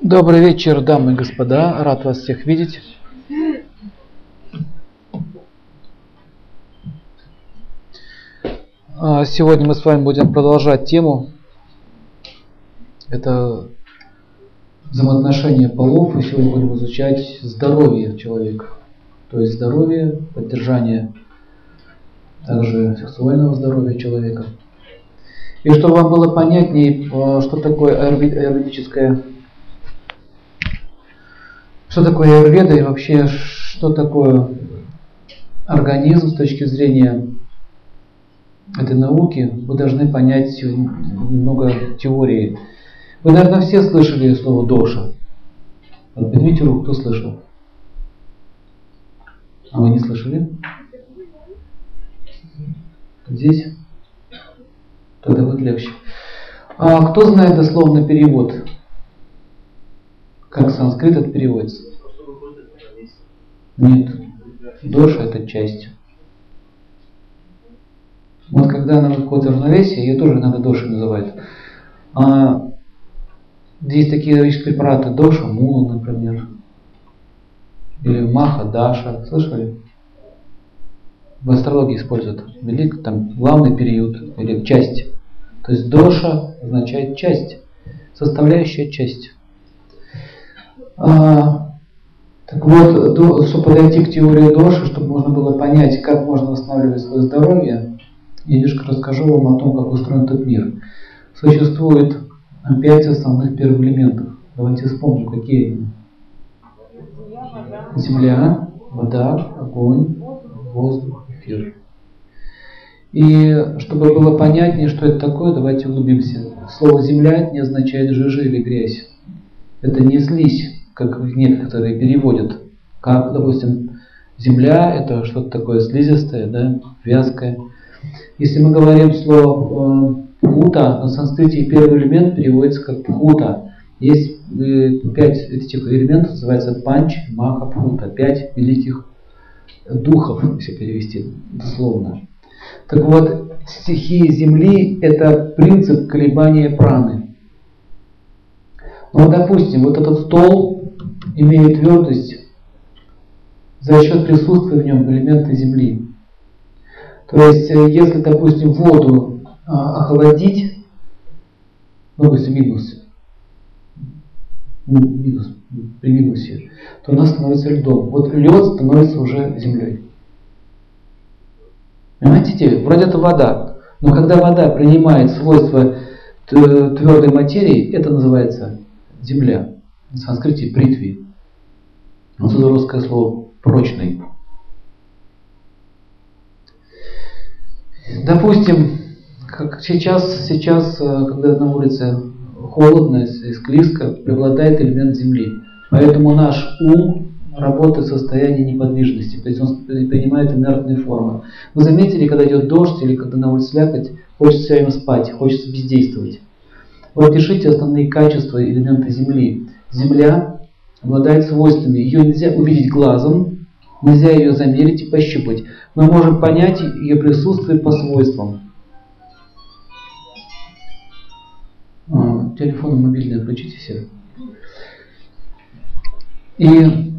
Добрый вечер, дамы и господа. Рад вас всех видеть. А, сегодня мы с вами будем продолжать тему. Это взаимоотношения полов. И сегодня будем изучать здоровье человека. То есть здоровье, поддержание также сексуального здоровья человека. И чтобы вам было понятнее, а, что такое аюрведическое что такое аюрведа и вообще что такое организм с точки зрения этой науки, вы должны понять немного теории. Вы, наверное, все слышали слово доша. Поднимите руку, кто слышал? А вы не слышали? Здесь? Тогда будет легче. А кто знает дословно перевод? Как санскрит это переводится? Нет. Доша это часть. Вот когда она в равновесие, ее тоже иногда дошей называют. А, есть такие препараты доша, мула, например. Или маха, даша. Слышали? В астрологии используют. Велик, там главный период или часть. То есть доша означает часть, составляющая часть. А, так вот, до, чтобы подойти к теории доши, чтобы можно было понять, как можно восстанавливать свое здоровье, я немножко расскажу вам о том, как устроен этот мир. Существует пять основных первых элементов. Давайте вспомним, какие они. Земля, вода, огонь, воздух, эфир. И чтобы было понятнее, что это такое, давайте углубимся. Слово «земля» не означает жижа или грязь. Это не слизь, как некоторые переводят. Как, допустим, земля – это что-то такое слизистое, да, вязкое. Если мы говорим слово э, пхута, на санскрите первый элемент переводится как пхута. Есть э, пять этих элементов, называется панч, маха, пхута. Пять великих духов, если перевести дословно. Так вот, стихии Земли – это принцип колебания праны. Ну, допустим, вот этот стол имеет твердость за счет присутствия в нем элемента Земли. То есть, э, если, допустим, воду а, охладить, ну, допустим, минус, минус, при минусе, то она становится льдом. Вот лед становится уже землей. Понимаете, вроде это вода, но когда вода принимает свойства твердой материи, это называется земля. На санскрите притви. Вот это русское слово прочный. Допустим, как сейчас, сейчас, э, когда на улице холодно и склизко, преобладает элемент земли. Поэтому наш ум работает в состоянии неподвижности, то есть он принимает инертные формы. Вы заметили, когда идет дождь или когда на улице слякоть, хочется все время спать, хочется бездействовать. Вот пишите основные качества элемента Земли. Земля обладает свойствами, ее нельзя увидеть глазом, нельзя ее замерить и пощупать. Мы можем понять ее присутствие по свойствам. А, телефон мобильный отключите все. И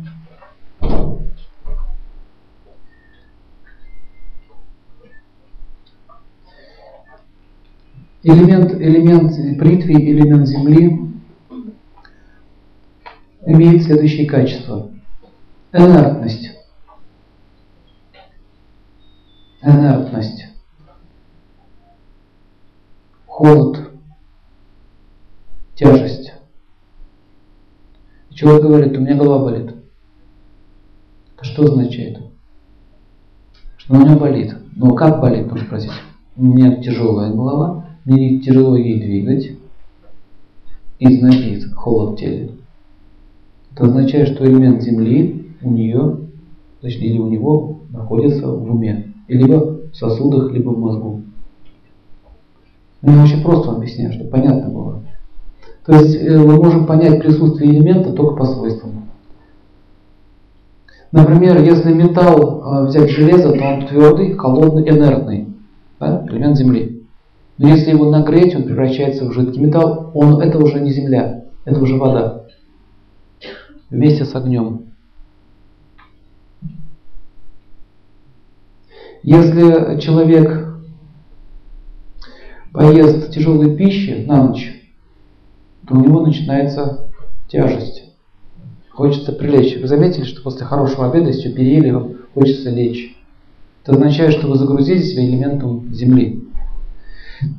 элемент, элемент притви, элемент земли имеет следующие качества. Инертность. Инертность. Холод. Тяжесть. Человек говорит, у меня голова болит. Что означает? Что него болит. Но как болит, можно спросить. У меня тяжелая голова, мне тяжело ей двигать. И знобит, холод в теле. Это означает, что элемент Земли у нее, точнее, или у него находится в уме. Либо в сосудах, либо в мозгу. Я очень просто объясняю, чтобы понятно было. То есть э, мы можем понять присутствие элемента только по свойствам. Например, если металл э, взять железо, то он твердый, холодный, инертный. Да? Элемент Земли. Но если его нагреть, он превращается в жидкий металл, он, это уже не земля, это уже вода. Вместе с огнем. Если человек поест тяжелой пищи на ночь, то у него начинается тяжесть. Хочется прилечь. Вы заметили, что после хорошего обеда, если переели, вам хочется лечь. Это означает, что вы загрузили себя элементом земли.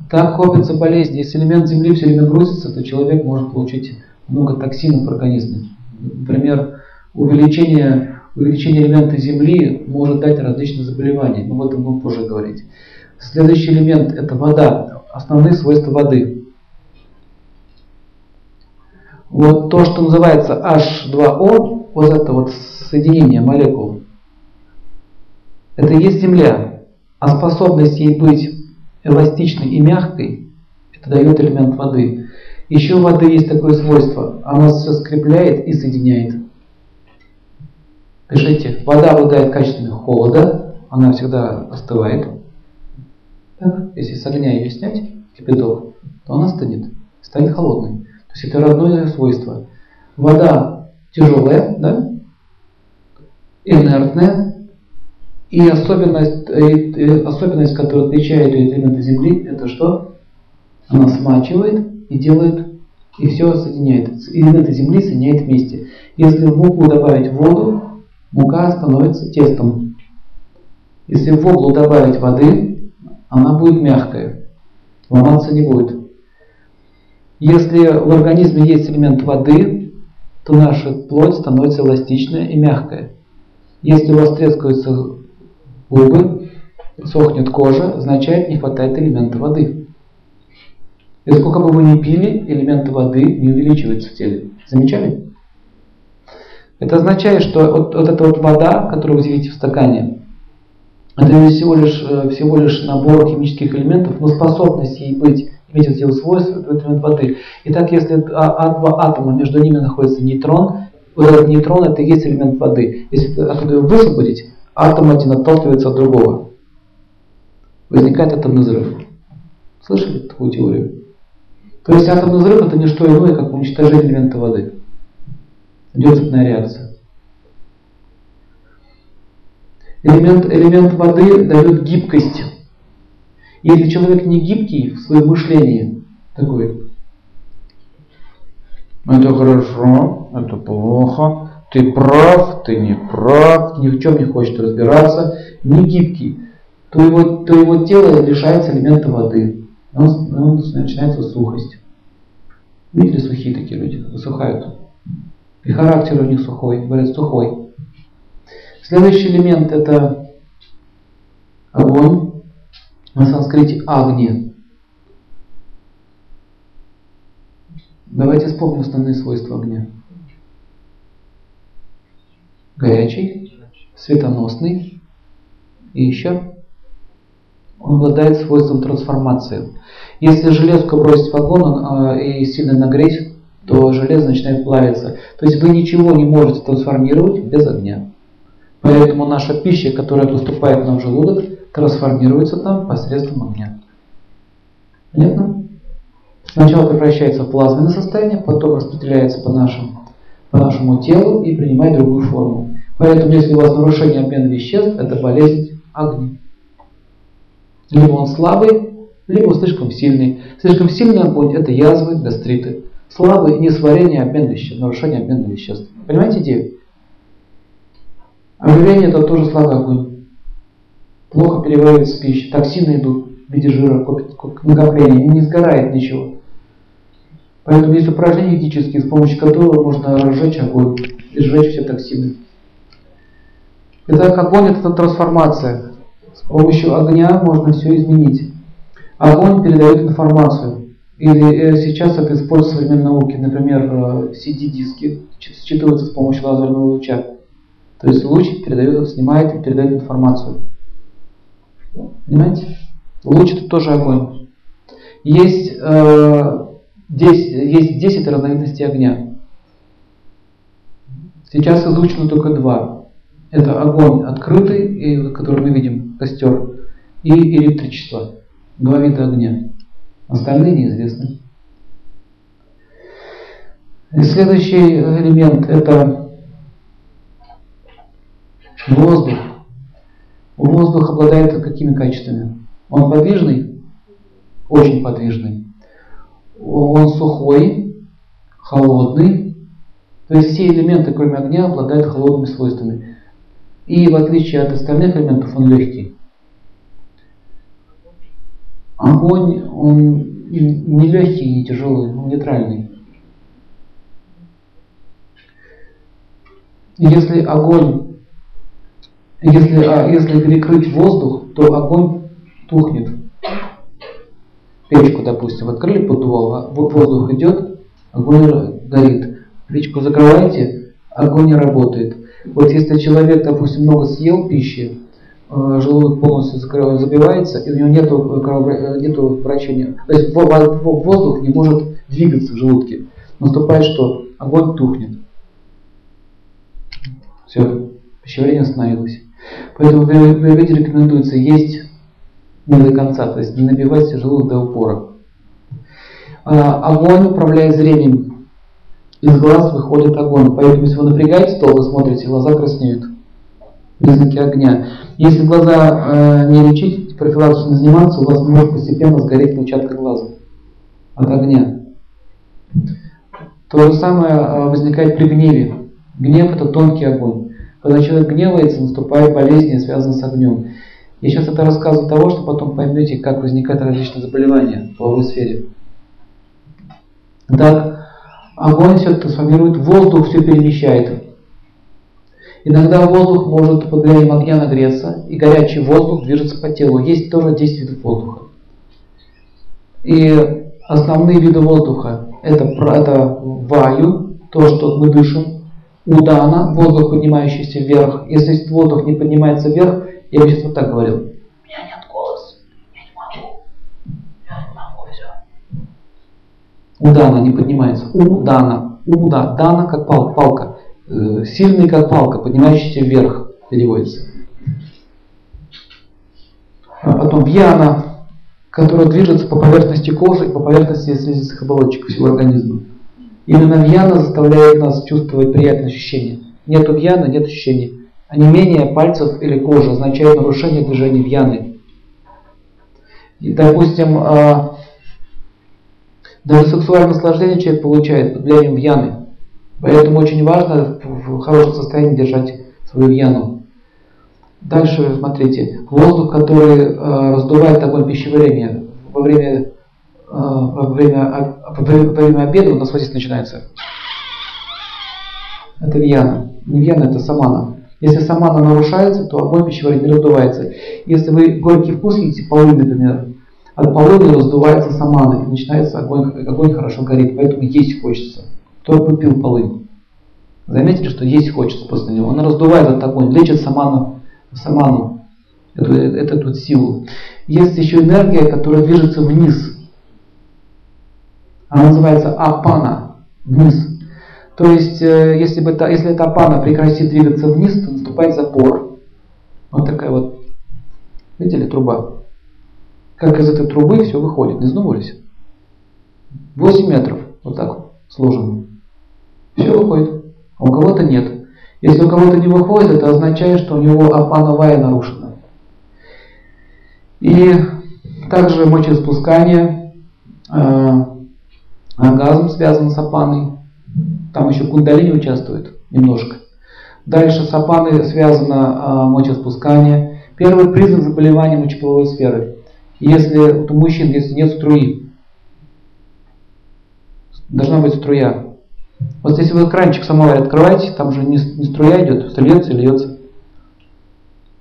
Так копятся болезни. Если элемент земли все время грузится, то человек может получить много токсинов в организме. Например, увеличение, увеличение элемента земли может дать различные заболевания. Но об этом будем позже говорить. Следующий элемент – это вода. Основные свойства воды. Вот то, что называется H2O, вот это вот соединение молекул, это и есть Земля. А способность ей быть эластичной и мягкой, это дает элемент воды. Еще у воды есть такое свойство, она все скрепляет и соединяет. Пишите, вода обладает качествами холода, она всегда остывает. Так, если с огня ее снять, кипяток, то она станет, станет холодной. То есть это родное свойство. Вода тяжелая, да? инертная, и особенность, и особенность, которая отличает элементы Земли, это что? Она смачивает и делает, и все соединяет. Элементы Земли соединяет вместе. Если в муку добавить воду, мука становится тестом. Если в воду добавить воды, она будет мягкая. Ломаться не будет. Если в организме есть элемент воды, то наша плоть становится эластичная и мягкая. Если у вас трескаются губы, сохнет кожа, означает не хватает элемента воды. И сколько бы вы ни пили, элемент воды не увеличивается в теле. Замечали? Это означает, что вот, вот эта вот вода, которую вы видите в стакане, это всего лишь, э, всего лишь набор химических элементов, но способность ей быть иметь эти свойства, элемент воды. Итак, если а, а, два атома, между ними находится нейтрон, вот этот нейтрон это и есть элемент воды. Если оттуда его высвободить, атом один отталкивается от другого. Возникает атомный взрыв. Слышали такую теорию? То есть атомный взрыв это не что иное, как уничтожение элемента воды. Идет цепная реакция. Элемент, элемент воды дает гибкость. Если человек не гибкий в своем мышлении, такой, это хорошо, это плохо, ты прав, ты не прав, ни в чем не хочет разбираться, не гибкий, то его, то его тело лишается элемента воды. Он, он начинается сухость. Видели сухие такие люди? Высыхают. И характер у них сухой, говорят, сухой. Следующий элемент это огонь. На санскрите агни. Давайте вспомним основные свойства огня горячий, светоносный и еще он обладает свойством трансформации. Если железку бросить в огонь э, и сильно нагреть, то железо начинает плавиться. То есть вы ничего не можете трансформировать без огня. Поэтому наша пища, которая поступает нам в желудок, трансформируется там посредством огня. Понятно? Сначала превращается в плазменное состояние, потом распределяется по нашим по нашему телу и принимать другую форму. Поэтому, если у вас нарушение обмена веществ, это болезнь огня. Либо он слабый, либо слишком сильный. Слишком сильный огонь – это язвы, гастриты. Слабый – несварение, обмен веществ, нарушение обмена веществ. Понимаете идею? Ожирение – это тоже слабый огонь. Плохо переваривается пища, токсины идут в виде жира, накопление, не сгорает ничего. Поэтому есть упражнения физические, с помощью которого можно разжечь огонь и сжечь все токсины. Итак, огонь это трансформация. С помощью огня можно все изменить. Огонь передает информацию. Или э, сейчас это используется в современной науке. Например, CD-диски считываются с помощью лазерного луча. То есть луч передает, снимает и передает информацию. Понимаете? Луч это тоже огонь. Есть э, Здесь есть 10 разновидностей огня. Сейчас изучено только два. Это огонь открытый, который мы видим, костер, и электричество. Два вида огня. Остальные неизвестны. И следующий элемент это воздух. Воздух обладает какими качествами? Он подвижный, очень подвижный. Он сухой, холодный. То есть все элементы, кроме огня, обладают холодными свойствами. И в отличие от остальных элементов, он легкий. Огонь, он не легкий не тяжелый, он нейтральный. Если огонь, если, а, если перекрыть воздух, то огонь тухнет. Печку, допустим, открыли поддувал, а воздух идет, огонь горит. Печку закрываете, огонь не работает. Вот если человек, допустим, много съел пищи, Э, желудок полностью забивается, и у него нету, э, нету вращения. То есть воздух не может двигаться в желудке. Наступает что? Огонь тухнет. Все, пищеварение остановилось. Поэтому аюрведе рекомендуется есть не до конца, то есть не набивать желудок до упора. А, огонь управляет зрением. Из глаз выходит огонь. Поэтому если вы напрягаете то вы смотрите, глаза краснеют признаки огня. Если глаза э, не лечить, профилактически заниматься, у вас может постепенно сгореть клетчатка глаза от огня. То же самое э, возникает при гневе. Гнев это тонкий огонь. Когда человек гневается, наступает болезни, связанные с огнем. Я сейчас это рассказываю того, что потом поймете, как возникают различные заболевания в половой сфере. Так, огонь все трансформирует, воздух все перемещает. Иногда воздух может под влиянием огня нагреться, и горячий воздух движется по телу. Есть тоже 10 видов воздуха. И основные виды воздуха это, это ваю, то, что мы дышим, удана, воздух, поднимающийся вверх. Если воздух не поднимается вверх, я бы сейчас вот так говорил. У меня нет голоса, я не могу, я не могу, все. Удана не поднимается. Удана. Уда. Дана как палка. палка. Э, сильный как палка, поднимающийся вверх, переводится. А потом вьяна, которая движется по поверхности кожи и по поверхности слизистых оболочек всего организма. Именно вьяна заставляет нас чувствовать приятные ощущения. Нет вьяна, нет ощущений. А не менее пальцев или кожи означает нарушение движения вьяны. И, допустим, а, даже сексуальное наслаждение человек получает под влиянием вьяны. Поэтому очень важно в хорошем состоянии держать свою вьяну. Дальше смотрите, воздух, который э, раздувает огонь пищеварения во время, во, время, во время обеда у нас здесь начинается. Это вьяна. Не вьяна, это самана. Если самана нарушается, то огонь пищеварения раздувается. Если вы горький вкус едите, полынь, например, от полыни раздувается самана, и начинается огонь, огонь хорошо горит, поэтому есть хочется. Кто попил полынь? Заметили, что есть хочется после него. Он раздувает этот огонь, лечит саману, саману эту, эту, эту силу. Есть еще энергия, которая движется вниз. Она называется апана, вниз. То есть, э, если, бы если эта апана прекратит двигаться вниз, то наступает запор. Вот такая вот, видели, труба. Как из этой трубы все выходит, не сдумывались? 8 метров, вот так сложено. Все выходит. А у кого-то нет. Если у кого-то не выходит, это означает, что у него апановая нарушена. И также мочеиспускание, э, оргазм связан с апаной. Там еще кундалини участвует немножко. Дальше с апаной связано э, мочеиспускание. Первый признак заболевания мочеполовой сферы. Если у мужчин, если нет струи, должна быть струя. Вот если вы кранчик самовар открываете, там же не, не струя идет, все льется и льется.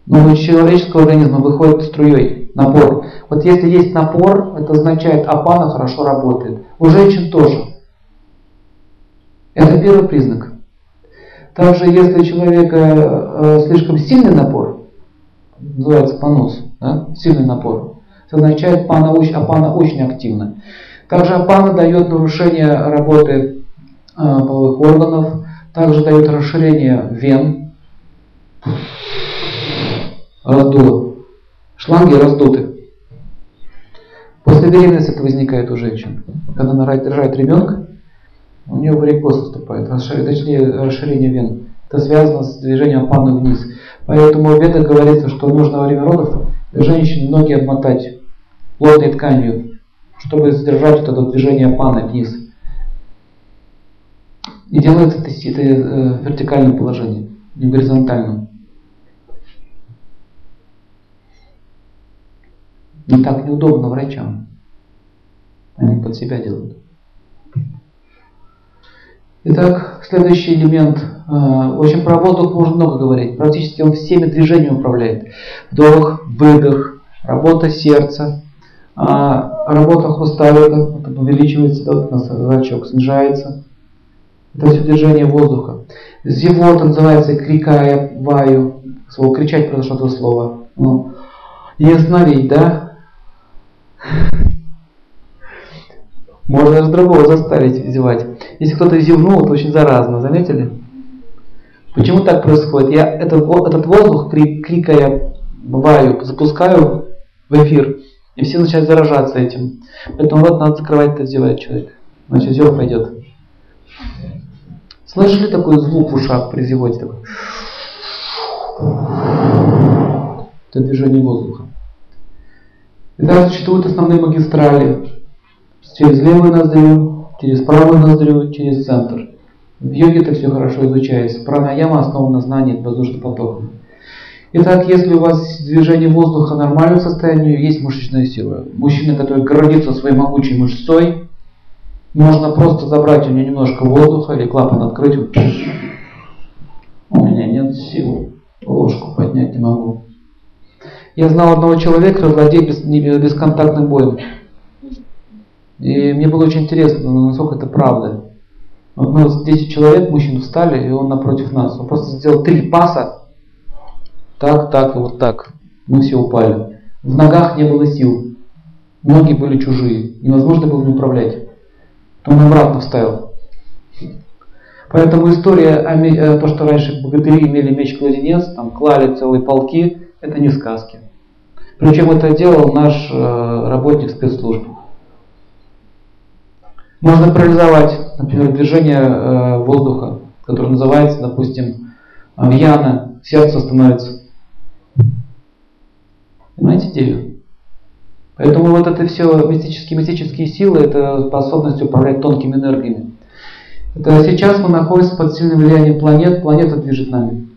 Но у человеческого организма выходит струей напор. Вот если есть напор, это означает, апана хорошо работает. У женщин тоже. Это первый признак. Также, если у человека э, слишком сильный напор, называется понос, да, сильный напор, это означает, очень, апана очень активна. Также апана дает нарушение работы а, половых органов, также дает расширение вен, раздуло. Шланги раздуты. После беременности это возникает у женщин. Когда она рожает ребенка, у нее варикоз наступает, точнее расширение вен. Это связано с движением паны вниз. Поэтому в ведах говорится, что нужно во время родов женщине ноги обмотать плотной тканью, чтобы сдержать вот это движение паны вниз. И делается это, это э, в вертикальном положении, не горизонтальном. Не так неудобно врачам. Они под себя делают. Итак, следующий элемент. А, в общем, про воздух можно много говорить. Практически он всеми движениями управляет. Вдох, выдох, работа сердца, а, работа вот увеличивается, да, у нас зрачок снижается. Это все движение воздуха. Зевота называется крикая ваю. Слово кричать произошло это слово. Ну, и остановить, да? Можно даже другого заставить зевать. Если кто-то зевнул, это очень заразно, заметили? Почему так происходит? Я этот, этот воздух, крикая ваю, запускаю в эфир, и все начинают заражаться этим. Поэтому вот надо закрывать, когда зевает человек. Значит, зев пойдет. Слышали такой звук в ушах при зевоте? Такой? Это движение воздуха. Итак, существуют основные магистрали через левую ноздрю, через правую ноздрю, через центр. В йоге это все хорошо изучается. Пранаяма основана на знании воздушных потоков. Итак, если у вас движение воздуха нормального состояния, есть мышечная сила. Мужчина, который гордится своей могучей мышцой, можно просто забрать у него немножко воздуха или клапан открыть. У меня нет сил, ложку поднять не могу. Я знал одного человека, который владеет без, бесконтактным боем. И мне было очень интересно, насколько это правда. Вот мы вот 10 человек, мужчин встали, и он напротив нас. Он просто сделал три паса. Так, так и вот так. Мы все упали. В ногах не было сил. Ноги были чужие. Невозможно было не управлять. Он обратно вставил. Поэтому история о э, то, что раньше богатыри имели меч-кладенец, там клали целые полки, это не сказки. Причем это делал наш э, работник спецслужб. Можно парализовать, например, движение э, воздуха, которое называется, допустим, яна, сердце становится. Понимаете идею? Поэтому вот это все мистические, мистические силы, это способность управлять тонкими энергиями. Это сейчас мы находимся под сильным влиянием планет, планета движет нами.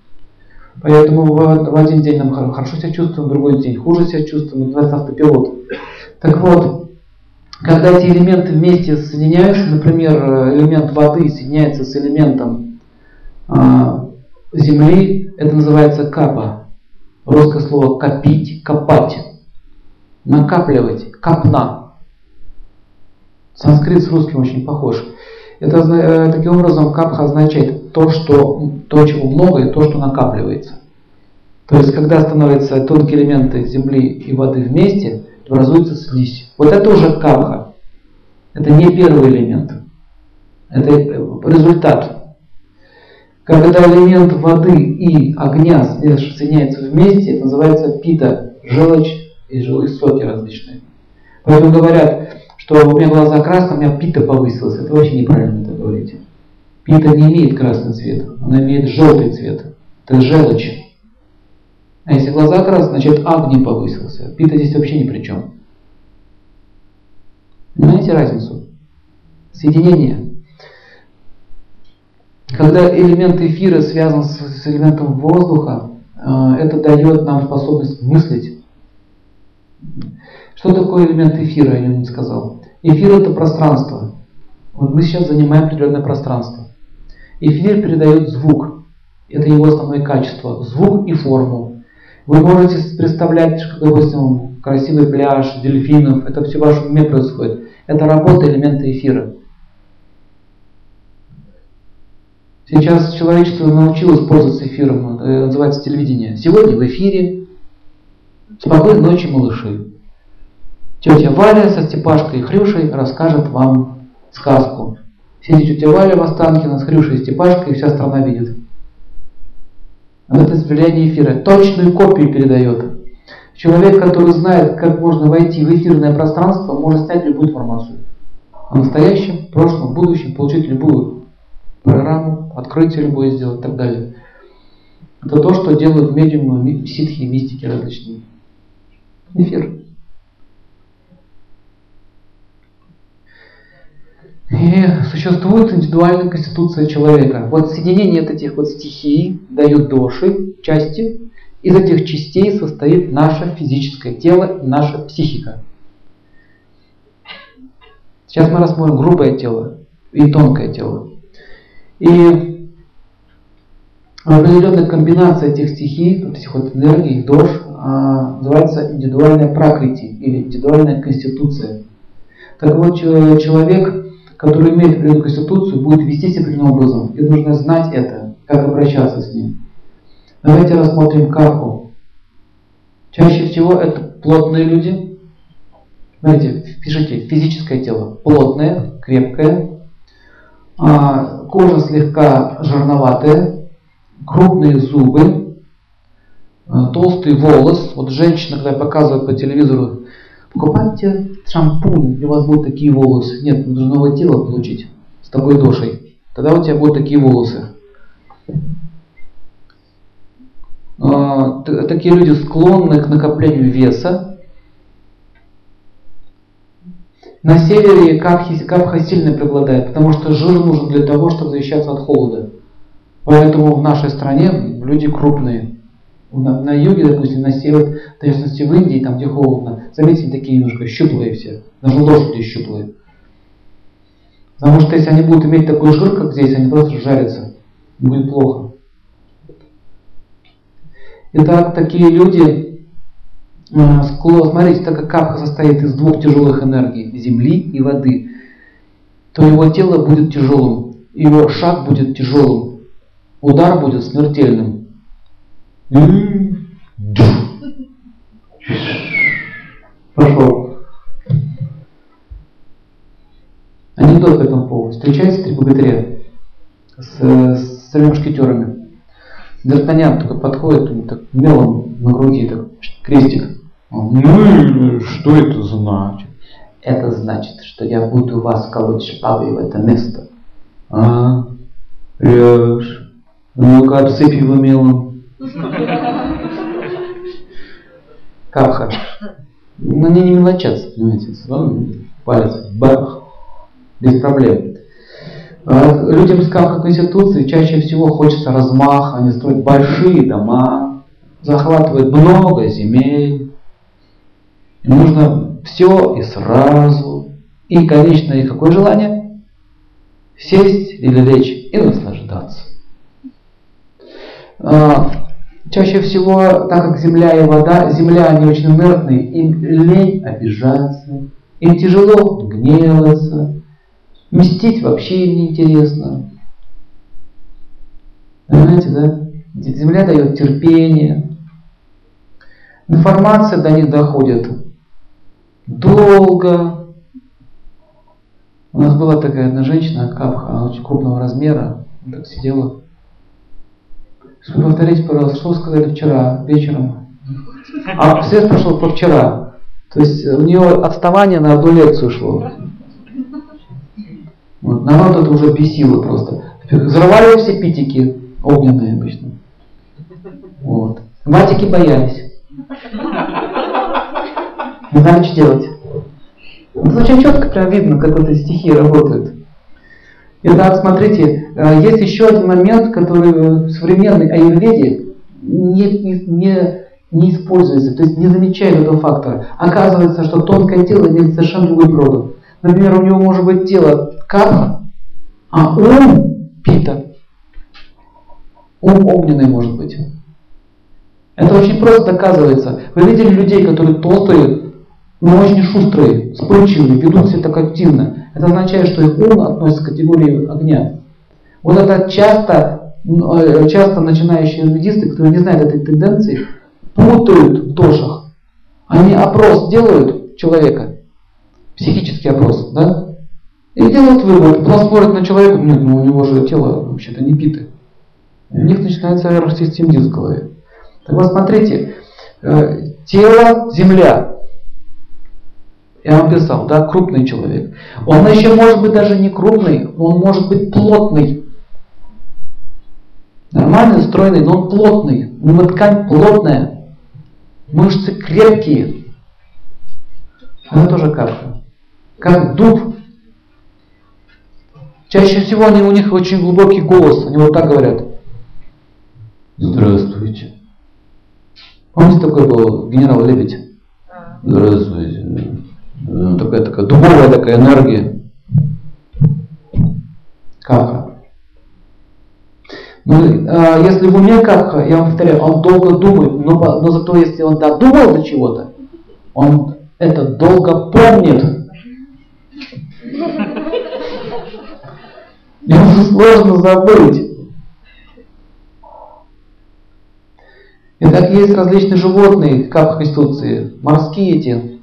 Поэтому в, в один день нам хорошо себя чувствуем, в другой день хуже себя чувствуем, называется автопилот. Так вот, когда эти элементы вместе соединяются, например, элемент воды соединяется с элементом э, земли, это называется капа. Русское слово копить, копать, накапливать, капна. Санскрит с русским очень похож. Это э, таким образом капха означает то, что, то, чего много, и то, что накапливается. То есть, когда становятся тонкие элементы земли и воды вместе, образуется слизь. Вот это уже капха. Это не первый элемент. Это результат. Когда элемент воды и огня соединяются вместе, это называется пита, желчь и желчь соки различные. Поэтому говорят, что у меня глаза красные, у меня пита повысилась. Это вообще неправильно это говорить. Пита не имеет красный цвет, она имеет желтый цвет. Это желчь. А если глаза красные, значит агни повысился. Пита здесь вообще ни при чем. Понимаете разницу? Соединение. Когда элемент эфира связан с, с элементом воздуха, э, это дает нам способность мыслить. Что такое элемент эфира, я не сказал. Эфир это пространство. Вот мы сейчас занимаем определенное пространство. Эфир передает звук. Это его основное качество. Звук и форму. Вы можете представлять, как, допустим, красивый пляж, дельфинов, это все в вашем уме происходит. Это работа элемента эфира. Сейчас человечество научилось пользоваться эфиром, это называется телевидение. Сегодня в эфире «Спокойной ночи, малыши». Тетя Валя со Степашкой и Хрюшей расскажет вам сказку. Сидит тетя Валя в Останкино с Хрюшей Степашкой, и вся страна видит. Вот это влияние эфира. Точную копию передает. Человек, который знает, как можно войти в эфирное пространство, может снять любую информацию. О настоящем, прошлом, будущем, получить любую программу, открытие любое сделать и так далее. Это то, что делают медиумы, ситхи, мистики различные. Эфир. И существует индивидуальная конституция человека. Вот соединение этих вот стихий дают доши, части. Из этих частей состоит наше физическое тело и наша психика. Сейчас мы рассмотрим грубое тело и тонкое тело. И определенная комбинация этих стихий, вот этих вот энергий, дош, а, называется индивидуальная пракрити или индивидуальная конституция. Так вот, человек, который имеет определенную конституцию, будет вести себя определенным образом. И нужно знать это, как обращаться с ним. Давайте рассмотрим каху. Чаще всего это плотные люди. Смотрите, пишите, физическое тело плотное, крепкое, а, кожа слегка жирноватая, крупные зубы, а, толстый волос. Вот женщина, когда показывает по телевизору, покупайте шампунь, и у вас будут такие волосы. Нет, нужно новое тело получить с такой дошей. Тогда у тебя будут такие волосы. А, такие люди склонны к накоплению веса. На севере капхи, капха сильно преобладает, потому что жир нужен для того, чтобы защищаться от холода. Поэтому в нашей стране люди крупные. На, на юге, допустим, на север, в частности в Индии, там где холодно, заметьте, такие немножко щуплые все. Даже лошади щуплые. Потому что если они будут иметь такой жир, как здесь, они просто жарятся. Будет плохо. Итак, такие люди, э, смотрите, так как капха состоит из двух тяжелых энергий, земли и воды, то его тело будет тяжелым, его шаг будет тяжелым, удар будет смертельным. Пошел. Анекдот по этому поводу. Встречаются три богатыря с, с тремя мушкетерами. Д'Артаньян только подходит, так мелом на груди, так, крестик. Ну что это значит? Это значит, что я буду вас колоть шпагой в это место. А, врешь. Ну-ка, обсыпь его мелом. Капха. Ну, они не мелочатся, понимаете. Палец, бах, без проблем. А людям с как Конституции чаще всего хочется размаха, они строят большие дома, захватывают много земель. Им нужно все и сразу. И конечное какое желание? Сесть или лечь и наслаждаться. Чаще всего, так как земля и вода, земля они очень инертные, им лень обижаться, им тяжело гневаться, Мстить вообще им не интересно. Понимаете, да? Земля дает терпение. Информация до них доходит долго. У нас была такая одна женщина, Капха, очень крупного размера, так сидела. Повторите, пожалуйста, что вы сказали вчера вечером? А свет прошел по вчера. То есть у нее отставание на одну лекцию шло. Вот. Народ это уже бесило просто. Взрывали все питики, огненные обычно. Вот. Матики боялись. Не знали, что делать. Вот очень четко прям видно, как вот эти стихи работают. Итак, смотрите, э, есть еще один момент, который в современной аюрведе не, не, не, не используется, то есть не замечает этого фактора. Оказывается, что тонкое тело имеет совершенно другой продукт. Например, у него может быть тело капха, а ум пита. Ум огненный может быть. Это очень просто доказывается. Вы видели людей, которые толстые, но очень шустрые, вспыльчивые, ведут себя так активно. Это означает, что их ум относится к категории огня. Вот это часто, э, часто начинающие медисты, которые не знают этой тенденции, путают в дошах. Они опрос делают человека, психический опрос, да? И делают вывод, потом смотрят на человека, нет, ну у него же тело вообще-то не питое. И у них начинается диск в голове. Так вот смотрите, Э, тело – земля. Я вам писал, да, крупный человек. Он еще может быть даже не крупный, он может быть плотный. Нормальный, стройный, но он плотный. У него ткань плотная. Мышцы крепкие. Она тоже капха. Как дуб. Чаще всего они, у них очень глубокий голос. Они вот так говорят. Здравствуйте. Помните, такой был генерал Лебедь? Здравствуйте. Ну, такая, такая дубовая такая энергия. Каха. Ну, а если в уме каха, я вам повторяю, он долго думает, но, но зато если он додумал до чего-то, он это долго помнит. Ему сложно забыть. И так есть различные животные, как в Конституции, морские эти,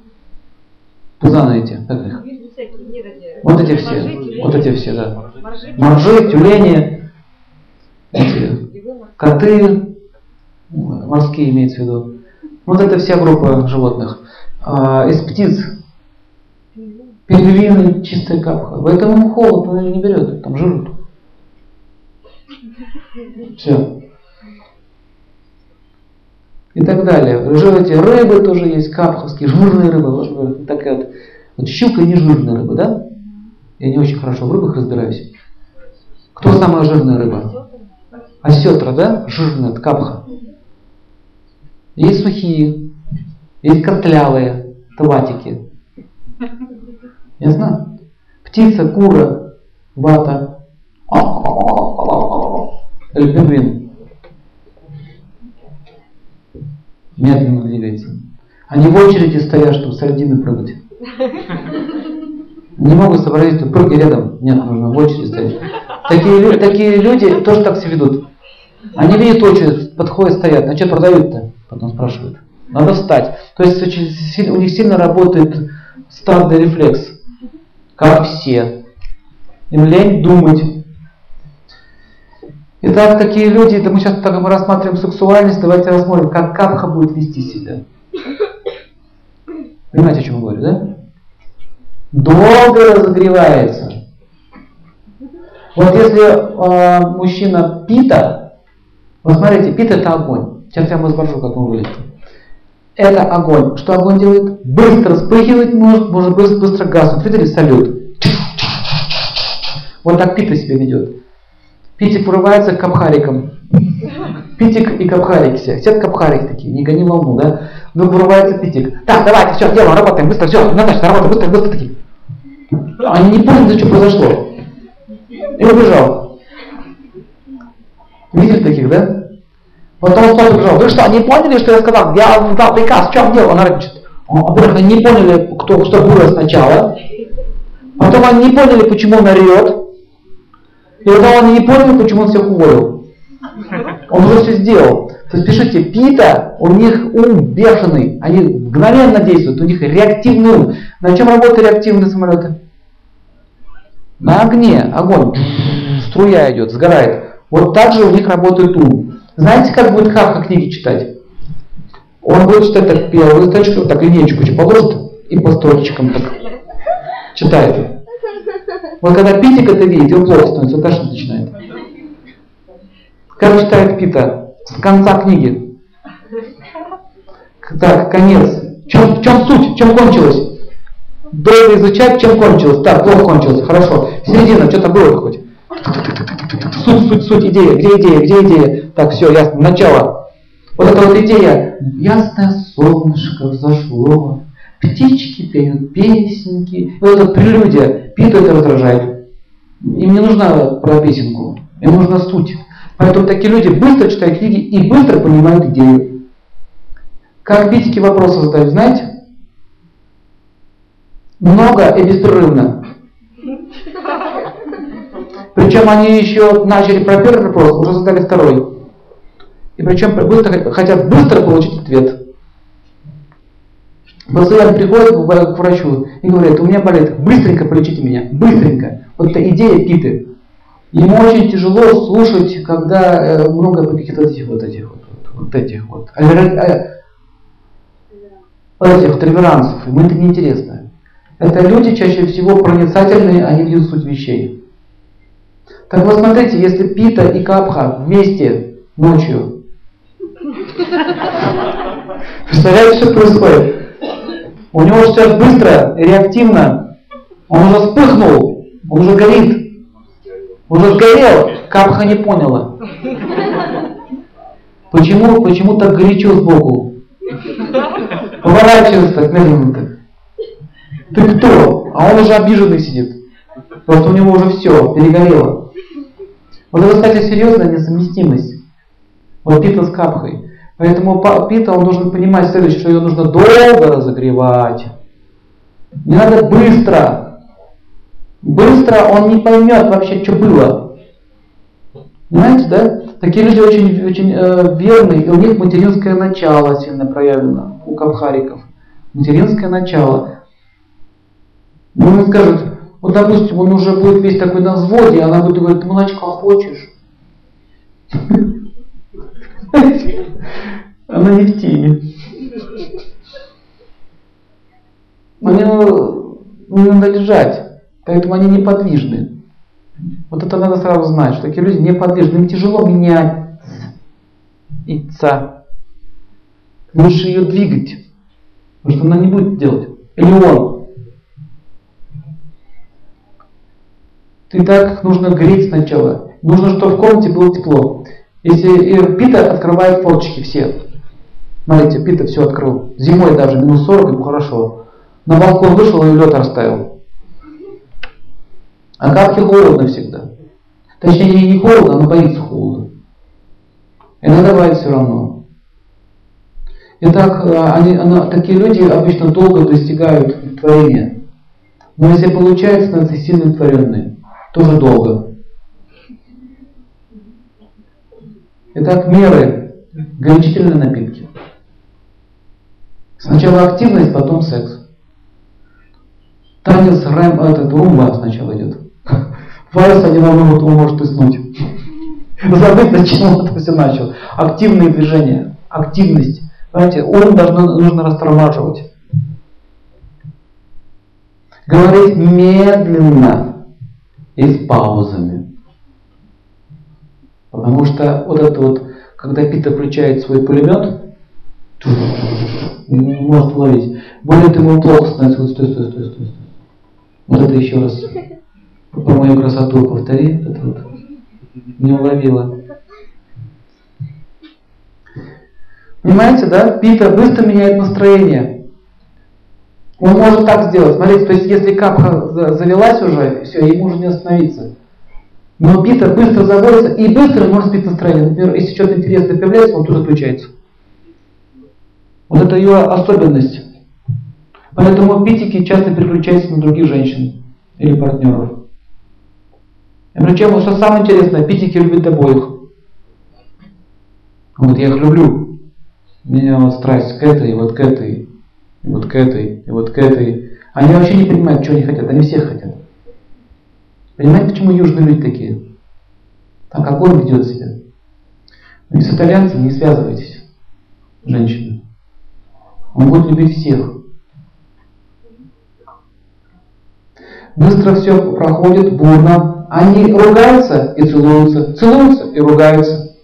пузаны эти, как их? Вот эти все, вот эти все, да. Моржи, тюлени, эти, коты, морские имеется в виду. Вот это вся группа животных. А, из птиц пингвины, чистая капха. Поэтому ему холод, он ее не берет, там жирут. Все. И так далее. Живете рыбы тоже есть, капховские, жирные рыбы. Вот такая вот. Вот щука не жирная рыба, да? Я не очень хорошо в рыбах разбираюсь. Кто самая жирная рыба? Осетра, да? Жирная, капха. Есть сухие, есть котлявые, таватики. Ясно? Птица, кура, вата. Или Медленно двигается. Они в очереди стоят, чтобы сардины прыгать. Не могут сообразить, что прыгай рядом. Нет, нужно в очереди стоять. Такие, такие люди тоже так себя ведут. Они видят очередь, подходят, стоят. А что продают-то? Потом спрашивают. Надо встать. То есть очень, у них сильно работает стадный рефлекс. Как все. Им лень думать. Итак, такие люди, это мы сейчас так мы рассматриваем сексуальность, давайте рассмотрим, как капха будет вести себя. Понимаете, о чем я говорю, да? Долго разогревается. Вот если э, мужчина пита, вот смотрите, пит это огонь. Сейчас я вам изображу, как он выглядит. Это огонь. Что огонь делает? Быстро вспыхивать может, может быстро, быстро гаснуть. Видели салют? Вот так пита себя ведет. Питик вырывается к капхарикам. Питик и капхарики все. Все капхарики такие, не гони волну, да? Ну, вырывается питик. Так, давайте, все, делаем, работаем, быстро, все, Наташа, работаем, быстро, быстро такие. Они не поняли, что произошло. И убежал. Видели таких, да? Потом кто убежал. Вы что, не поняли, что я сказал? Я дал приказ, в чем дело? Он рычит. Во-первых, они не поняли, кто, что было сначала. Потом они не поняли, почему он орет. И потом они не поняли, почему он всех уволил. Он уже все сделал. То есть пишите, Пита, у них ум бешеный, они мгновенно действуют, у них реактивный ум. На чем работают реактивные самолеты? На огне, огонь, струя идет, сгорает. Вот так же у них работает ум. Знаете, как будет Хаха книги читать? Он будет читать так первую строчку, так линейку положит и по строчкам так читает. Вот когда Питик это видит, его плохо становится, он начинает. Как читает Пита? С конца книги. Так, конец. Чем, в чем суть? Чем кончилось? Долго изучать, чем кончилось. Так, плохо кончилось. Хорошо. Середина, что-то было хоть. Суть, суть, суть, идея. Где идея? Где идея? Так, все, ясно. Начало. Вот эта вот идея. Ясное солнышко взошло. Птички пеют песенки. И вот эта прелюдия. Питу это раздражает. Им не нужна про песенку. Им нужна суть. Поэтому такие люди быстро читают книги и быстро понимают идею. Как питики вопросы задают, знаете? Много и беспрерывно. Причем они еще начали про первый вопрос, уже задали второй. И причем быстро, хотят быстро получить ответ. Пациент приходит к врачу и говорит, у меня болит, быстренько полечите меня, быстренько. Вот это идея Питы. Ему очень тяжело слушать, когда э, много каких-то этих вот этих вот, вот, вот этих вот. А, этих реверансов, им это неинтересно. Это люди чаще всего проницательные, они видят суть вещей. Так вот смотрите, если Пита и Капха вместе ночью, представляете, что происходит? У него сейчас быстро, реактивно, он уже вспыхнул, он уже горит, уже сгорел, Капха не поняла. Почему, почему так горячо сбоку? Поворачивается так медленно так. Ты кто? А он уже обиженный сидит. Просто у него уже все, перегорело. Вот это, кстати, серьезная несовместимость. Вот Пита с капхой. Поэтому Пита, он должен понимать следующее, что ее нужно долго разогревать. Не надо быстро. Быстро он не поймет вообще, что было. Понимаете, да? Такие люди очень, очень э, верные, и у них материнское начало сильно проявлено, у капхариков. Материнское начало. Ну, он скажет, вот допустим, он уже будет весь такой на взводе, она будет говорить, ты молочка хочешь? Она не в теме. Они не надо лежать, поэтому они неподвижны. Вот это надо сразу знать, что такие люди неподвижны, им тяжело менять яйца. Лучше ее двигать, потому что она не будет делать. Или он. Ты так нужно греть сначала. Нужно, чтобы в комнате было тепло. Если Пита открывает форточки все. Смотрите, Пита все открыл. Зимой даже минус 40, ему хорошо. На балкон вышел и лед расставил. А Кавке холодно всегда. Точнее, не холодно, она боится холода. И она все равно. Итак, а, они, она, такие люди обычно долго достигают творения. Но если получается, становятся сильно творенные. Тоже долго. Итак, меры. Горячительные напитки. Сначала активность, потом секс. Танец рэм, этот румба сначала идет. Вальс один на минуту может уснуть. Забыть, зачем он это все начал. Активные движения, активность. Понимаете, ум должно, нужно растормаживать. Говорить медленно и с паузами. Потому что вот это вот, когда Пита включает свой пулемет, не может ловить. Более того, плохо становится. Вот стой, стой, стой, стой. Вот это еще раз. Про мою красоту повтори. Это вот не уловила. Понимаете, да? Пита быстро меняет настроение. Он может так сделать. Смотрите, то есть если капха завелась уже, все, ему уже не остановиться. Но Пита быстро заводится и быстро может сбить настроение. Например, если что-то интересное появляется, он тут отключается. Вот это ее особенность. Поэтому питики часто переключаются на других женщин или партнеров. И причем, что самое интересное, питики любят обоих. Вот я их люблю. Меня вот страсть к этой, вот к этой, и вот к этой, и вот к этой. Они вообще не понимают, что они хотят, они всех хотят. Понимаете, почему южные люди такие? А как он ведет себя? Ну, с итальянцем не связывайтесь, женщины. Он будет любить всех. Быстро все проходит, бурно, они ругаются и целуются, целуются и ругаются.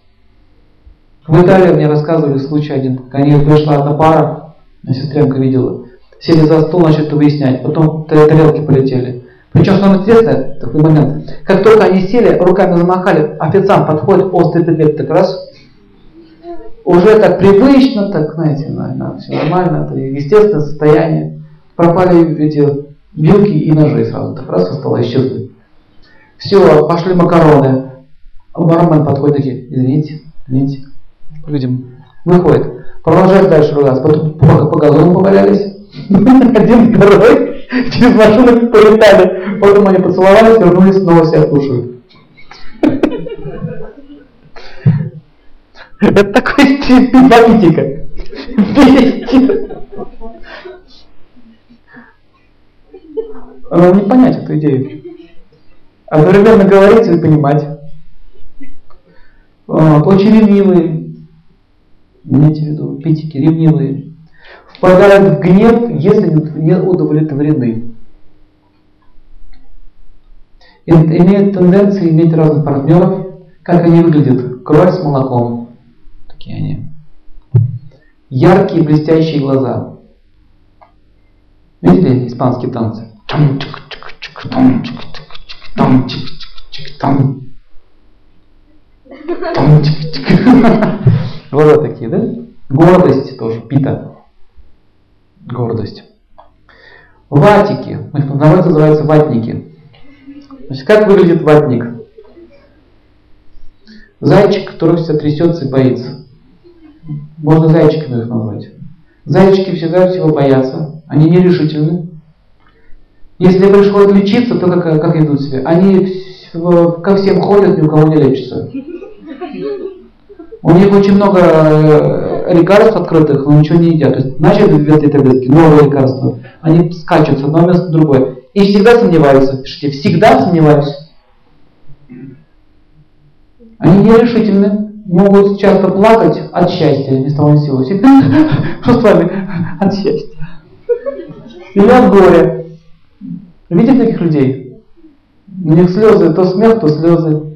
В Италии мне рассказывали случай один. Ко мне пришла одна пара, сестренка видела. Сели за стол, начали выяснять. Потом тарелки полетели. Причем, самое интересное, такой момент, как только они сели, руками замахали, официант подходит, острый предмет так раз, уже так привычно, так, знаете, на, на, все нормально, это естественное состояние. Пропали эти вилки и ножи сразу, так раз со исчезли. Все, пошли макароны. Бармен подходит такие, извините, извините. Людям выходит. Продолжает дальше ругаться. Потом по, по газону повалялись. Один, второй. Через машину полетали. Потом они поцеловались, вернулись, снова себя слушают. Это такой стиль политика. Она не понять эту идею. Одновременно говорить и понимать. Очень ревнивые. Имейте в виду, питики ревнивые. Впадают в гнев, если не удовлетворены. Имеют тенденции иметь разных партнеров, как они выглядят. Кровь с молоком. Такие они. Яркие блестящие глаза. Видели испанские танцы? Вот такие, да? Гордость тоже, пита. Гордость. Ватики. Народ называются ватники. Значит, как выглядит ватник? Зайчик, который все трясется и боится. Можно зайчиками их назвать. Зайчики всегда всего боятся. Они нерешительны. Если пришлось лечиться, то как, как идут себя? Они ко всем ходят, ни у кого не лечатся. У них очень много э, лекарств открытых, но ничего не едят. То есть начали в этой таблетки, новые лекарства. Они скачут с одного места в другое. И всегда сомневаются. Пишите, всегда сомневаюсь. Они нерешительны, могут часто плакать от счастья, не с того. Что с вами? От счастья. Или от горя. Видите таких людей? У них слезы, то смех, то слезы.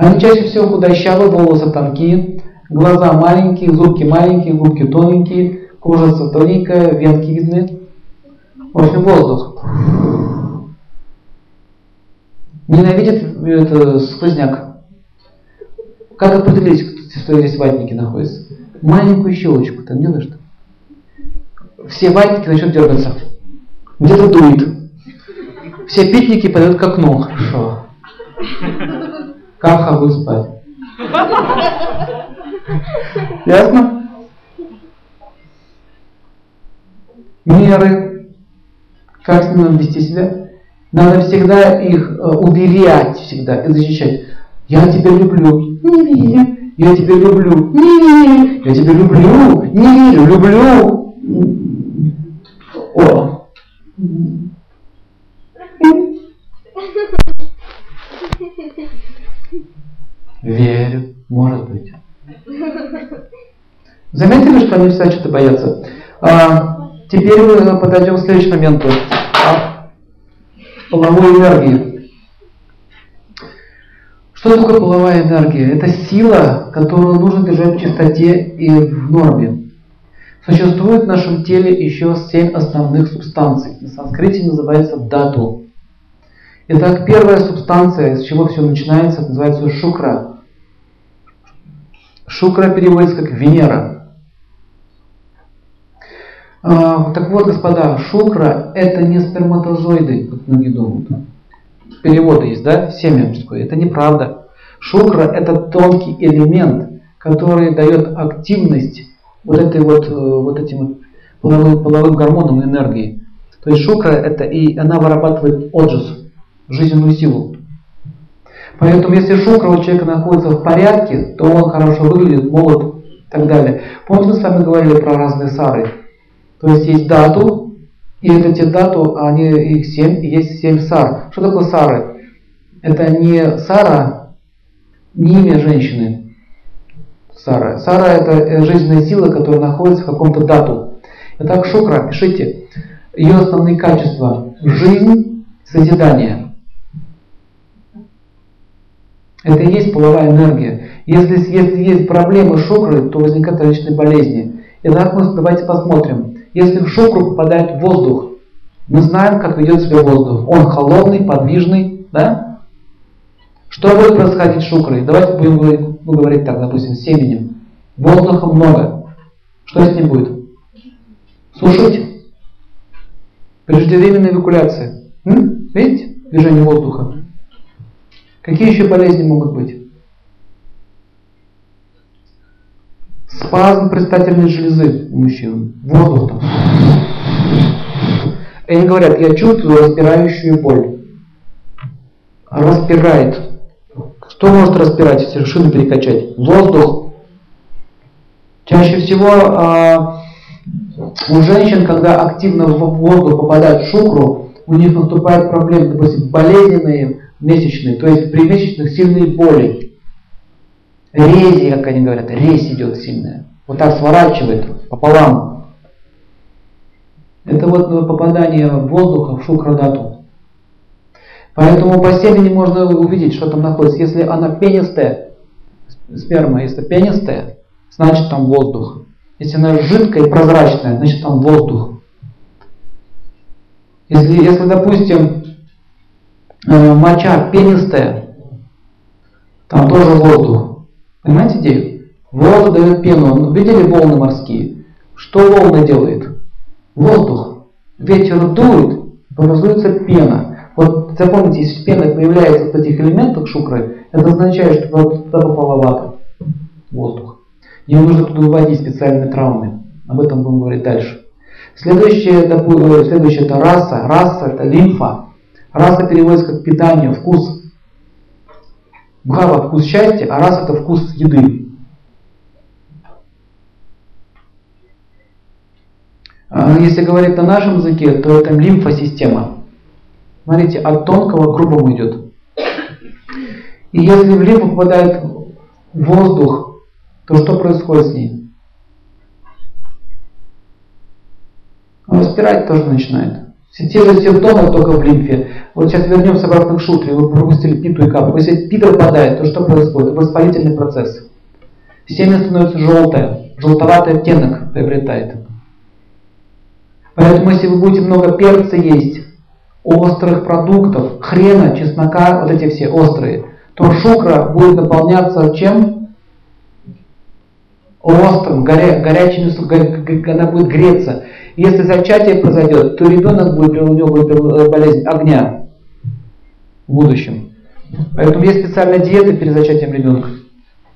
Они чаще всего худощавые, волосы тонкие, глаза маленькие, зубки маленькие, губки тоненькие, кожа тоненькая, венки видны. В общем, воздух. Ненавидит это, сквозняк. Как определить, что здесь ватники находятся? Маленькую щелочку там делаешь что? Все ватники начнут дергаться. Где-то дует. Все питники пойдут к окну. Хорошо. Каха будет спать. Ясно? Меры. Как с ним вести себя? Надо всегда их э, уверять всегда и защищать. Я тебя люблю. Не верю. Я тебя люблю. Не верю. Я тебя люблю. Не верю. Люблю. О. Верю, может быть. Заметили, что они всегда что-то боятся? А, теперь мы подойдем к следующему моменту. А, половой энергии. Что такое половая энергия? Это сила, которую нужно держать в чистоте и в норме. Существует в нашем теле еще семь основных субстанций. На санскрите называется дату. Итак, первая субстанция, с чего все начинается, называется шукра. Шукра переводится как Венера. А, так вот, господа, шукра это не сперматозоиды, как многие думают. Переводы есть, да? Семя мужское. Это неправда. Шукра это тонкий элемент, который дает активность вот этой вот, э, вот этим вот половым, половым гормонам энергии. То есть шукра это и она вырабатывает отжиз, жизненную силу. Поэтому если шукра у человека находится в порядке, то он хорошо выглядит, молод и так далее. Помните, мы с вами говорили про разные сары. То есть есть дату, и вот эти дату, они, их семь, и есть семь сар. Что такое сары? Это не сара, не имя женщины. Сара. Сара это жизненная сила, которая находится в каком-то дату. Итак, шукра, пишите. Ее основные качества. Жизнь, созидание. Это и есть половая энергия. Если, если есть проблемы шукрой, то возникают различные болезни. Итак, мы давайте посмотрим. Если в шукру попадает воздух, мы знаем, как ведет себя воздух. Он холодный, подвижный, да? Что будет происходить с шукрой? Давайте будем говорить, ну, говорить так, допустим, с семенем. Воздуха много. Что с ним будет? Сушить? Преждевременная эвакуляция. М? Видите? Движение воздуха. Какие еще болезни могут быть? Спазм предстательной железы у мужчин. Воздух там. Они говорят, я чувствую распирающую боль. Распирает. Что может распирать, если шину перекачать? Воздух. Чаще всего а, у женщин, когда активно в воздух попадает в шукру, у них наступают проблемы, допустим, болезненные, месячные, то есть при месячных сильные боли. Рези, как они говорят, резь идет сильная. вот так сворачивает пополам. Это вот попадание воздуха в шукрадату. Поэтому по семени можно увидеть, что там находится. Если она пенистая, сперма, если пенистая, значит там воздух. Если она жидкая и прозрачная, значит там воздух. Если, если допустим, моча пенистая, там тоже воздух. Понимаете идею? Воздух дает пену. Видели волны морские? Что волны делает? Воздух. Ветер дует, образуется пена. Вот запомните, если пена появляется в этих элементах шукры, это означает, что туда попала вата, воздух. Ее нужно туда выводить специальными травмами. Об этом будем говорить дальше. Следующее, это, следующее это раса. Раса это лимфа. Раса переводится как питание, вкус. Бхава – вкус счастья, а раса – это вкус еды. А если говорить на нашем языке, то это лимфосистема. Смотрите, от тонкого к грубому идет. И если в лимфу попадает воздух, то что происходит с ней? Распирать тоже начинает. Все те же симптомы только в лимфе. Вот сейчас вернемся обратно к шутре. Вы пропустили питу и капу. Если пита попадает, то что происходит? Воспалительный процесс. Семя становится желтое, желтоватый оттенок приобретает. Поэтому если вы будете много перца есть, острых продуктов, хрена, чеснока, вот эти все острые, то шукра будет наполняться чем? Острым, горя, горячим, она будет греться. Если зачатие произойдет, то ребенок будет, у него будет болезнь огня в будущем. Поэтому есть специальная диета перед зачатием ребенка,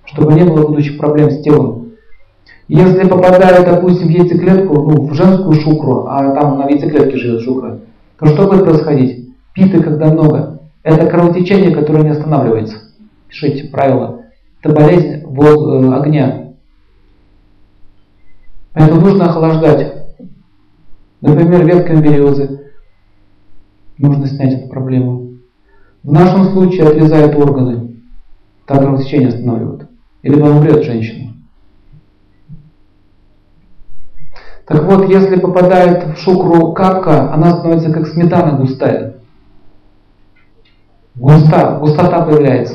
чтобы не было будущих проблем с телом. Если попадает, допустим, в яйцеклетку, ну, в женскую шукру, а там на яйцеклетке живет шукра, то что будет происходить? Питы, когда много, это кровотечение, которое не останавливается. Пишите правило. Это болезнь воз, э, огня. Поэтому нужно охлаждать. Например, ветками березы. Нужно снять эту проблему. В нашем случае отрезают органы. Так кровотечение останавливают. Или умрет женщина. Так вот, если попадает в шукру капка, она становится как сметана густая. Густа, густота появляется.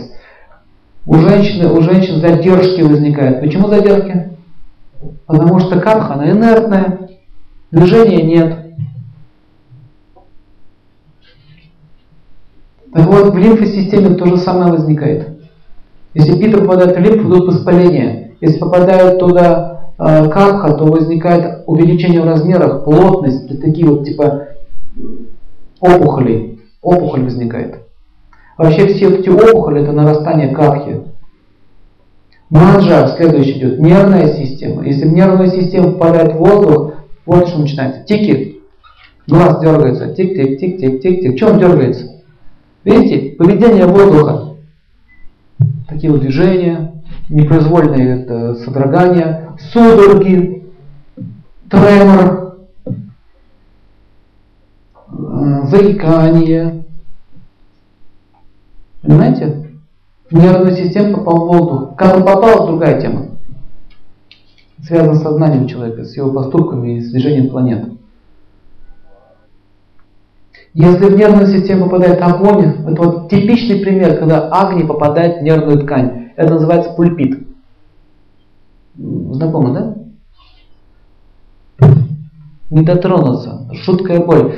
У женщины, у женщин задержки возникают. Почему задержки? Потому что капха, она инертная, движения нет. Так вот, в лимфосистеме то же самое возникает. Если пита попадает в лимфу, идут воспаления. Если попадают туда Э, капха, то возникает увеличение в размерах, плотность, такие вот типа опухолей. Опухоль возникает. Вообще все эти опухоли это нарастание капхи. Маджа, следующий идет, нервная система. Если в нервную систему попадает воздух, вот что начинается. Тики, глаз дергается, тик-тик-тик-тик-тик-тик. Что он дергается? Видите, поведение воздуха. Такие вот движения, непроизвольные это, содрогания, судороги, тремор, заикание. Понимаете? В нервную систему попал воздух. Как он попал, другая тема. Связано с сознанием человека, с его поступками и с движением планет. Если в нервную систему попадает огонь, это вот типичный пример, когда огонь попадает в нервную ткань. Это называется пульпит. Знакомо, да? Не дотронуться. Шуткая боль.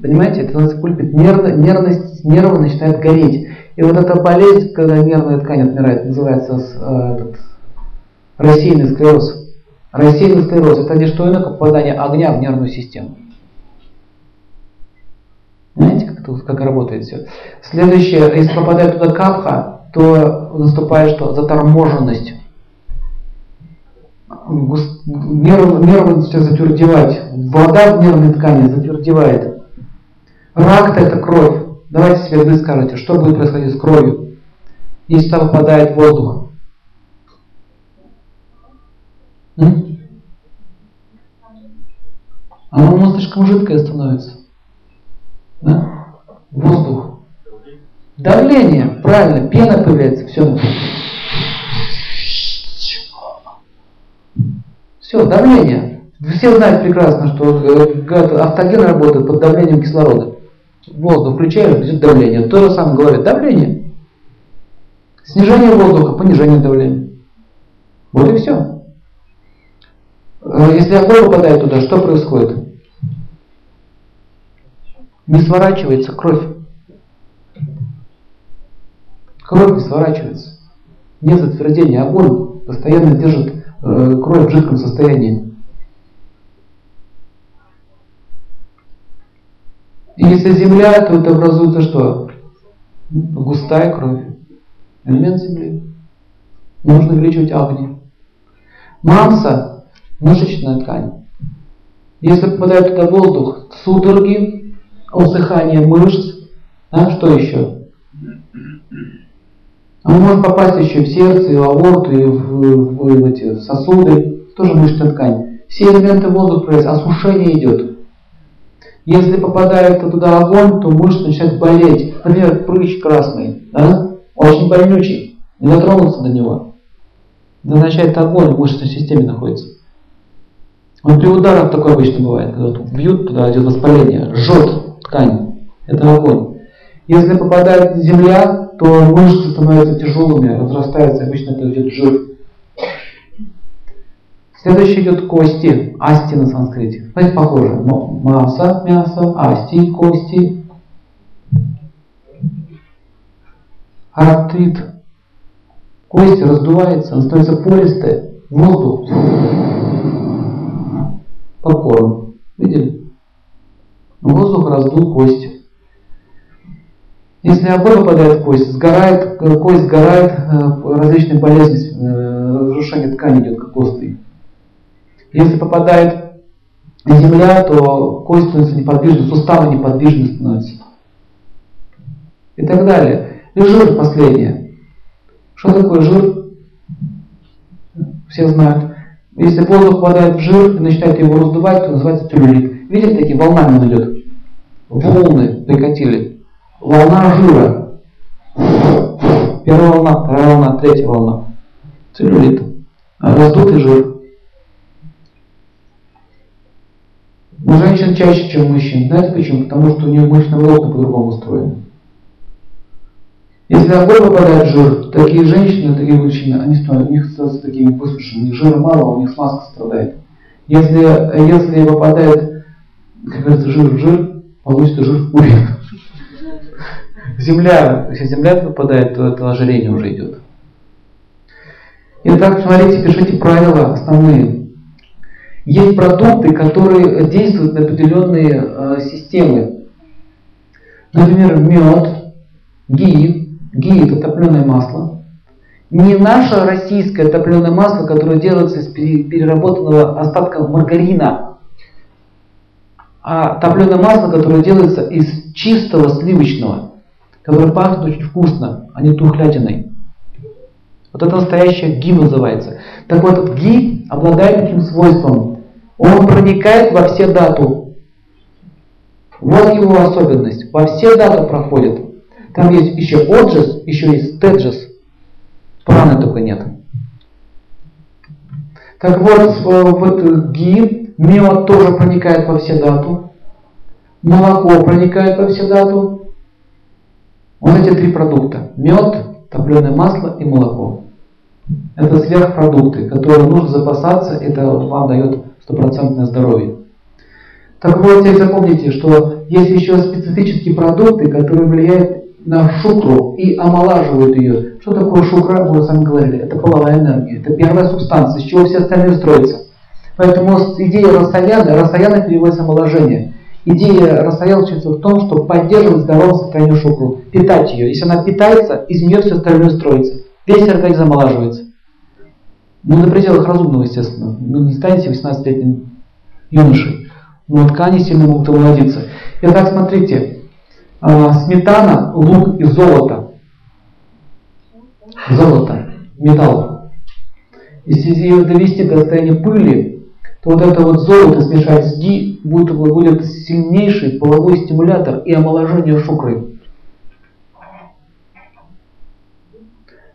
Понимаете, это называется пульпит. Нерв, нервность, нервы начинают гореть. И вот эта болезнь, когда нервная ткань отмирает, называется э, этот, рассеянный склероз. Рассеянный склероз это не что иное, как попадание огня в нервную систему. Знаете, как, это, как работает все? Следующее, если попадает туда капха, то наступает что? Заторможенность. Нервы, нервы начинают затвердевать. Вода в нервной ткани затвердевает. Рак-то это кровь. Давайте себе вы скажете, что будет происходить с кровью, если там попадает воздух. М? Оно слишком жидкое становится. Да? Воздух. Давление, правильно, пена появляется, все. Все, давление. Все знают прекрасно, что автоген работает под давлением кислорода. Воздух включаешь, идет давление. То же самое голове. Давление. Снижение воздуха, понижение давления. Вот и все. Э, если огонь попадает туда, что происходит? Не сворачивается кровь. Кровь не сворачивается. Нет затвердения. Огонь постоянно держит э, кровь в жидком состоянии. Если земля, то это образуется что? Густая кровь. Элемент земли. Нужно увеличивать огни. Масса – мышечная ткань. Если попадает туда воздух, судороги, усыхание мышц, а что еще? Он может попасть еще в сердце, и в аорту, и в, в, в эти в сосуды, тоже мышечная ткань. Все элементы воздуха осушение идет. Если попадает туда огонь, то мышцы начинают болеть. Например, прыщ красный, да? очень больнючий, не дотронуться до него. Это означает, огонь в мышечной системе находится. Он при ударах такое обычно бывает, когда бьют туда, идет воспаление, жжет ткань. Это огонь. Если попадает земля, то мышцы становятся тяжелыми, разрастаются, обычно это идет жир. Следующий идет кости, асти на санскрите. Знаете, похоже. Масса, мясо, асти, кости. Артрит. Кости раздуваются, она становится пористая. Воздух. Попкорн. Видели? Воздух раздул кости. Если огонь попадает в кость, сгорает, кость сгорает, э, различные болезни, э, разрушение ткани идет как костный. Если попадает земля, то кость становится неподвижной, суставы неподвижны становятся. И так далее. И жир последнее. Что такое жир? Все знают. Если воздух попадает в жир и начинает его раздувать, то называется целлюлит. Видите, такие волнами он идет. Волны прикатили. Волна жира. Первая волна, вторая волна, третья волна. Целлюлит. Раздутый жир. У женщин чаще, чем у мужчин. Знаете почему? Потому что у нее мышечные волокна по-другому устроены. Если огонь попадает жир, такие женщины, такие мужчины, они становятся, у них становятся такими высушенными. Жира мало, у них смазка страдает. Если, если попадает, как говорится, жир в жир, получится жир в пуре. Земля, если земля попадает, то это ожирение уже идет. Итак, смотрите, пишите правила основные. Есть продукты, которые действуют на определенные э, системы. Например, мед, ги. Ги это топленое масло. Не наше российское топленое масло, которое делается из переработанного остатка маргарина, а топленое масло, которое делается из чистого сливочного, которое пахнет очень вкусно, а не тухлятиной. Вот это настоящее ги называется. Так вот, ги обладает таким свойством. Он проникает во все дату. Вот его особенность. Во все дату проходит. Там есть еще оджес, еще есть теджес. Праны только нет. Так вот, в этот ги мед тоже проникает во все дату. Молоко проникает во все дату. Вот эти три продукта. Мед, топленое масло и молоко. Это сверхпродукты, которые нужно запасаться, это вам дает стопроцентное здоровье. Так вот, теперь запомните, что есть еще специфические продукты, которые влияют на шукру и омолаживают ее. Что такое шукра, мы с вами говорили, это половая энергия, это первая субстанция, с чего все остальные строятся. Поэтому идея Расаяна, Расаяна переводится омоложение. Идея Расаяна в том, чтобы поддерживать здоровое состояние шукру, питать ее. Если она питается, из нее все остальное строится. Весь организм омолаживается. Ну, на пределах разумного, естественно. Ну, не станете 18-летним юношей. Но ткани сильно могут омолодиться. Итак, смотрите. А, сметана, лук и золото. Золото, металл. Если ее довести до состояния пыли, то вот это вот золото смешать с ги будет, будет сильнейший половой стимулятор и омоложение шукры.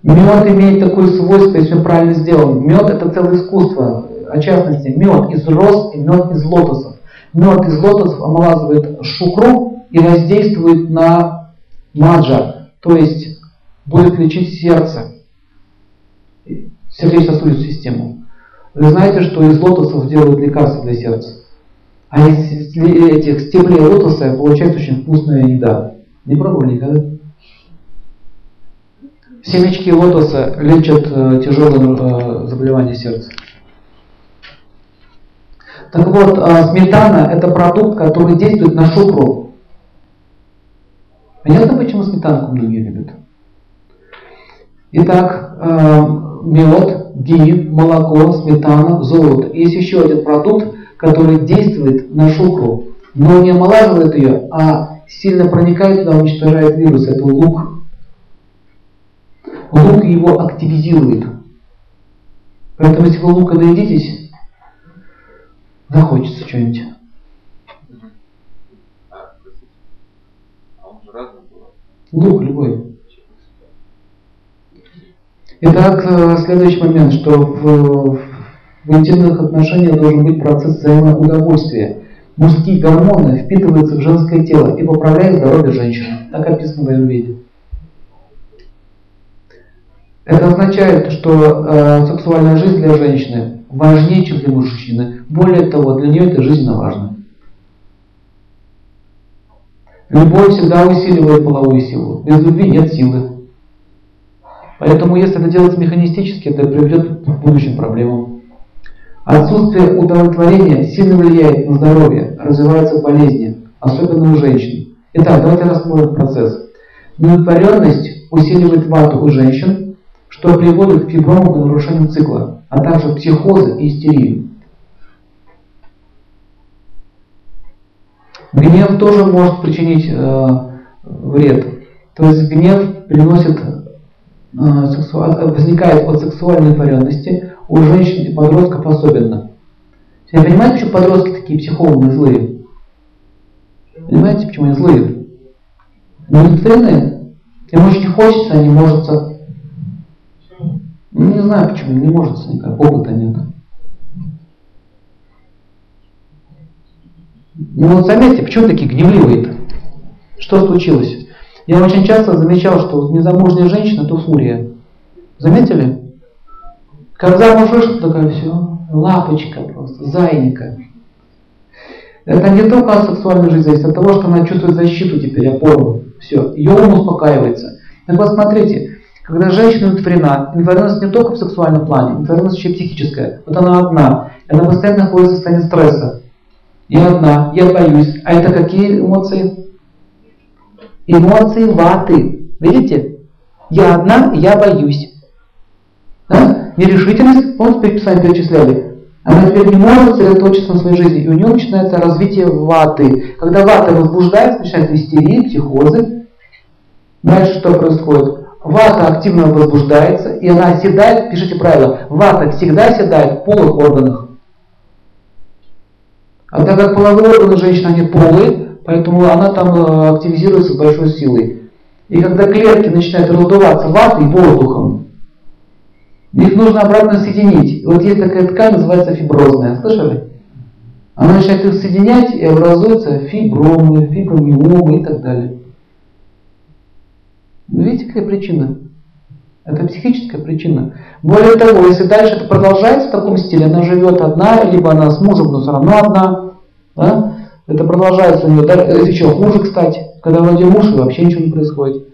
Мед имеет такое свойство, если он правильно сделан. Мед это целое искусство. а в частности мед из роз и мед из лотосов. Мед из лотосов омолазывает шукру и воздействует на маджа, то есть будет лечить сердце, сердечно-сосудистую систему. Вы знаете, что из лотосов делают лекарства для сердца? А из этих стеблей лотоса получается очень вкусная еда. Не пробовали никогда? Семечки лотоса лечат э, тяжелые э, заболевания сердца. Так вот, э, сметана это продукт, который действует на шукру. Понятно, почему сметанку многие любят? Итак, мед, ги, молоко, сметана, золото. Есть еще один продукт, который действует на шукру, но не омолаживает ее, а сильно проникает туда, уничтожает вирус. Это лук. Лук его активизирует. Поэтому, если вы лука наедитесь, захочется что-нибудь. Лук любой. Итак, э, следующий момент, что в, в интимных отношениях должен быть процесс взаимоудовольствия. Мужские гормоны впитываются в женское тело и поправляют здоровье женщины. Так описано в Аюрведе. Это означает, что э, сексуальная жизнь для женщины важнее, чем для мужчины. Более того, для нее это жизненно важно. Любовь всегда усиливает половую силу. Без любви нет силы. Поэтому, если это делать механистически, это приведет к будущим проблемам. Отсутствие удовлетворения сильно влияет на здоровье, развиваются болезни, особенно у женщин. Итак, давайте рассмотрим процесс. Неудовлетворенность усиливает вату у женщин, что приводит к фибромам и нарушению цикла, а также психозы и истерию. Гнев тоже может причинить э, вред. То есть гнев приносит э, возникает от сексуальной удовлетворенности, у женщин и подростков особенно. Вы понимаете, почему подростки такие психованные, злые? Понимаете, почему они злые? Неудовлетворенные. Им очень хочется, не может. Ну, не знаю почему, не может никак, опыта нет. Ну вот заметьте, почему такие гневливые-то? Что случилось? Я очень часто замечал, что незамужняя женщина – это фурия. Заметили? Как замуж вышла, такая все, лапочка просто, зайника. Это не только от сексуальной жизни зависит, от того, что она чувствует защиту теперь, опору. Все, ее ум успокаивается. Так вот смотрите, когда женщина удовлетворена, удовлетворенность не только в сексуальном плане, удовлетворенность еще и психическая. Вот она одна, она постоянно находится в состоянии стресса. Я одна, я боюсь. А это какие эмоции? Эмоции ваты. Видите? Я одна, я боюсь. Да? Нерешительность, помните, сами перечисляли. Она теперь не может сосредоточиться на своей жизни, и у нее начинается развитие ваты. Когда вата возбуждается, начинают истерии, психозы. Дальше что происходит? Вата активно возбуждается, и она оседает, пишите правило, вата всегда оседает в полых органах. А так как половые органы женщины, они полые, поэтому она там э, активизируется с большой силой. И когда клетки начинают раздуваться ватой, воздухом, их нужно обратно соединить. И вот есть такая ткань, называется фиброзная. Слышали? Она начинает их соединять и образуются фибромы, фибромиомы и так далее. Ну, видите, какая причина? Это психическая причина. Более того, если дальше это продолжается в таком стиле, она живет одна, либо она с мужем, но все равно одна, да? это продолжается у нее, это еще хуже, кстати, когда вроде муж, и вообще ничего не происходит.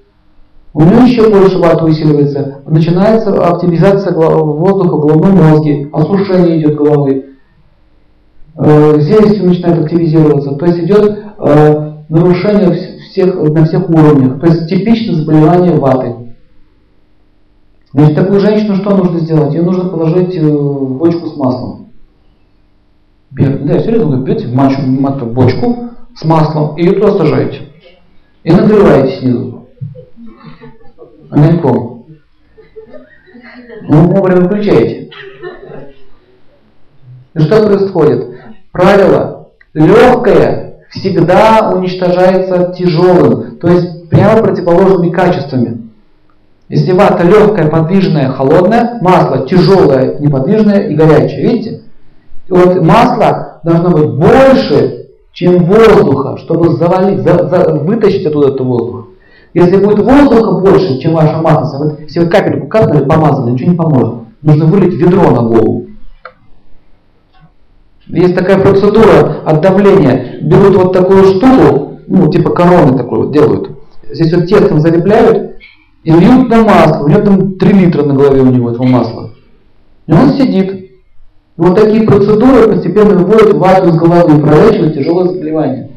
У нее еще больше вата усиливается, начинается активизация воздуха в головном мозге, осушение идет головы, э, зелень начинает активизироваться, то есть идет э, нарушение всех, на всех уровнях, то есть типичное заболевание ваты. Значит, такую женщину что нужно сделать? Ее нужно положить э, в бочку с маслом. Да, серьезно говорю, берете в бочку с маслом и ее туда сажаете. И нагреваете снизу огоньком. Ну, вовремя выключаете. И что происходит? Правило. Легкое всегда уничтожается тяжелым, то есть прямо противоположными качествами. Если вата легкая, подвижная, холодная, масло тяжелое, неподвижное и горячее. Видите? И вот масло должно быть больше, чем воздуха, чтобы завалить, за, за, вытащить оттуда этот воздух. Если будет воздуха больше, чем ваша масло, вот, если вы капельку капнули, помазали, ничего не поможет. Нужно вылить ведро на голову. Есть такая процедура от давления. Берут вот такую штуку, ну, типа короны такой вот делают. Здесь вот тестом залепляют и льют на масло. У него там 3 литра на голове у него этого масла. И он сидит. И вот такие процедуры постепенно выводят вату из головы и пролечивают тяжелое заболевание.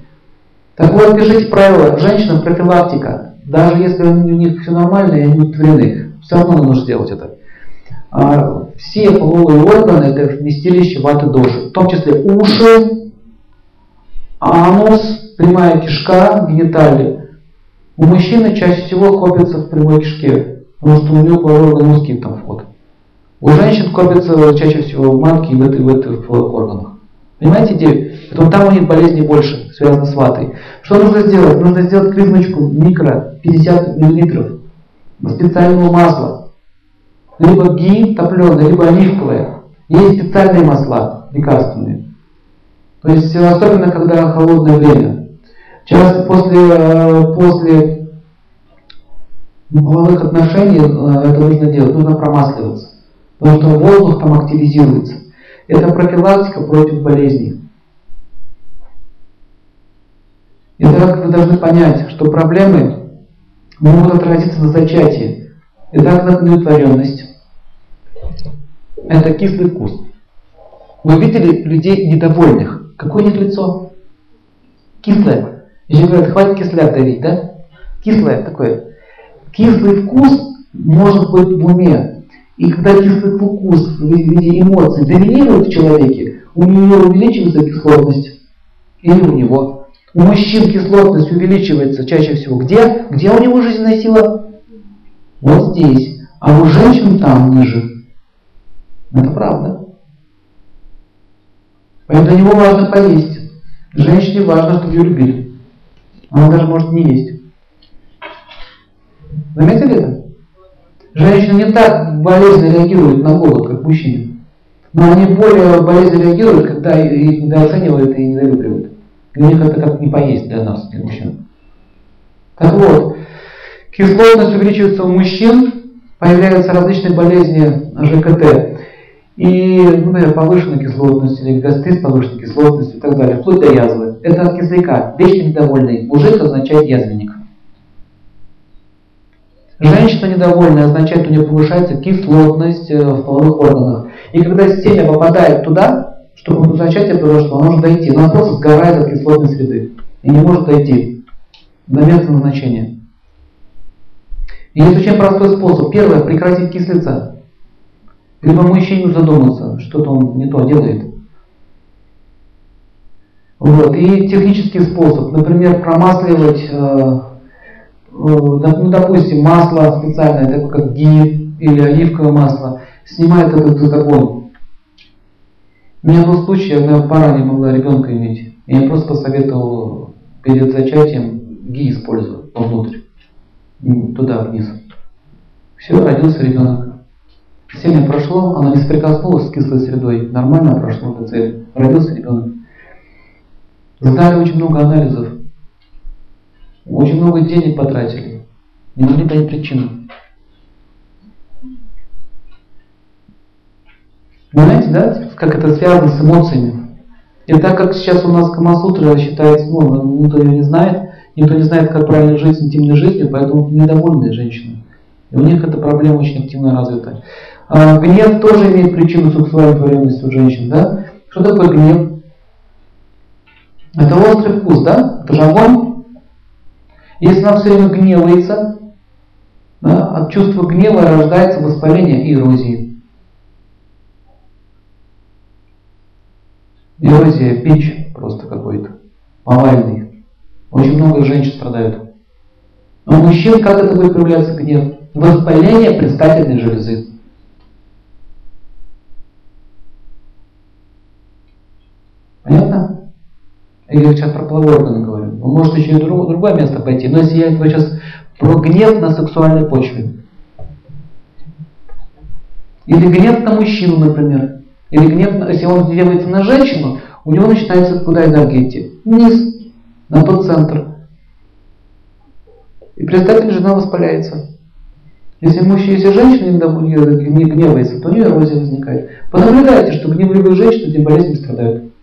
Так вот, пишите правила. Женщинам профилактика. Даже если у них все нормально и они удовлетворены, все равно нужно сделать это. А, все половые органы это вместилище ваты доши, в том числе уши, анус, прямая кишка, гениталии. У мужчины чаще всего копится в прямой кишке, потому что у него половой орган узкий там вход. У женщин копится чаще всего в матке и в, этой, в этих половых органах. Понимаете идею? Поэтому там у них болезни больше, связаны с ватой. Что нужно сделать? Нужно сделать клизмочку микро, 50 мл, специального масла либо ги топленое, либо оливковое. Есть специальные масла лекарственные. То есть особенно когда холодное время. Часто после, э, после половых отношений э, это нужно делать, нужно промасливаться. Потому что воздух там активизируется. Это профилактика против болезней. Итак, вы должны понять, что проблемы могут отразиться на зачатии. Итак, удовлетворенность. Это кислый вкус. Вы видели людей недовольных? Какое у них лицо? Кислое. Еще говорят, хватит кисляк давить, да? Кислое такое. Кислый вкус может быть в уме. И когда кислый вкус в виде эмоций доминирует в человеке, у нее увеличивается кислотность. Или у него. У мужчин кислотность увеличивается чаще всего. Где? Где у него жизненная сила? Вот здесь. А у женщин там ниже. Это правда. Поэтому для него важно поесть. Женщине важно, чтобы ее любили. Она даже может не есть. Заметили это? Женщина не так болезненно реагирует на голод, как мужчина. Но они более болезненно реагируют, когда их недооценивают и недолюбливают. Для них это как не поесть для нас, для мужчин. Так вот, Кислотность увеличивается у мужчин, появляются различные болезни ЖКТ. И, например, повышенная кислотность или гастрит с повышенной кислотностью и так далее, вплоть до язвы. Это от кисляка. Вечно недовольный. Мужик означает язвенник. Женщина недовольная означает, у нее повышается кислотность э, в половых органах. И когда семя попадает туда, чтобы зачатие произошло, оно может дойти. Но просто сгорает от кислотной среды. И не может дойти до места назначения. И есть очень простой способ. Первое, прекратить кислиться. Либо мужчине задуматься, что-то он не то делает. Вот. И технический способ, например, промасливать, э, э, ну, допустим, масло специальное, такое как ги или оливковое масло, снимает этот, огонь. У меня был случай, я на пора не могла ребенка иметь. Я просто посоветовал перед зачатием ги использовать внутрь туда вниз. Все, родился ребенок. Семя прошло, оно не соприкоснулось с кислой средой, нормально прошло до цели. Родился ребенок. Сдали очень много анализов. Очень много денег потратили. Не могли понять причину. Понимаете, да, как это связано с эмоциями? И так как сейчас у нас Камасутра считается, ну, никто ее не знает, Никто не знает, как правильно жить интимной жизнью, поэтому недовольные женщины. И у них эта проблема очень активно развита. А гнев тоже имеет причину сексуальной творенности у женщин. Да? Что такое гнев? Это острый вкус, да? Это же огонь. Если она все время гневается, да, от чувства гнева рождается воспаление и эрозии. Эрозия, пич просто какой-то, овальный. Очень много женщин страдают. У мужчин как это будет проявляться гнев? Воспаление предстательной железы. Понятно? Я сейчас про половой орган говорю. Он может еще и в другое место пойти. Но если я говорю сейчас про гнев на сексуальной почве. Или гнев на мужчину, например. Или гнев, если он гневается на женщину, у него начинается куда энергия идти? Вниз, на тот центр. И представьте, жена воспаляется. Если мужчина, если женщина не гневается, то у нее эрозия возникает. Понаблюдайте, что гневливые женщины этим болезнью страдают.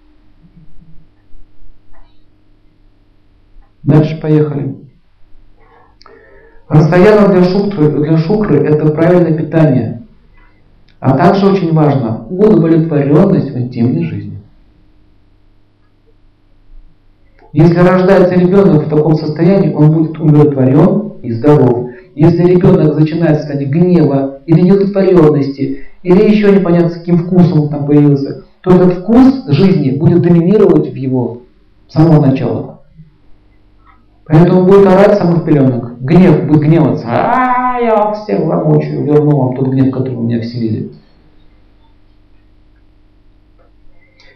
Дальше поехали. Расстояние для шукры, для шукры – это правильное питание. А также очень важно удовлетворенность в интимной жизни. Если рождается ребенок в таком состоянии, он будет удовлетворен и здоров. Если ребенок начинает состояние гнева или неудовлетворенности, или еще непонятно с каким вкусом он там появился, то этот вкус жизни будет доминировать в его самого начала. Поэтому будет орать самых пеленок. Гнев будет гневаться. А, я всех замучу, верну вам тот гнев, который у меня вселили.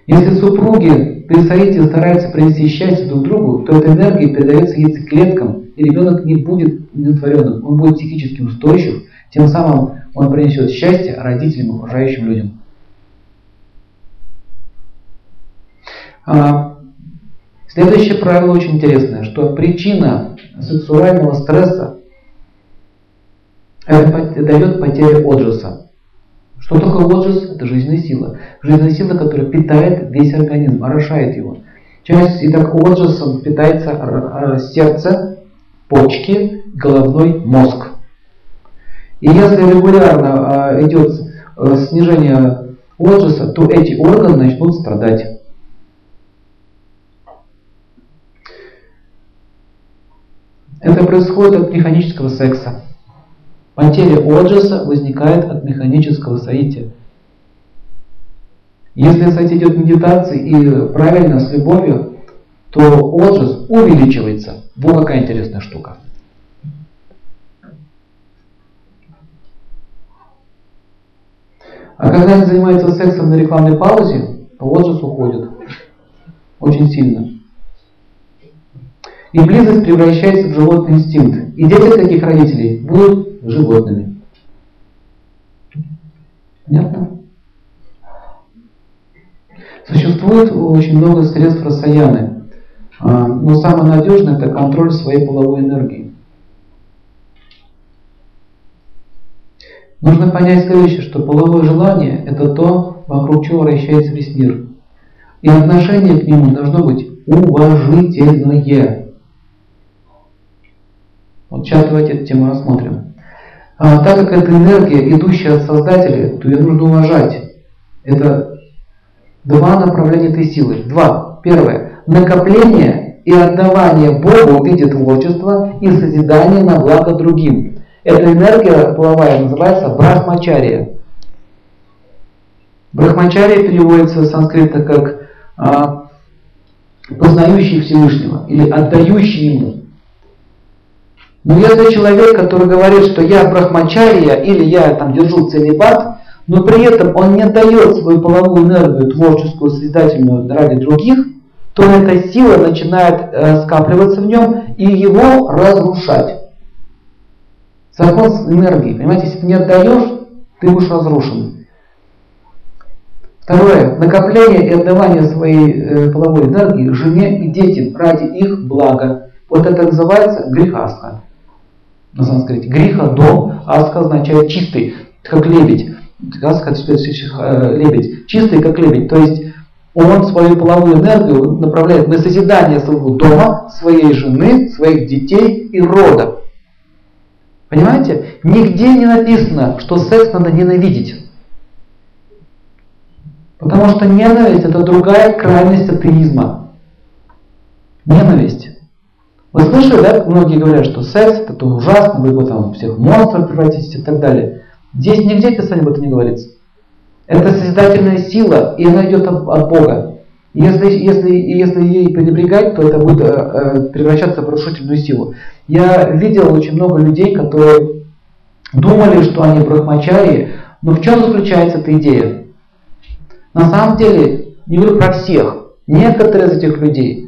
Если супруги при соитии стараются принести счастье друг другу, то эта энергия передается яйцеклеткам, и ребенок не будет удовлетворенным, он будет психически устойчив, тем самым он принесет счастье родителям и окружающим людям. Следующее правило очень интересное, что причина сексуального стресса это дает потеря отжаса. Что такое отжиз? Это жизненная сила. Жизненная сила, которая питает весь организм, орошает его. Часть, и так отжисом питается э, сердце, почки, головной мозг. И если регулярно э, идет э, снижение отжиса, то эти органы начнут страдать. Это происходит от механического секса. Потеря оджаса возникает от механического соития. Если соитие идет медитации и правильно, с любовью, то оджас увеличивается. Вот какая интересная штука. А когда они занимаются сексом на рекламной паузе, то оджас уходит. Очень сильно. И близость превращается в животный инстинкт. И дети таких родителей будут животными. Понятно? Существует очень много средств рассаяны, а, но самое надежное это контроль своей половой энергии. Нужно понять следующее, что половое желание это то, вокруг чего вращается весь мир. И отношение к нему должно быть уважительное. Вот сейчас давайте эту тему рассмотрим. А, так как это энергия, идущая от Создателя, то ее нужно уважать. Это два направления этой силы. Два. Первое. Накопление и отдавание Богу в виде творчества и созидания на благо другим. Эта энергия половая называется брахмачария. Брахмачария переводится с санскрита как а, познающий Всевышнего или отдающий ему. Но если человек, который говорит, что я брахмачария или я там держу целебат, но при этом он не дает свою половую энергию творческую, созидательную ради других, то эта сила начинает э, скапливаться в нем и его разрушать. Закон энергии. Понимаете, если ты не отдаешь, ты будешь разрушен. Второе. Накопление и отдавание своей э, половой энергии жене и детям ради их блага. Вот это называется грехаска на санскрите. Гриха дом, аска означает чистый, как лебедь. Аска это лебедь. Чистый, как лебедь. То есть он свою половую энергию направляет на созидание своего дома, своей жены, своих детей и рода. Понимаете? Нигде не написано, что секс надо ненавидеть. Потому что ненависть это другая крайность атеизма. Ненависть. Вы слышали, да, многие говорят, что секс это ужасно, вы бы там всех монстров превратите и так далее. Здесь нигде Писание об этом не говорится. Это созидательная сила, и она идет от, от Бога. Если, если, если ей пренебрегать, то это будет э, э, превращаться в разрушительную силу. Я видел очень много людей, которые думали, что они брахмачари, но в чем заключается эта идея? На самом деле, не говорю про всех, некоторые из этих людей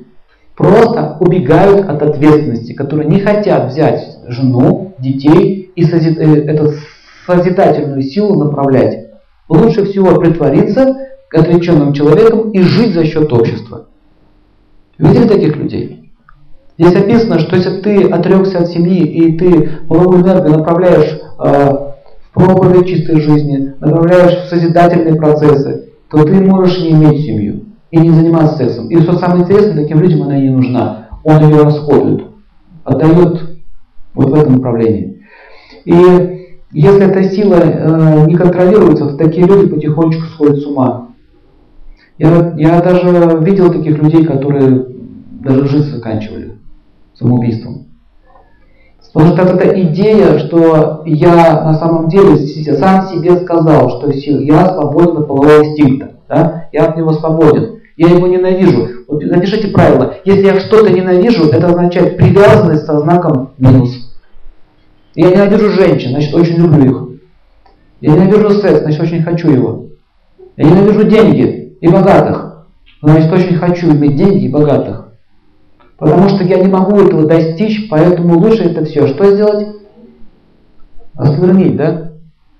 просто убегают от ответственности, которые не хотят взять жену, детей и созид... Э, эту созидательную силу направлять. Лучше всего притвориться, отреченным человеком и жить за счет общества. Видели таких людей? Здесь описано, что если ты отрекся от семьи и ты половую энергию направляешь э, в проповедь чистой жизни, направляешь в созидательные процессы, то ты можешь не иметь семью и не заниматься сексом. И что самое интересное, таким людям она не нужна. Он ее расходует, отдает вот в этом направлении. И если эта сила э, не контролируется, то такие люди потихонечку сходят с ума. Я, я даже видел таких людей, которые даже жизнь заканчивали самоубийством. Потому что эта идея, что я на самом деле сам себе сказал, что я свободен от полового инстинкта, да? я от него свободен, я его ненавижу. Вот напишите правило, если я что-то ненавижу, это означает привязанность со знаком минус. Я ненавижу женщин, значит очень люблю их. Я ненавижу секс, значит очень хочу его. Я ненавижу деньги и богатых, значит очень хочу иметь деньги и богатых. Потому что я не могу этого достичь, поэтому лучше это все. Что сделать? Осквернить, да?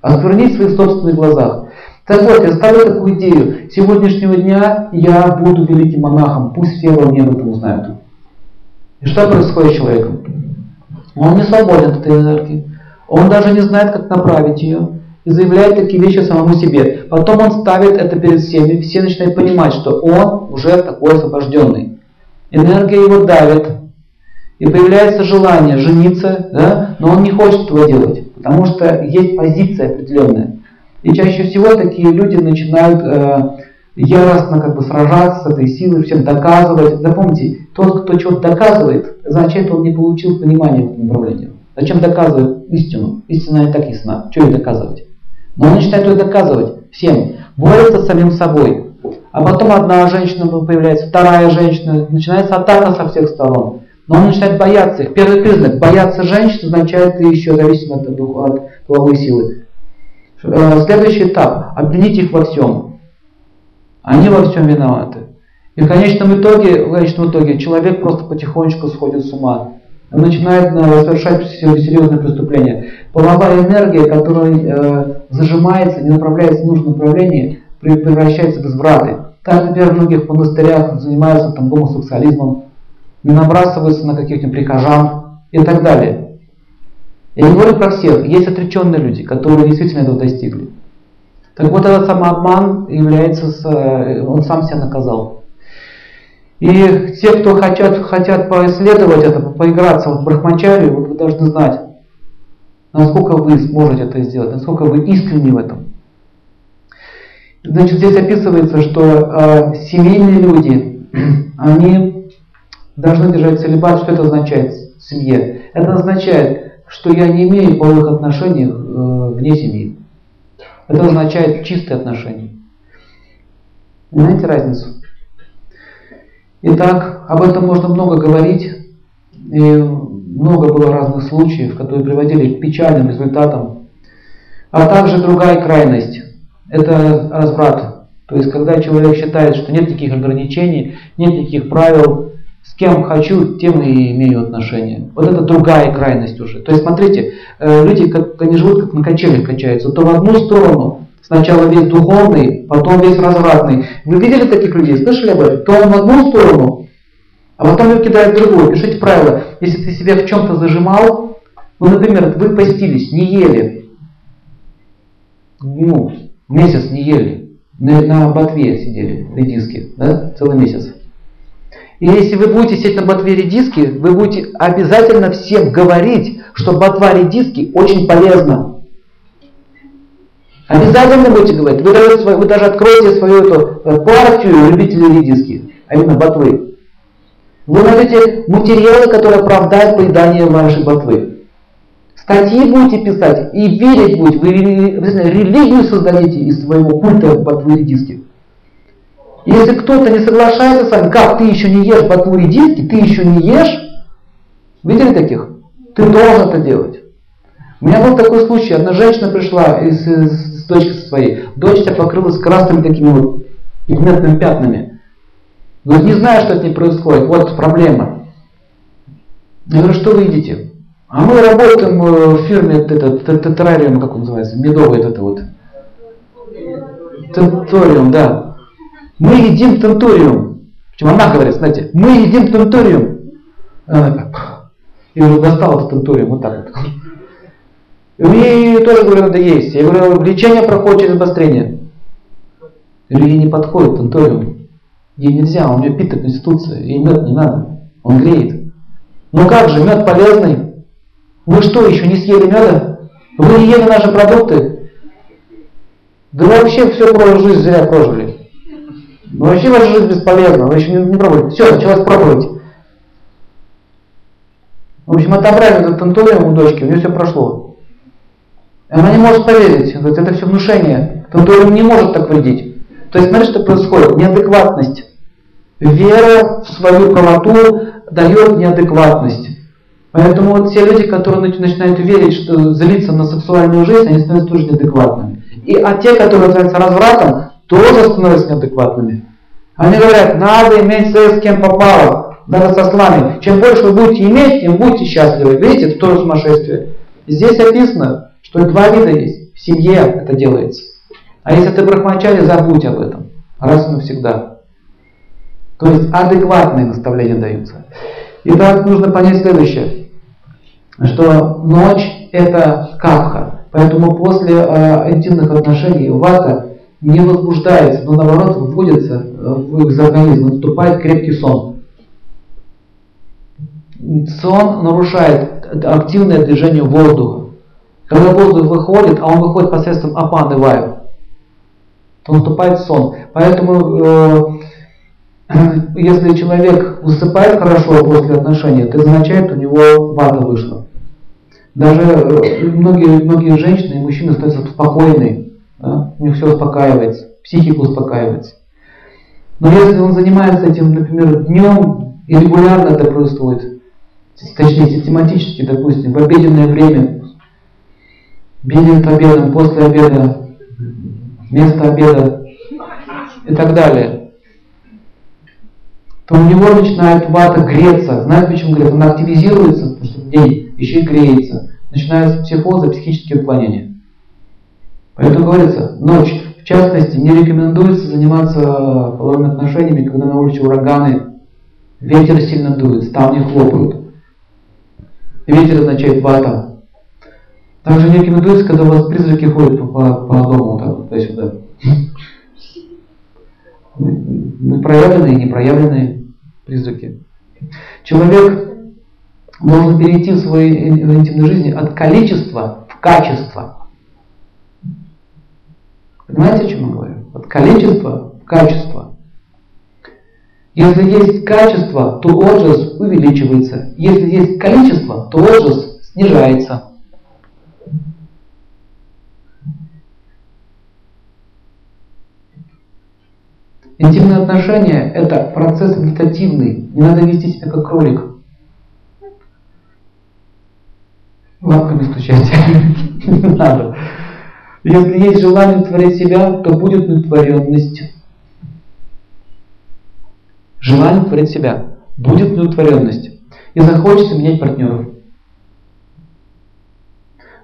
Осквернить в своих собственных глазах. Так вот, я ставлю такую идею. С сегодняшнего дня я буду великим монахом. Пусть все во мне об узнают. И что происходит с человеком? Он не свободен от этой энергии. Он даже не знает, как направить ее. И заявляет такие вещи самому себе. Потом он ставит это перед всеми. Все начинают понимать, что он уже такой освобожденный энергия его давит, и появляется желание жениться, да, но он не хочет этого делать, потому что есть позиция определенная. И чаще всего такие люди начинают э, яростно как бы сражаться с этой силой, всем доказывать. Запомните, тот, кто что-то доказывает, что он не получил понимания в этом направлении. Зачем доказывать истину? Истина и так ясна. Что ее доказывать? Но он начинает ее доказывать всем. Борется с самим собой. А потом одна женщина появляется, вторая женщина, начинается атака со всех сторон. Но он начинает бояться их. Первый признак, бояться женщин означает, ты еще зависим от, от половой силы. Э, следующий этап, обвинить их во всем. Они во всем виноваты. И в конечном итоге, в конечном итоге человек просто потихонечку сходит с ума. Он начинает э, совершать серьезные преступления. Половая энергия, которая э, зажимается, не направляется в нужном направлении, превращается в извраты. Так, например, в многих монастырях занимаются там гомосексуализмом, набрасываются на каких-нибудь прихожан и так далее. Я не говорю про всех, есть отреченные люди, которые действительно этого достигли. Так вот этот самообман является, с, э, он сам себя наказал. И те, кто хотят, хотят поисследовать это, поиграться вот в брахмачарию, вот вы должны знать, насколько вы сможете это сделать, насколько вы искренни в этом. Значит, здесь описывается, что э, семейные люди, они должны держать целебат. Что это означает в семье? Это означает, что я не имею половых отношений э, вне семьи. Это означает чистые отношения. Понимаете разницу? Итак, об этом можно много говорить. И много было разных случаев, которые приводили к печальным результатам. А также другая крайность это разврат. То есть, когда человек считает, что нет никаких ограничений, нет никаких правил, с кем хочу, тем и имею отношения. Вот это другая крайность уже. То есть, смотрите, э, люди, как они живут, как на качелях качаются, то в одну сторону Сначала весь духовный, потом весь развратный. Вы видели таких людей? Слышали об этом? То он в одну сторону, а потом его кидает в другую. Пишите правило. Если ты себя в чем-то зажимал, ну, например, вы постились, не ели, ну, Месяц не ели. На, на ботве сидели, редиски, да, целый месяц. И если вы будете сидеть на ботве редиски, вы будете обязательно всем говорить, что ботва редиски очень полезна. Обязательно будете говорить. Вы даже, вы даже откроете свою эту э, партию любителей редиски, а именно ботвы. Вы найдете материалы, которые оправдают поедание вашей ботвы статьи будете писать и верить будете, вы религию создадите из своего культа ботвы редиски. Если кто-то не соглашается с вами, как ты еще не ешь ботву редиски, ты еще не ешь, видели таких? Ты должен это делать. У меня был такой случай, одна женщина пришла из, из, с дочкой своей, дочь вся покрылась красными такими вот пигментными пятнами. Говорит, не знаю, что с ней происходит, вот проблема. Я говорю, что вы едите? А мы работаем э, в фирме этот тетерариум, как он называется, медовый это вот. Теториум, да. Мы едим тентуриум. Почему она говорит, знаете, мы едим тентуриум. Она и уже достал этот тентуриум вот так вот. И мне тоже говорю, надо есть. Я говорю, лечение проходит через обострение. Я говорю, ей не подходит тентуриум. Ей нельзя, у нее пита конституция, ей мед не надо. Он греет. Ну как же, мед полезный. Вы что, еще не съели меда? Вы не ели наши продукты? Да вы вообще всю жизнь зря прожили. Ну вообще ваша жизнь бесполезна, вы еще не, не пробовали. Все, началось пробовать. В общем, отобрали этот тантуриум у дочки, у нее все прошло. Она не может поверить, говорит, это все внушение. Тантуриум не может так вредить. То есть, смотри, что происходит. Неадекватность. Вера в свою правоту дает неадекватность. Поэтому вот все люди, которые начинают верить, что злиться на сексуальную жизнь, они становятся тоже неадекватными. И а те, которые занимаются развратом, тоже становятся неадекватными. Они говорят, надо иметь секс с кем попало, даже со слами. Чем больше вы будете иметь, тем будете счастливы. Видите, это тоже сумасшествие. Здесь описано, что два вида есть. В семье это делается. А если ты брахмачари, забудь об этом. Раз и навсегда. То есть адекватные наставления даются. Итак, нужно понять следующее, что ночь это капха, поэтому после э, интимных отношений вата не возбуждается, но наоборот вводится э, в их организм, наступает крепкий сон. Сон нарушает активное движение воздуха. Когда воздух выходит, а он выходит посредством апаны ваю, то наступает сон. Поэтому э, если человек высыпает хорошо после отношений, это означает, у него вата вышла. Даже э, многие, многие женщины и мужчины становятся спокойны, да? у них все успокаивается, психика успокаивается. Но если он занимается этим, например, днем, и регулярно это происходит, точнее систематически, допустим, в обеденное время, перед обедом, после обеда, вместо обеда и так далее, то у него начинает вата греться. Знаете, почему греется? Она активизируется, потому что день еще и греется. Начинаются психозы, психические отклонения. Поэтому говорится, ночь, в частности, не рекомендуется заниматься половыми отношениями, когда на улице ураганы, ветер сильно дует, ставни хлопают. Ветер означает вата. Также не рекомендуется, когда у вас призраки ходят по, по, по дому, вот, туда-сюда. Проявленные и непроявленные призраки. Человек должен перейти в своей интимной жизни от количества в качество. Понимаете, о чем я говорю? От количества в качество. Если есть качество, то отжас увеличивается. Если есть количество, то отжас снижается. Интимные отношения – это процесс медитативный. Не надо вести себя как кролик. Лапками стучать. Не надо. Если есть желание творить себя, то будет неудовлетворенность. Желание творить себя. Будет неудовлетворенность. И захочется менять партнеров.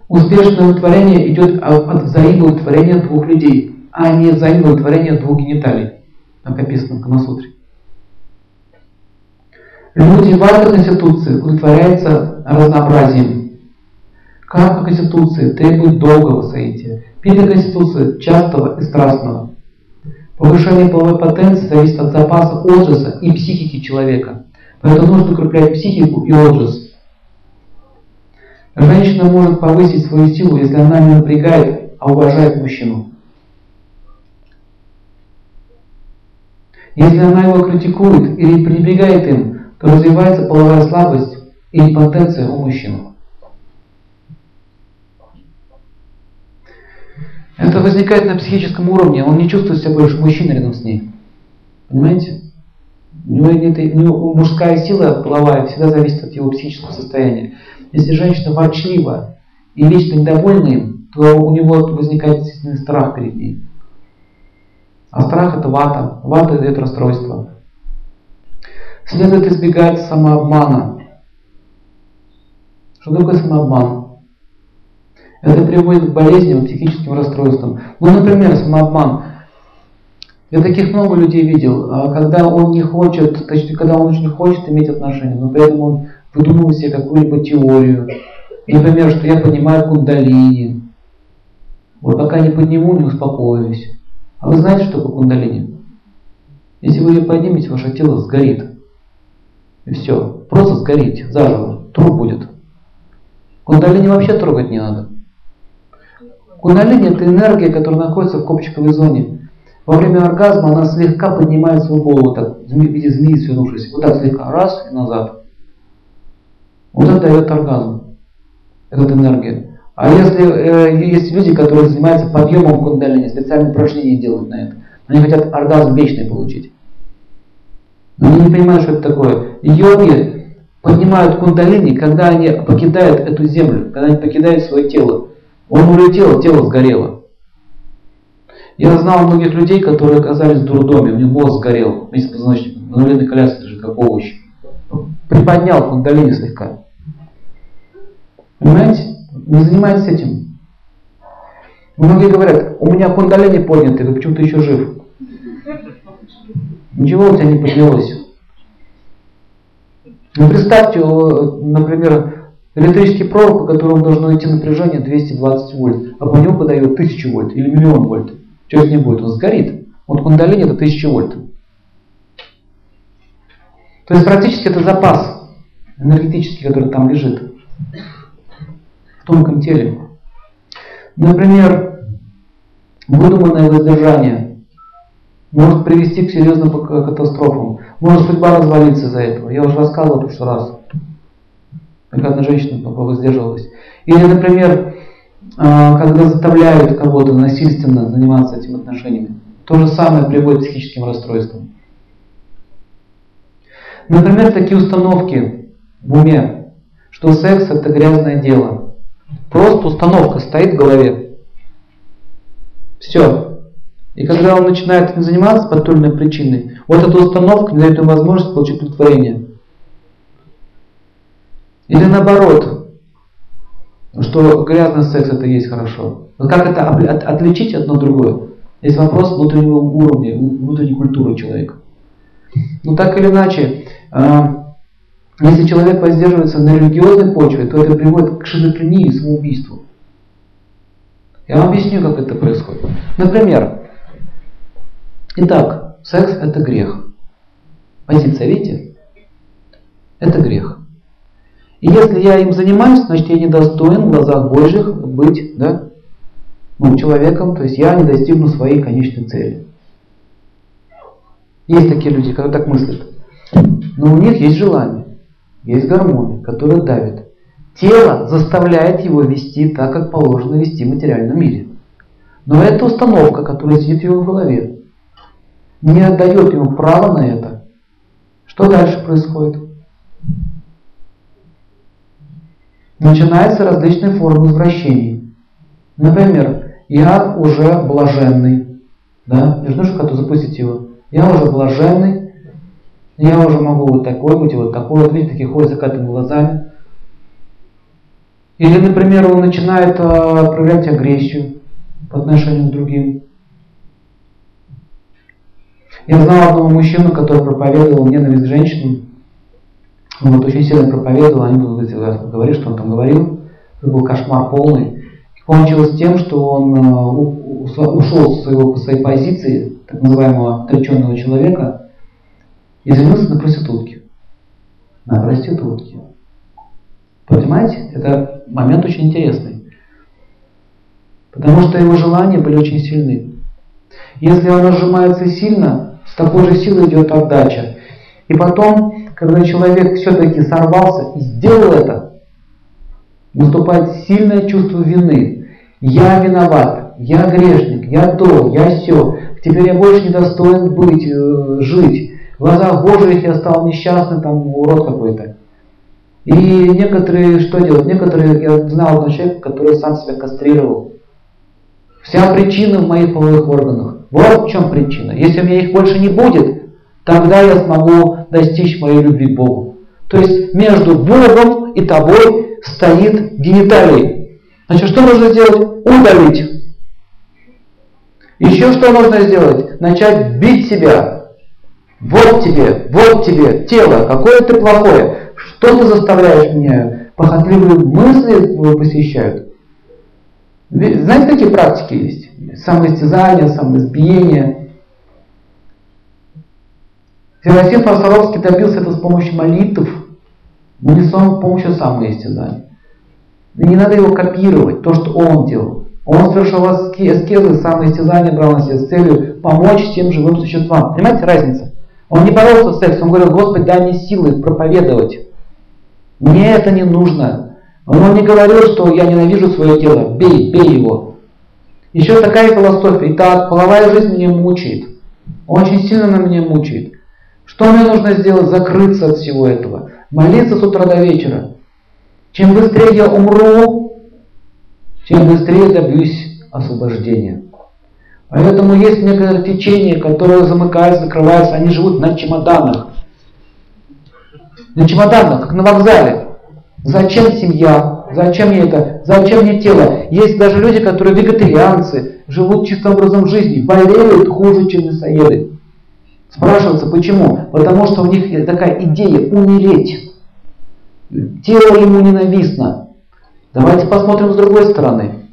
Успешное удовлетворение идет от взаимоудовлетворения двух людей, а не взаимоудовлетворения двух гениталий как описано в Камасутре. Люди в этой конституции удовлетворяются разнообразием. Карма конституции требует долгого соития. Пита конституции частого и страстного. Повышение половой потенции зависит от запаса отжаса и психики человека. Поэтому нужно укреплять психику и отжас. Женщина может повысить свою силу, если она не напрягает, а уважает мужчину. Если она его критикует или пренебрегает им, то развивается половая слабость и импотенция у мужчин. Это возникает на психическом уровне, он не чувствует себя больше мужчиной рядом с ней. Понимаете? У него, это, у него мужская сила половая всегда зависит от его психического состояния. Если женщина ворчлива и вечно недовольна им, то у него возникает естественный страх перед ней. А страх это вата. Вата дает расстройство. Следует избегать самообмана. Что такое самообман? Это приводит к болезням, психическим расстройствам. Ну, например, самообман. Я таких много людей видел, а когда он не хочет, точнее, когда он очень хочет иметь отношения, но при этом он выдумывает себе какую-либо теорию. Например, что я поднимаю кундалини. Вот пока не подниму, не успокоюсь. А вы знаете, что такое кундалини? Если вы ее поднимете, ваше тело сгорит. И все. Просто сгорите заживо. Труп будет. Кундалини вообще трогать не надо. Кундалини это энергия, которая находится в копчиковой зоне. Во время оргазма она слегка поднимает свою голову, так, в виде змеи свернувшись. Вот так слегка, раз и назад. Вот это дает оргазм. Это энергия. А если э, есть люди, которые занимаются подъемом кундалини, специальные упражнения делают на это. Они хотят оргазм вечный получить. Но они не понимают, что это такое. Йоги поднимают кундалини, когда они покидают эту землю, когда они покидают свое тело. Он улетел, тело сгорело. Я знал многих людей, которые оказались в дурдоме, у них мозг сгорел вместе позвоночником. На инвалидной коляске лежит, как овощ. Приподнял кундалини слегка. Понимаете? Не занимайтесь этим. Многие говорят, у меня кундалини подняты, ты почему ты еще жив? Ничего у тебя не поднялось. Ну представьте, например, электрический провод, по которому должно идти напряжение 220 вольт, а по нему подает 1000 вольт или миллион вольт. Что с ним будет? Он сгорит. Вот кундалини это 1000 вольт. То есть практически это запас энергетический, который там лежит в тонком теле. Например, выдуманное воздержание может привести к серьезным катастрофам. Может судьба развалиться из-за этого. Я уже рассказывал в прошлый раз. Как одна женщина воздерживалась. Или, например, а, когда заставляют кого-то насильственно заниматься этими отношениями. То же самое приводит к психическим расстройствам. Например, такие установки в уме, что секс это грязное дело. Просто установка стоит в голове. Все. И когда он начинает этим заниматься по той или иной причине, вот эта установка не дает ему возможность получить удовлетворение. Или наоборот, что грязный секс это есть хорошо. Но как это от, отличить одно другое? Есть вопрос внутреннего уровня, внутренней культуры человека. Но так или иначе, а, если человек воздерживается на религиозной почве, то это приводит к шизофрении и самоубийству. Я вам объясню, как это происходит. Например, итак, секс это грех. Позиция, видите? Это грех. И если я им занимаюсь, значит я недостоин в глазах Божьих быть да, ну, человеком, то есть я не достигну своей конечной цели. Есть такие люди, которые так мыслят. Но у них есть желание, есть гормоны, которые давят. Тело заставляет его вести так, как положено вести в материальном мире. Но эта установка, которая сидит в его голове, не отдает ему права на это. Что дальше происходит? Начинаются различные формы извращений. Например, я уже блаженный. Да? Нужно как-то запустить его. Я уже блаженный. Я уже могу вот такой быть, вот такой. Вот видите, такие ходят закатыми глазами. Или, например, он начинает а, проявлять агрессию по отношению к другим. Я знал одного мужчину, который проповедовал ненависть к женщинам. Он вот очень сильно проповедовал, они будут говорить, что он там говорил. Это был кошмар полный. И кончилось тем, что он э, ушел с своего, своей позиции, так называемого отреченного человека, и женился на проститутке. На проститутке. Понимаете? Это момент очень интересный. Потому что его желания были очень сильны. Если оно сжимается сильно, с такой же силой идет отдача. И потом когда человек все-таки сорвался и сделал это, наступает сильное чувство вины. Я виноват, я грешник, я то, я все. Теперь я больше не достоин быть, э, жить. В глазах Божьих я стал несчастным, там, урод какой-то. И некоторые, что делают? Некоторые, я знал одного человека, который сам себя кастрировал. Вся причина в моих половых органах. Вот в чем причина. Если у меня их больше не будет, Тогда я смогу достичь моей любви к Богу. То есть между Богом и тобой стоит гениталий. Значит, что нужно сделать? Удалить. Еще что нужно сделать? Начать бить себя. Вот тебе, вот тебе тело, какое ты плохое. Что ты заставляешь меня? Похотливые мысли посещают. Знаете, какие практики есть? Самоистязание, самоизбиение. Серафим Фарсаровский добился это с помощью молитв, но не с помощью самоистязания. И не надо его копировать, то, что он делал. Он совершил аскезы, самоистязание брал на себя с целью помочь тем живым существам. Понимаете разница? Он не боролся с сексом, он говорил, Господи, дай мне силы проповедовать. Мне это не нужно. Он не говорил, что я ненавижу свое тело, бей, бей его. Еще такая философия. Итак, половая жизнь меня мучает. Очень сильно на меня мучает. Что мне нужно сделать? Закрыться от всего этого. Молиться с утра до вечера. Чем быстрее я умру, тем быстрее добьюсь освобождения. Поэтому есть некоторые течения, которые замыкаются, закрываются, они живут на чемоданах. На чемоданах, как на вокзале. Зачем семья? Зачем мне это? Зачем мне тело? Есть даже люди, которые вегетарианцы, живут чистым образом жизни, болеют хуже, чем мясоеды. Спрашивается, почему? Потому что у них такая идея умереть. Тело ему ненавистно. Давайте посмотрим с другой стороны.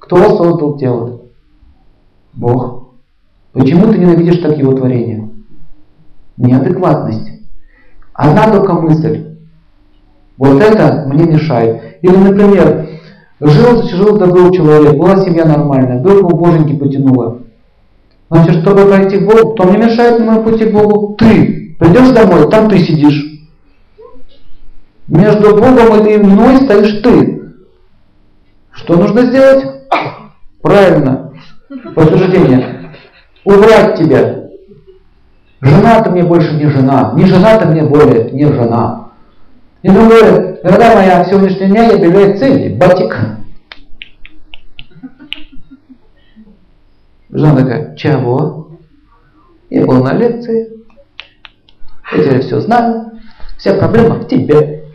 Кто создал тело? Бог. Почему ты ненавидишь так его творение? Неадекватность. Одна только мысль. Вот это мне мешает. Или, например, жил, жил добрый человек, была семья нормальная, вдруг его боженьки потянуло. Значит, чтобы пройти к Богу, кто мне мешает на моем пути к Богу? Ты. Придешь домой, там ты сидишь. Между Богом и мной стоишь ты. Что нужно сделать? Правильно. Подтверждение. Убрать тебя. Жена ты мне больше не жена. Не жена ты мне более не жена. И другое, дорогая моя, сегодняшний дня объявляет цели. Батик. Жена такая, чего? Я был на лекции. Я теперь все знаю. Вся проблема в тебе.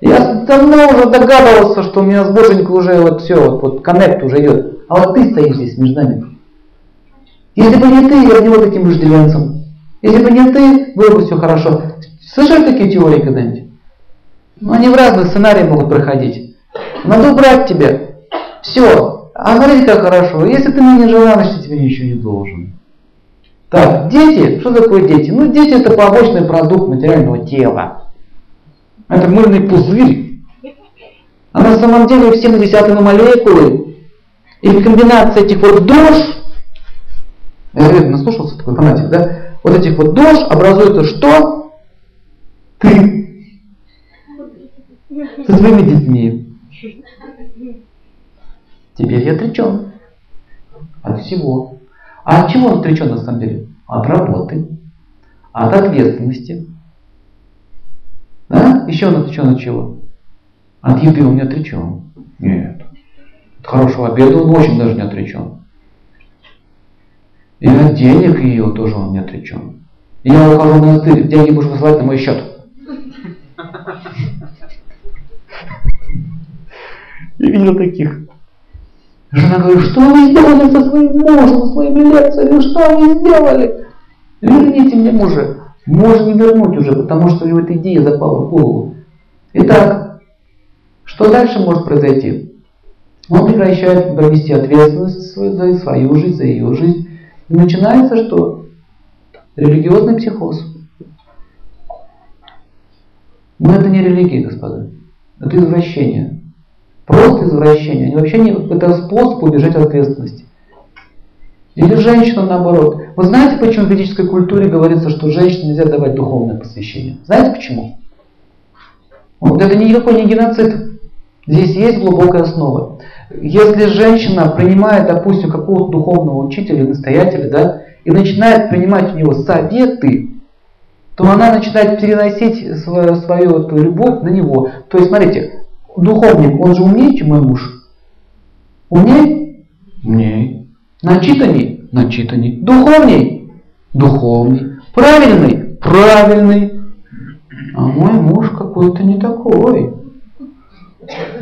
Я давно уже догадывался, что у меня с Боженькой уже вот все, вот, вот коннект уже идет. А вот ты стоишь здесь между нами. Если бы не ты, я бы не вот таким вожделенцем. Если бы не ты, было бы все хорошо. Слышали такие теории когда-нибудь? Ну, они в разных сценариях могут проходить. Надо убрать тебя. Все. А смотрите, как хорошо. Если ты мне не значит, я тебе ничего не должен. Так, дети. Что такое дети? Ну, дети это побочный продукт материального тела. Это мыльный пузырь. А на самом деле все десятые молекулы. И комбинация этих вот душ, я вероятно наслушался такой фанатик, да? Вот этих вот душ образуется что? Ты. Со своими детьми. Теперь я отречен. От всего. А от чего он отречен на самом деле? От работы. От ответственности. Да? Еще он отречен от чего? От еды он не отречен. Нет. От хорошего обеда он очень даже не отречен. И от денег ее тоже он не отречен. Я ухожу в монастырь, деньги будешь высылать на мой счет. Я видел таких. Жена говорит, что вы сделали со своим мужем, со своими лекциями, что вы сделали? Верните мне мужа. Можно не вернуть уже, потому что у него эта идея запала в голову. Итак, что дальше может произойти? Он прекращает провести ответственность за свою жизнь, за ее жизнь. И начинается что? Религиозный психоз. Но это не религия, господа. Это извращение. Просто извращение. Они вообще не, это способ убежать от ответственности. Или женщина наоборот. Вы знаете, почему в ведической культуре говорится, что женщине нельзя давать духовное посвящение? Знаете почему? Вот это никакой не геноцид. Здесь есть глубокая основа. Если женщина принимает, допустим, какого-то духовного учителя, настоятеля, да, и начинает принимать у него советы, то она начинает переносить свою, свою вот любовь на него. То есть, смотрите, духовник, он же умнее, чем мой муж. Умнее? Умнее. Начитанней? Начитанней. Духовней? Духовней. Правильный? Правильный. А мой муж какой-то не такой.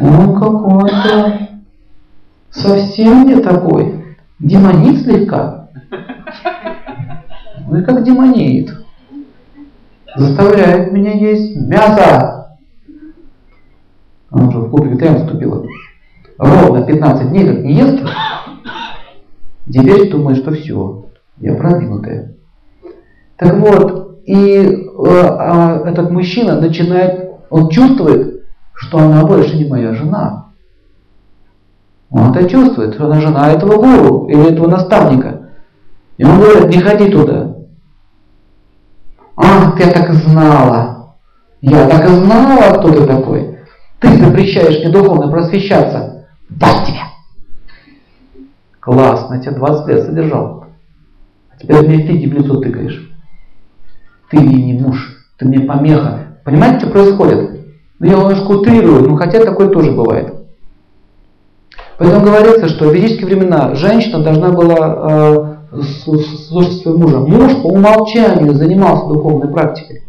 Он какой-то совсем не такой. Демонит слегка. Ну и как демонит. Заставляет меня есть мясо. Она уже в клуб вегетариан вступила. Ровно 15 дней как не ест. Теперь думает, что все, я продвинутая. Так вот, и э, э, этот мужчина начинает, он чувствует, что она больше не моя жена. Он это чувствует, что она жена этого гуру или этого наставника. И он говорит, не ходи туда. Ах, я так знала. Я так и знала, кто ты такой. Ты запрещаешь мне духовно просвещаться. Дай тебе. Классно, я тебя 20 лет содержал. А теперь мне фиги в лицо тыкаешь. Ты мне не муж, ты мне помеха. Понимаете, что происходит? Ну, я немножко утрирую, но хотя такое тоже бывает. Поэтому говорится, что в ведические времена женщина должна была э, слушать своего мужа. Муж по умолчанию занимался духовной практикой.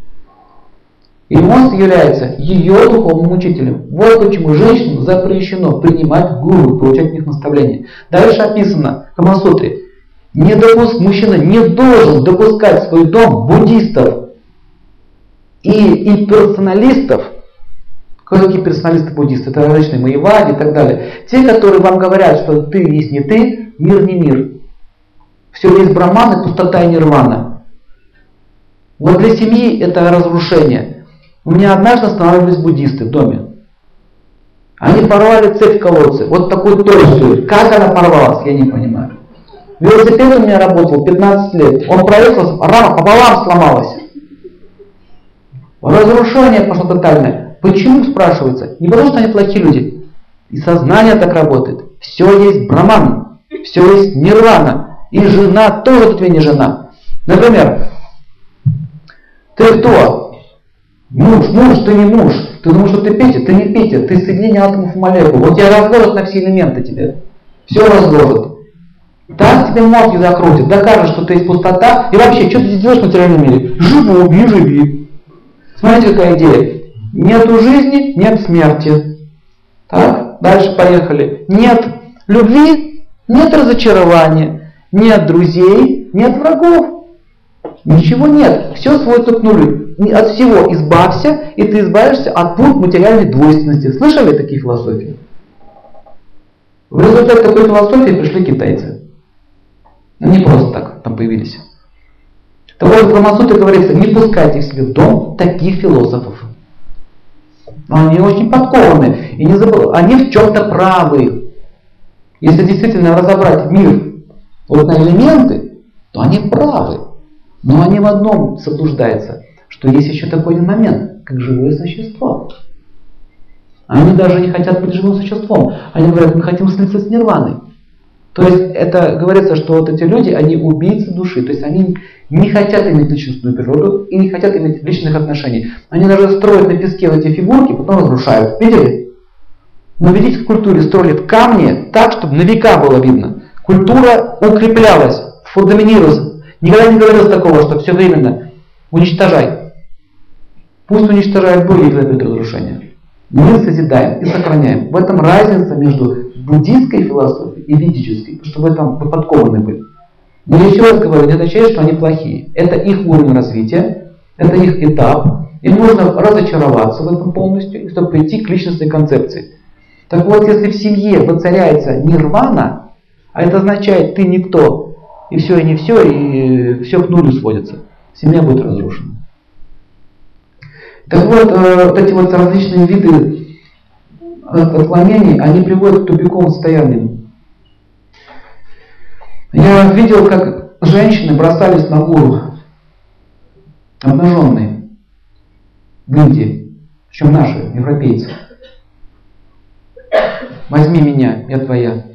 И муж является ее духовным учителем. Вот почему женщинам запрещено принимать гуру, получать от них наставления. Дальше описано в Камасутре. Не допуск, мужчина не должен допускать в свой дом буддистов и имперсоналистов, кто такие персоналисты-буддисты? Это различные маевади и так далее. Те, которые вам говорят, что ты есть не ты, мир не мир. Все есть браман и пустота и нирвана. Вот для семьи это разрушение. У меня однажды останавливались буддисты в доме. Они порвали цепь колодцы. Вот такую толстую. Как она порвалась, я не понимаю. Велосипед у меня работал 15 лет. Он проехал, рама пополам сломалась. Разрушение пошло тотальное. Почему, спрашивается? Не потому, что они плохие люди. И сознание так работает. Все есть браман, все есть нирвана. И жена тоже тебе не жена. Например, ты кто? Муж, муж, ты не муж. Ты думаешь, что ты Петя? Ты не Петя, ты соединение атомов в молекулу. Вот тебя разложат на все элементы тебе. Все разложат. Так тебе мозги закрутят, докажет, что ты есть пустота. И вообще, что ты здесь делаешь в материальном мире? Живу, не живи. Смотрите, какая идея. Нету жизни, нет смерти. Так, дальше поехали. Нет любви, нет разочарования. Нет друзей, нет врагов. Ничего нет. Все сводится к нулю. От всего избавься, и ты избавишься от двух материальной двойственности. Слышали такие философии? В результате такой философии пришли китайцы. Ну, не просто так там появились. Так вот, в говорится, не пускайте к себе в дом таких философов. Они очень подкованы. И не забыл, они в чем-то правы. Если действительно разобрать мир вот на элементы, то они правы. Но они в одном заблуждаются, что есть еще такой один момент, как живое существо. Они даже не хотят быть живым существом. Они говорят, мы хотим слиться с нирваной. То есть это говорится, что вот эти люди, они убийцы души. То есть они не хотят иметь личностную природу и не хотят иметь личных отношений. Они даже строят на песке вот эти фигурки, потом разрушают. Видели? Но в ведической культуре строили в камне так, чтобы на века было видно. Культура укреплялась, фундаментировалась. Никогда не говорилось такого, что все временно уничтожай. Пусть уничтожает боги и требует разрушения. Мы созидаем и сохраняем. В этом разница между буддийской философией и ведической, чтобы в этом вы подкованы были. Но я еще раз говорю, не означает, что они плохие. Это их уровень развития, это их этап. Им нужно разочароваться в этом полностью, чтобы прийти к личностной концепции. Так вот, если в семье воцаряется нирвана, а это означает ты никто, и все, и не все, и все к нулю сводится, семья будет разрушена. Так вот, э, вот эти вот различные виды отклонений, они приводят к тупиковым состояниям. Я видел, как женщины бросались на гору, обнаженные, в Индии, причем наши, европейцы. Возьми меня, я твоя.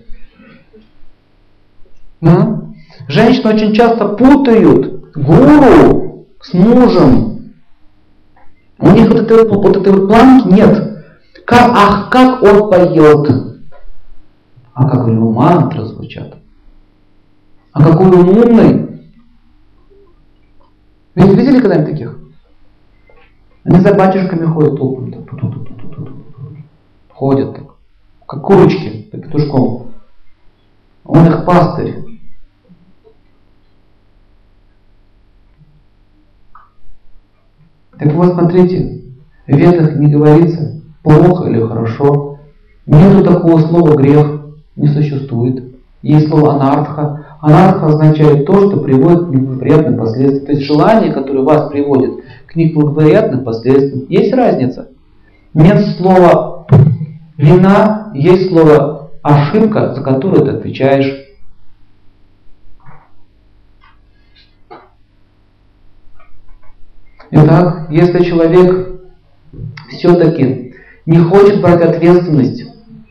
А? Женщины очень часто путают гуру с мужем. У них вот этой вот, этой вот планки нет. Как, ах, как он поет. А как у него мантры звучат. А какой он умный. Вы видели когда-нибудь таких? Они за батюшками ходят толпом. Ходят так. Как курочки, так петушком. Вот смотрите, в ветах не говорится плохо или хорошо. Нету такого слова грех, не существует. Есть слово анарха. Анарха означает то, что приводит к неблагоприятным последствиям. То есть желание, которое вас приводит к неблагоприятным последствиям. Есть разница. Нет слова вина, есть слово ошибка, за которую ты отвечаешь. Итак, если человек все-таки не хочет брать ответственность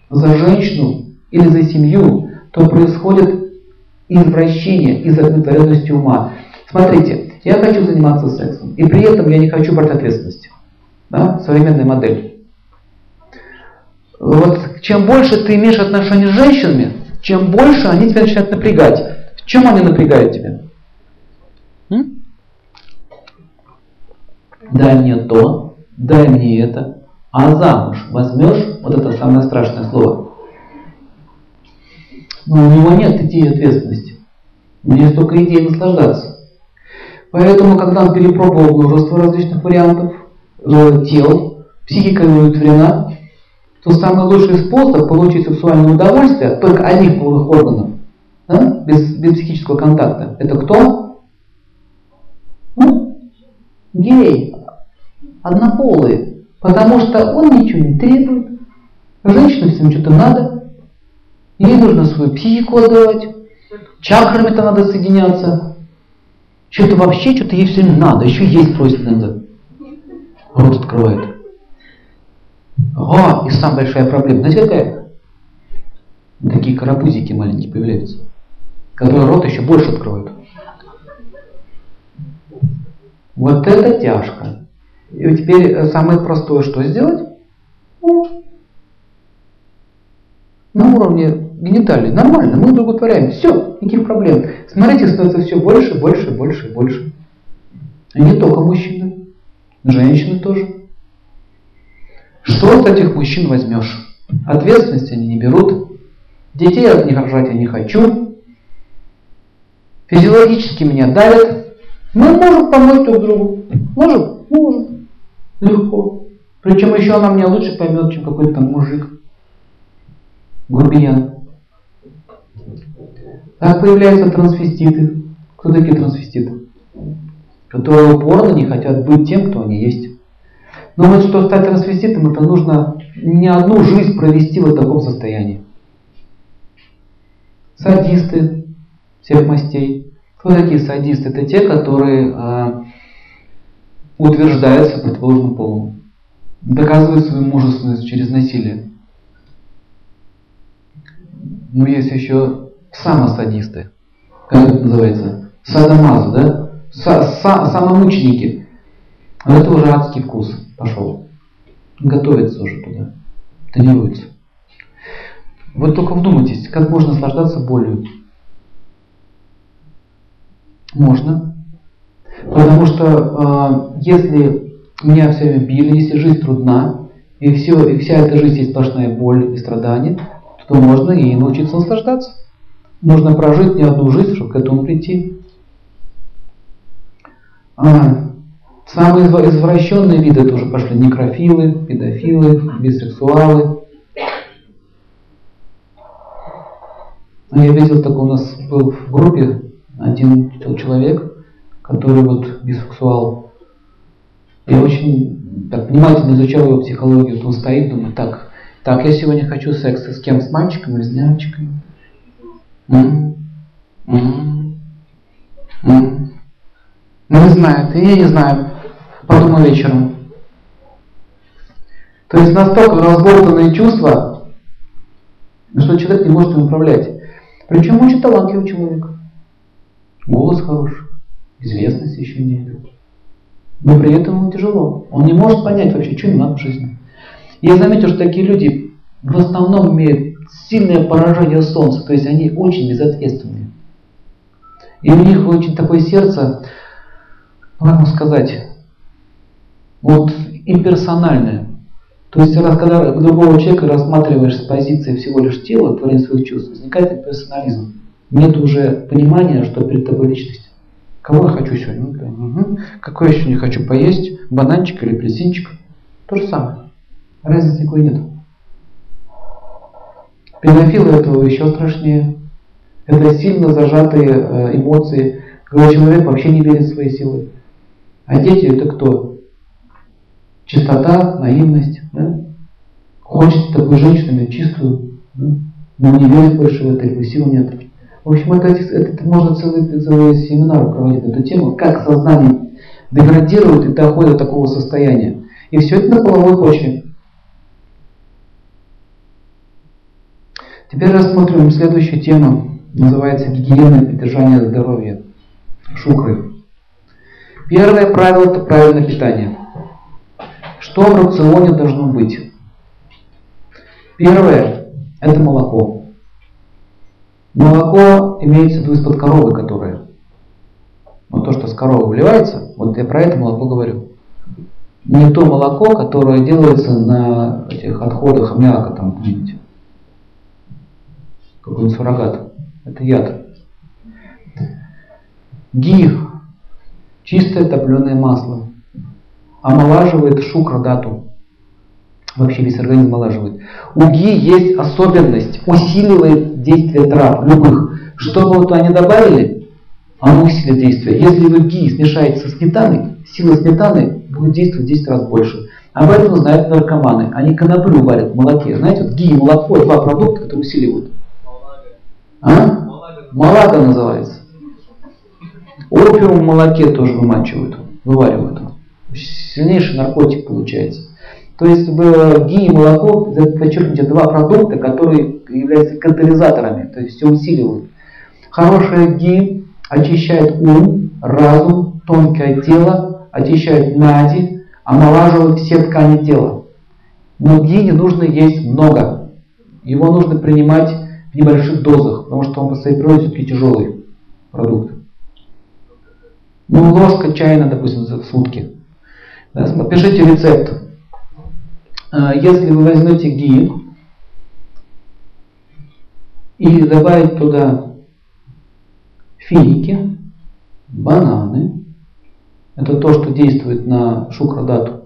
за женщину или за семью, то происходит извращение из-за удовлетворенности ума. Смотрите, я хочу заниматься сексом, и при этом я не хочу брать ответственность. Да? Современная модель. Вот чем больше ты имеешь отношения с женщинами, чем больше они тебя начинают напрягать. В чем они напрягают тебя? М? Дай мне то, дай мне это, а замуж возьмешь, вот это самое страшное слово. Но у него нет идеи ответственности. У него есть только идея наслаждаться. Поэтому, когда он перепробовал множество различных вариантов э, тел, психика его удовлетворена, то самый лучший способ получить сексуальное удовольствие только одних половых органов, да, без, без психического контакта, это кто? Ну, гей однополые, потому что он ничего не требует, женщине всем что-то надо, ей нужно свою психику отдавать, чакрами-то надо соединяться, что-то вообще, что-то ей все надо, еще есть просит надо. Рот открывает. А, и самая большая проблема, знаете какая? Такие карапузики маленькие появляются, которые рот еще больше открывают. Вот это тяжко. И теперь э, самое простое, что сделать? Ну, на уровне гениталий. Нормально, мы удовлетворяем. Все, никаких проблем. Смотрите, становится все больше, больше, больше, больше. И не только мужчины, женщины тоже. Что от этих мужчин возьмешь? Ответственности они не берут. Детей от них рожать я не хочу. Физиологически меня давят. Мы можем помочь друг другу. Можем? Можем. Легко. Причем еще она меня лучше поймет, чем какой-то там мужик. Грубиян. Так появляются трансвеститы. Кто такие трансвеститы? Которые упорно не хотят быть тем, кто они есть. Но вот что стать трансвеститом, это нужно не одну жизнь провести в таком состоянии. Садисты всех мастей. Кто такие садисты? Это те, которые э, утверждается противоположным полом. Доказывает свою мужественность через насилие. Но есть еще самосадисты. Как это называется? Садомазу, да? Са -са Самомученики. Но это уже адский вкус пошел. Готовится уже туда. Тренируется. Вот только вдумайтесь, как можно наслаждаться болью. Можно. Потому что э, если меня все время били, если жизнь трудна, и, все, и вся эта жизнь есть сплошная боль и страдания, то можно и научиться наслаждаться. Нужно прожить не одну жизнь, чтобы к этому прийти. А, самые извращенные виды тоже пошли некрофилы, педофилы, бисексуалы. Я видел, такой у нас был в группе один человек, который вот бисексуал. Я очень так, внимательно изучал его психологию. Он стоит, думает, так, так, я сегодня хочу секса с кем? С мальчиком или с девочкой? М? М? М? Ну, не знает, я не знаю. Подумаю вечером. То есть настолько разболтанные чувства, что человек не может им управлять. Причем очень талантливый человек. Голос хороший известность еще нет. Но при этом ему тяжело. Он не может понять вообще, что ему надо в жизни. Я заметил, что такие люди в основном имеют сильное поражение солнца, то есть они очень безответственные. И у них очень такое сердце, ну, как вам сказать, вот имперсональное. То есть, раз, когда другого человека рассматриваешь с позиции всего лишь тела, творения своих чувств, возникает имперсонализм. Нет уже понимания, что перед тобой личность. Кого я хочу сегодня? Угу. Какой я сегодня хочу поесть? Бананчик или апельсинчик? То же самое. Разницы никакой нет. Педофилы этого еще страшнее. Это сильно зажатые э, эмоции, когда человек вообще не верит в свои силы. А дети это кто? Чистота, наивность. Да? Хочет такую женщину чистую, да? но не верит больше в это, или сил нет. В общем, это, это, можно целый, целый семинар проводить эту тему, как сознание деградирует и доходит до такого состояния. И все это на половой почве. Теперь рассмотрим следующую тему. Называется гигиена и поддержание здоровья. Шукры. Первое правило – это правильное питание. Что в рационе должно быть? Первое – это молоко. Молоко имеется в виду из-под коровы, которое. Вот то, что с коровы выливается, вот я про это молоко говорю. Не то молоко, которое делается на этих отходах аммиака, там, видите какой-нибудь суррогат. Это яд. Ги – чистое топленое масло. Омолаживает шукра-дату. Вообще весь организм омолаживает. У ги есть особенность, усиливает действие трав, любых. Что бы туда не добавили, оно усилит действие. Если вы ги смешаете со сметаной, сила сметаны будет действовать в 10 раз больше. Об этом знают наркоманы. Они коноплю варят в молоке. Знаете, вот ги и молоко – два продукта, которые усиливают. А? Малага называется. Опиум в молоке тоже вымачивают, вываривают. Сильнейший наркотик получается. То есть в ги и молоко, подчеркните, два продукта, которые являются катализаторами, то есть все усиливают. Хорошее ги очищает ум, разум, тонкое тело, очищает нади, омолаживает все ткани тела. Но ги не нужно есть много. Его нужно принимать в небольших дозах, потому что он по своей природе все-таки тяжелый продукт. Ну, ложка чайна, допустим, в сутки. Да, напишите рецепт. А, если вы возьмете ги и добавить туда финики, бананы, это то, что действует на шукрадату,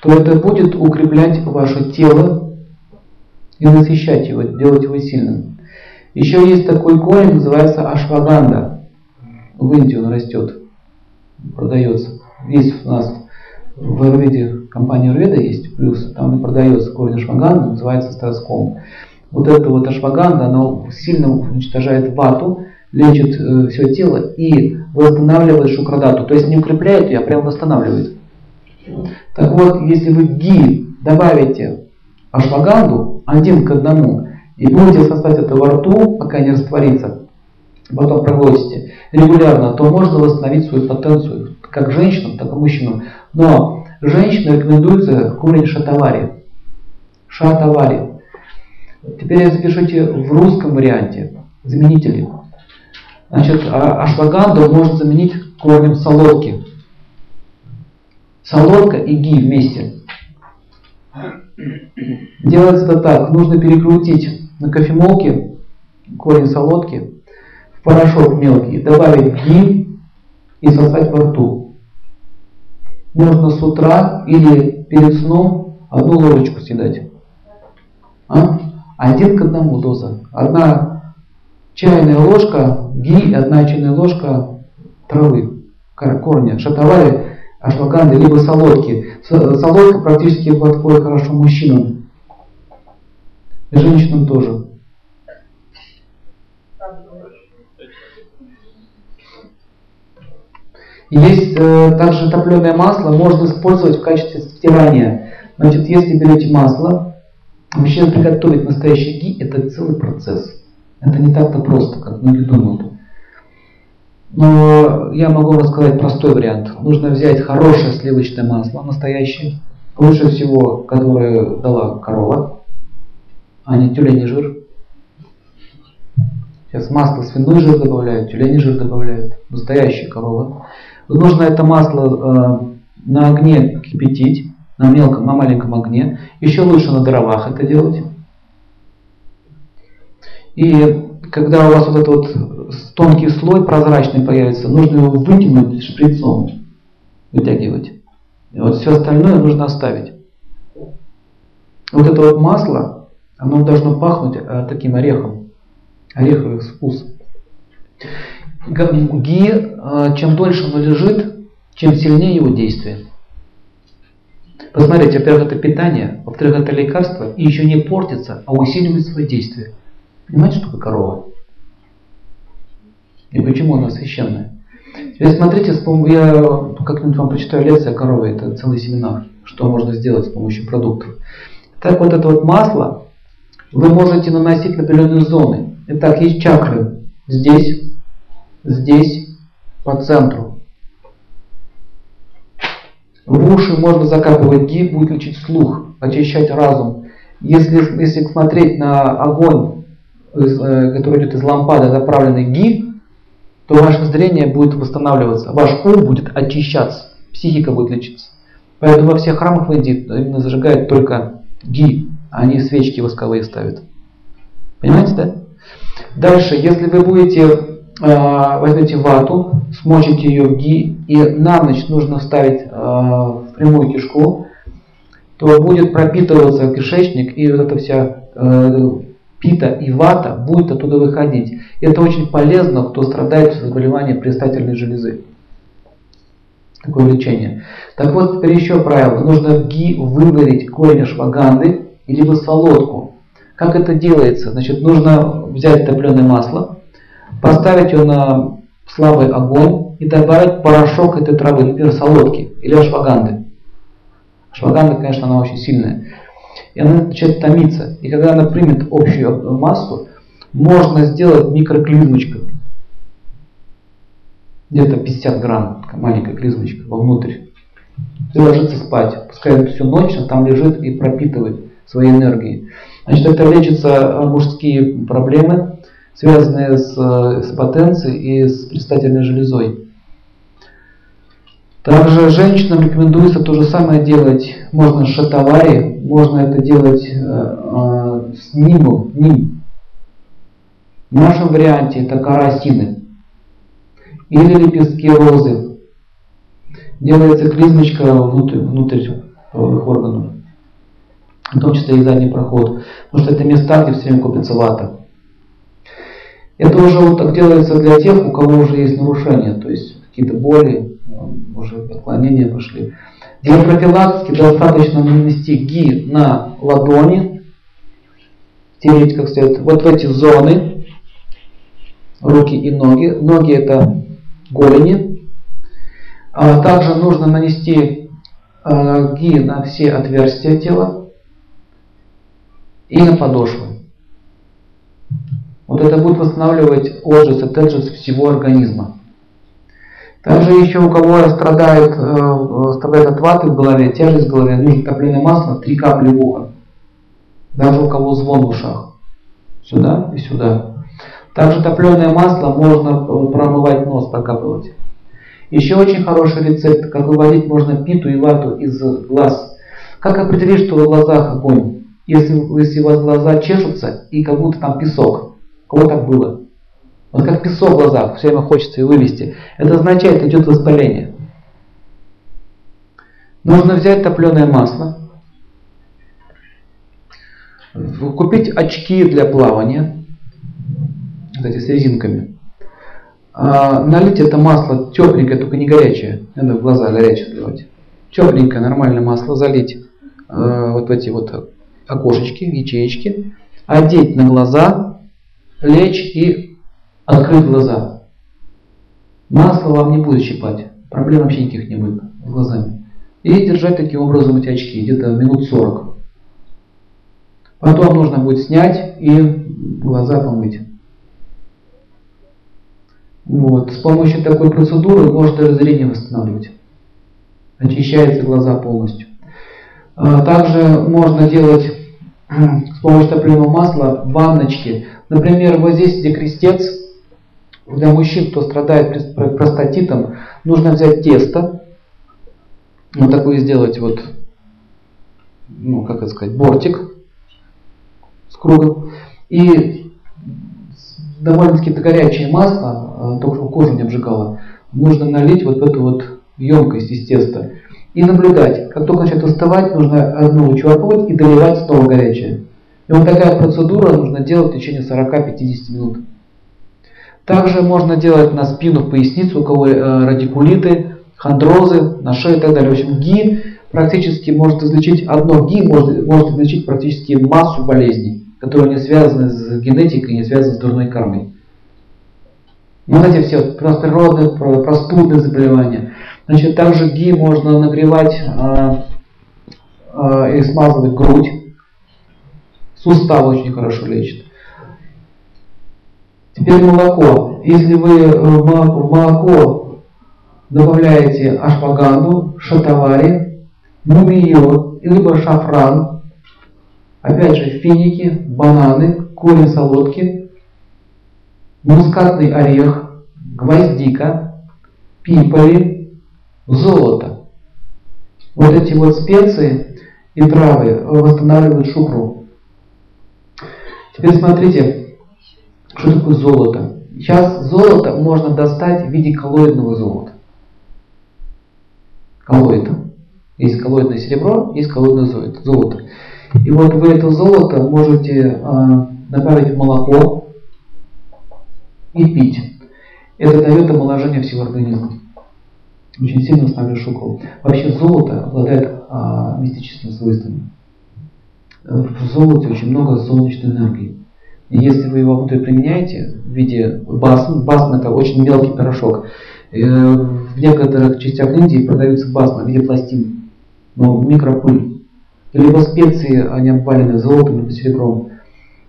то это будет укреплять ваше тело и насыщать его, делать его сильным. Еще есть такой корень, называется ашваганда. В Индии он растет, продается. Есть у нас в Арведе, компания Арведа есть, плюс там и продается корень ашваганда, называется строском. Вот эта вот ашваганда, она сильно уничтожает вату, лечит э, все тело и восстанавливает шукрадату. То есть не укрепляет ее, а прям восстанавливает. Так вот, если вы ги добавите ашваганду один к одному и будете сосать это во рту, пока не растворится, потом проглотите регулярно, то можно восстановить свою потенцию как женщинам, так и мужчинам. Но женщинам рекомендуется корень шатавари. Шатавари. Теперь запишите в русском варианте заменители. Значит, а, ашваганду можно заменить корнем солодки. Солодка и ги вместе. Делается это так. Нужно перекрутить на кофемолке корень солодки порошок мелкий, добавить ги и сосать во рту. Можно с утра или перед сном одну ложечку съедать. А? Один к одному доза. Одна чайная ложка ги и одна чайная ложка травы, корня, шатавари ашваганды, либо солодки. Солодка практически подходит хорошо мужчинам. И женщинам тоже. Есть э, также топленое масло, можно использовать в качестве стирания. Значит, если берете масло, вообще приготовить настоящий ги, это целый процесс. Это не так-то просто, как многие думают. Но я могу рассказать простой вариант. Нужно взять хорошее сливочное масло, настоящее, лучше всего, которое дала корова, а не тюленей жир. Сейчас масло свиной жир добавляют, тюленей жир добавляют, настоящая корова. Нужно это масло э, на огне кипятить, на мелком, на маленьком огне. Еще лучше на дровах это делать. И когда у вас вот этот вот тонкий слой прозрачный появится, нужно его вытянуть шприцом, вытягивать. И вот все остальное нужно оставить. Вот это вот масло, оно должно пахнуть э, таким орехом, ореховый вкус. Ги, э, чем дольше оно лежит, чем сильнее его действие. Посмотрите, во-первых, это питание, во-вторых, это лекарство, и еще не портится, а усиливает свое действие. Понимаете, что такое корова? И почему она священная? Теперь смотрите, я как-нибудь вам почитаю лекцию о корове, это целый семинар, что можно сделать с помощью продуктов. Так вот это вот масло вы можете наносить на определенные зоны. Итак, есть чакры здесь, здесь, по центру. В уши можно закапывать ги, будет лечить слух, очищать разум. Если, если смотреть на огонь, э, который идет из лампады, заправленный ги, то ваше зрение будет восстанавливаться, ваш ум будет очищаться, психика будет лечиться. Поэтому во всех храмах в Индии именно зажигают только ги, а они свечки восковые ставят. Понимаете, да? Дальше, если вы будете, возьмете вату, смочите ее в ги, и на ночь нужно вставить э, в прямую кишку, то будет пропитываться кишечник, и вот эта вся э, пита и вата будет оттуда выходить. И это очень полезно, кто страдает от заболевания предстательной железы. Такое лечение. Так вот, теперь еще правило. Нужно в ги выварить корень ашваганды, либо солодку. Как это делается? Значит, нужно взять топленое масло, поставить его на слабый огонь и добавить порошок этой травы, например, солодки или ашваганды. Ашваганда, конечно, она очень сильная. И она начинает томиться. И когда она примет общую массу, можно сделать микроклизмочку. Где-то 50 грамм, маленькая клизмочка вовнутрь. И ложится спать. Пускай всю ночь он там лежит и пропитывает своей энергией. Значит, это лечится мужские проблемы, связанные с, с потенцией и с предстательной железой. Также женщинам рекомендуется то же самое делать. Можно с шатавари, можно это делать э, э, с нимом, ним. В нашем варианте это карасины или лепестки розы. Делается клизмочка внутрь, внутрь половых органов, в том числе и задний проход, потому что это места, где все время копится вата. Это уже вот так делается для тех, у кого уже есть нарушения, то есть какие-то боли, уже отклонения пошли. Для профилактики достаточно нанести ги на ладони, тереть как следует, вот в эти зоны, руки и ноги. Ноги это голени. А также нужно нанести э, ги на все отверстия тела и на подошвы. Вот это будет восстанавливать отжиз и теджис всего организма. Также еще у кого страдает, э, страдает от ваты в голове, тяжесть в голове, нужно топленое масло, три капли в ухо. Даже у кого звон в ушах. Сюда и сюда. Также топленое масло можно э, промывать нос, прокапывать. Еще очень хороший рецепт, как выводить можно питу и вату из глаз. Как определить, что в глазах огонь? Если, если у вас глаза чешутся и как будто там песок. Кого так было? Вот как песок в глазах, все время хочется и вывести. Это означает, идет воспаление. Нужно взять топленое масло, купить очки для плавания, кстати, с резинками. А, налить это масло тепленькое, только не горячее. Надо в глаза горячее сливать. Тепленькое, нормальное масло залить э, вот в эти вот окошечки, ячеечки, одеть на глаза, лечь и открыть глаза. Масло вам не будет щипать. Проблем вообще никаких не будет с глазами. И держать таким образом эти очки, где-то минут 40. Потом нужно будет снять и глаза помыть. Вот. С помощью такой процедуры можно зрение восстанавливать. Очищаются глаза полностью. А, также можно делать с помощью топливного масла ванночки. Например, вот здесь, где крестец, для мужчин, кто страдает простатитом, нужно взять тесто, вот такой сделать вот, ну как это сказать, бортик с кругом, и довольно-таки горячее масло, только чтобы кожу не обжигало, нужно налить вот в эту вот емкость из теста и наблюдать. Как только начнет остывать, нужно одну вычерпывать и доливать снова горячее. И вот такая процедура нужно делать в течение 40-50 минут. Также можно делать на спину, в поясницу, у кого э, радикулиты, хондрозы, на шею и так далее. В общем, ГИ практически может излечить, одно ГИ может, может излечить практически массу болезней, которые не связаны с генетикой, не связаны с дурной кармой. Вот эти все природные, простудные заболевания. Значит, также ГИ можно нагревать а, а, и смазывать грудь. Суставы очень хорошо лечит. Теперь молоко. Если вы э, в молоко добавляете ашваганду, шатавари, мумиё, либо шафран, опять же финики, бананы, корень солодки, мускатный орех, гвоздика, пиполи, золото. Вот эти вот специи и травы восстанавливают шукру. Теперь смотрите, что такое золото? Сейчас золото можно достать в виде коллоидного золота. Коллоид. Есть коллоидное серебро, есть коллоидное золото. И вот вы это золото можете добавить в молоко и пить. Это дает омоложение всего организма. Очень сильно восстанавливает шукру. Вообще золото обладает э, мистическими свойствами. В золоте очень много солнечной энергии. И если вы его внутрь применяете в виде басм, басм это очень мелкий порошок. Э, в некоторых частях Индии продаются басм в виде пластин, но микропыль. Либо специи, они обвалены золотом либо серебром.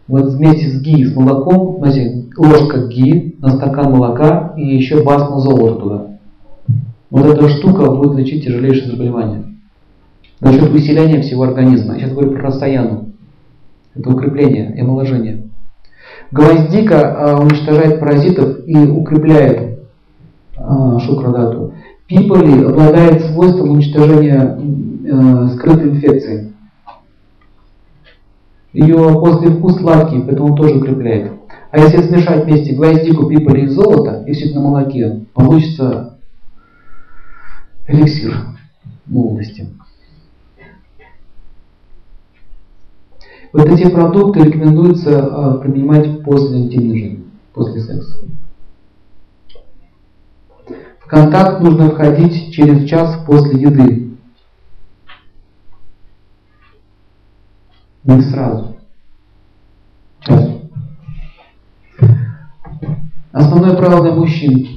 Вот вместе с ги, с молоком, знаете, ложка ги на стакан молока и еще басма золота туда. Вот эта штука будет лечить тяжелейшие заболевания. За счет выселения всего организма. Я сейчас говорю про расстояну. Это укрепление и омоложение. Гвоздика а, уничтожает паразитов и укрепляет а, шукрадату. Пиполи обладает свойством уничтожения э, скрытой инфекции. Ее послевкус сладкий, поэтому тоже укрепляет. А если смешать вместе гвоздику, пиполи и золото, и все на молоке, получится эликсир молодости. Вот эти продукты рекомендуется а, принимать после интимной жизни, после секса. В контакт нужно входить через час после еды. Не сразу. Час. Основное правило для мужчин.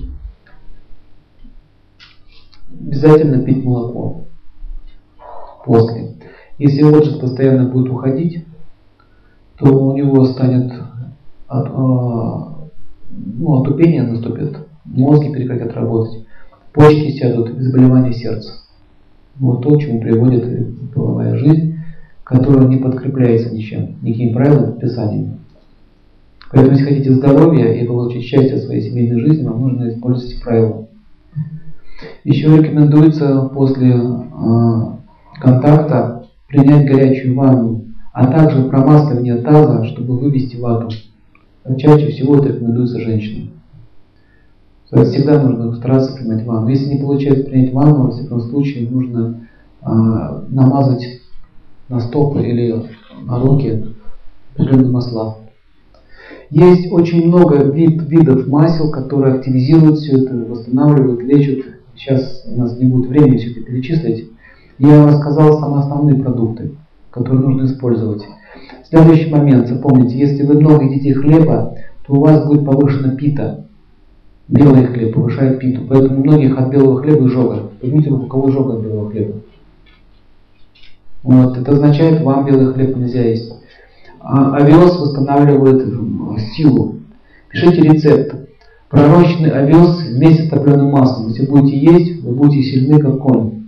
Обязательно пить молоко. После. Если отжиг постоянно будет уходить, то у него станет от, а, ну, отупение наступит, мозги прекратят работать, почки сядут, заболевание сердца. Вот то, к чему приводит половая жизнь, которая не подкрепляется ничем, никакими правилами, предписаниями. Поэтому, если хотите здоровья и получить счастье в своей семейной жизни, вам нужно использовать эти правила. Еще рекомендуется после э, контакта принять горячую ванну а также промасливание таза, чтобы вывести вату. Чаще всего это рекомендуется женщинам. То есть всегда нужно стараться принять ванну. Если не получается принять ванну, в всяком случае нужно э, намазать на стопы или на руки определенные масла. Есть очень много вид, видов масел, которые активизируют все это, восстанавливают, лечат. Сейчас у нас не будет времени все это перечислить. Я рассказал самые основные продукты который нужно использовать. Следующий момент, запомните, если вы много едите хлеба, то у вас будет повышена пита. Белый хлеб повышает питу, поэтому многих от белого хлеба изжога. Поднимите руку, кого изжога от белого хлеба. Вот, это означает, вам белый хлеб нельзя есть. А овес восстанавливает силу. Пишите рецепт. Пророчный овес вместе с топленым маслом. Если будете есть, вы будете сильны, как конь.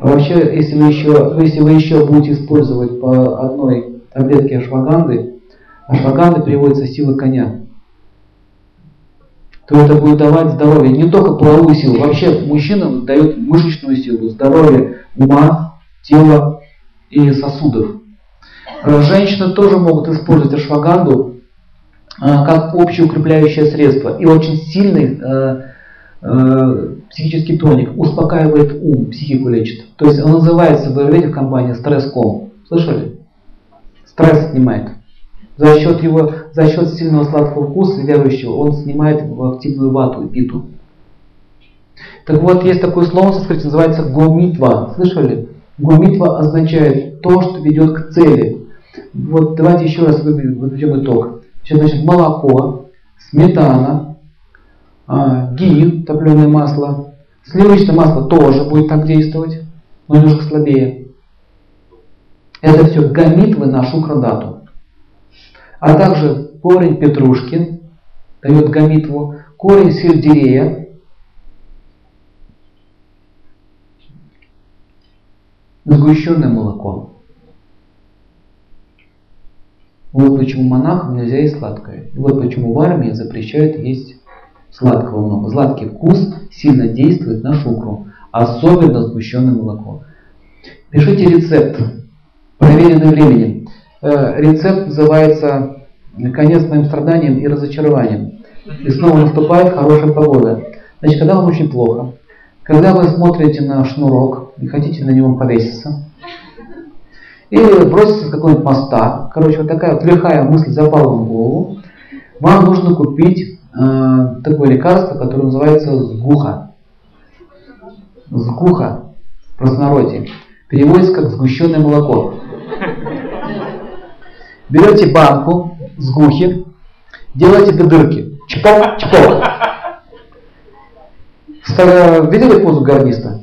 А вообще, если вы еще, если вы еще будете использовать по одной таблетке ашваганды, ашваганда переводится сила коня, то это будет давать здоровье, не только половую силу, вообще мужчинам дает мышечную силу, здоровье ума, тела и сосудов. Женщины тоже могут использовать ашваганду как общеукрепляющее средство и очень сильный психический тоник, успокаивает ум, психику лечит. То есть он называется в аюрведе в компании стресс-ком. Слышали? Стресс снимает. За счет его, за счет сильного сладкого вкуса верующего, он снимает активную вату и питу. Так вот, есть такое слово в санскрите, называется гомитва. Слышали? Гомитва означает то, что ведет к цели. Вот давайте еще раз выберем итог. Сейчас, значит, молоко, сметана, а, ги, топленое масло, сливочное масло тоже будет так действовать, но немножко слабее. Это все гамитвы на шукрадату. А также корень петрушки дает гамитву, корень сельдерея сгущенное молоко. Вот почему монахам нельзя есть сладкое. И вот почему в армии запрещают есть сладкого много. Сладкий вкус сильно действует на шукру, особенно сгущенное молоко. Пишите рецепт, проверенный временем. Э, рецепт называется «Конец моим страданиям и разочарованием». И снова наступает хорошая погода. Значит, когда вам очень плохо, когда вы смотрите на шнурок и хотите на него повеситься, или броситься с какого-нибудь моста, короче, вот такая вот лихая мысль запала в голову, вам нужно купить э, такое лекарство, которое называется сгуха. Сгуха в простонародье. Переводится как сгущенное молоко. Берете банку сгухи, делаете до дырки. Чпок, чпок. Видели позу гарниста?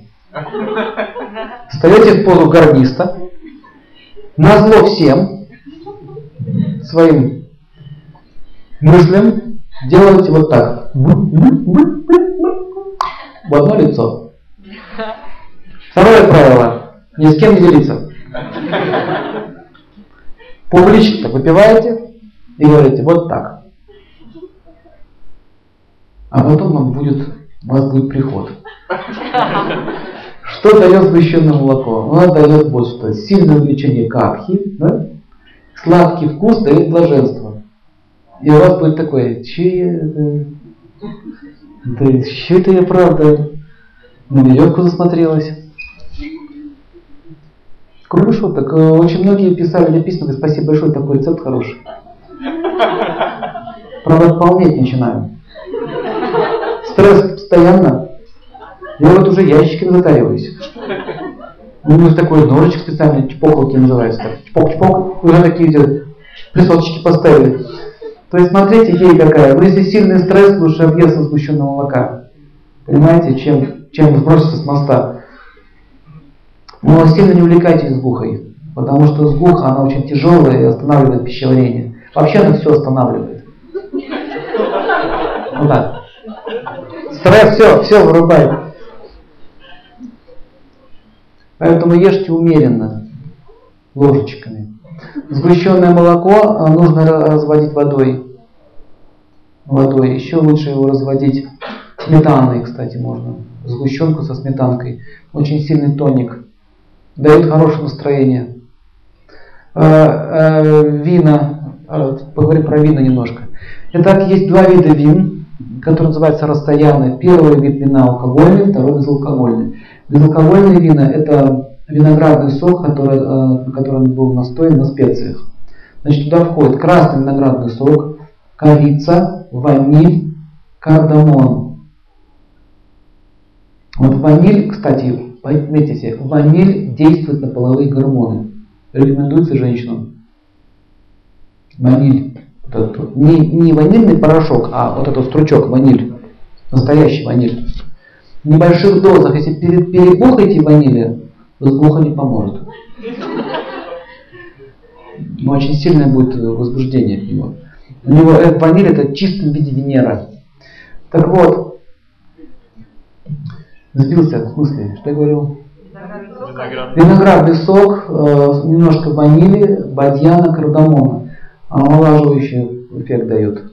Встаете в позу гарниста, назло всем своим мыслям делаете вот так. В одно лицо. Второе правило. Ни с кем не делиться. Публично выпиваете и говорите вот так. А потом вам будет у вас будет приход. Что дает сгущенное молоко? Оно дает вот что. Сильное увеличение капхи, да? сладкий вкус дает блаженство. И у вас будет такое, че я, да, че это я правда на веревку засмотрелась. Кроме шуток, э, очень многие писали мне письма, спасибо большое, такой рецепт хороший. Правда, полнеть начинаю. Стресс постоянно. Я вот уже ящиками затариваюсь. У меня такой ножичек специальный, чпокалки называется. Чпок-чпок, уже такие где присоточки поставили. То есть смотрите, ей какая. Но если сильный стресс, лучше объесться сгущенного молока. Понимаете, чем, чем сброситься с моста. Но сильно не увлекайтесь сгухой. Потому что сгуха, она очень тяжелая и останавливает пищеварение. Вообще она все останавливает. Вот так. Стресс, все, все вырубает. Поэтому ешьте умеренно, ложечками. Сгущенное молоко а, нужно разводить водой. Водой. Еще лучше его разводить сметаной, кстати, можно. Сгущенку со сметанкой. Очень сильный тоник. Дает хорошее настроение. А, а, вина. Поговорим про вина немножко. Итак, есть два вида вин который называется расстоянный. Первый вид вина алкогольный, второй безалкогольный. Безалкогольные вина – это виноградный сок, который, э, который был настоен на специях. Значит, туда входит красный виноградный сок, корица, ваниль, кардамон. Вот ваниль, кстати, отметьте, ваниль действует на половые гормоны. Рекомендуется женщинам. Ваниль этот, не, не ванильный порошок, а вот этот стручок, ваниль, настоящий ваниль. В небольших дозах, если перебухаете ванили, сбуха не поможет. Но очень сильное будет возбуждение от него. У него э, ваниль это в чистом виде Венера. Так вот, сбился в смысле, что я говорил? Виноградный сок, э, немножко ванили, бадьяна, кардамона омолаживающий эффект дает.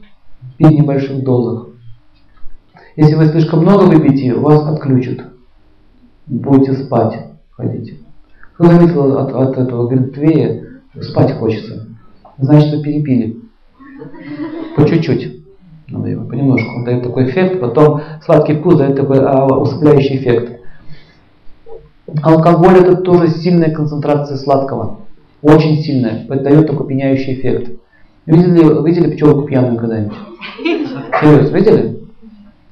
Пить в небольших дозах. Если вы слишком много выпьете, вас отключат. Будете спать, ходите. Кто заметил от, от этого гринтвея, спать хочется. Значит, вы перепили. По чуть-чуть. Надо его понемножку. Он дает такой эффект, потом сладкий вкус дает такой а, усыпляющий эффект. Алкоголь это тоже сильная концентрация сладкого. Очень сильная. Дает такой пьяняющий эффект. Видели, видели пчелку пьяную когда-нибудь? Серьезно, видели?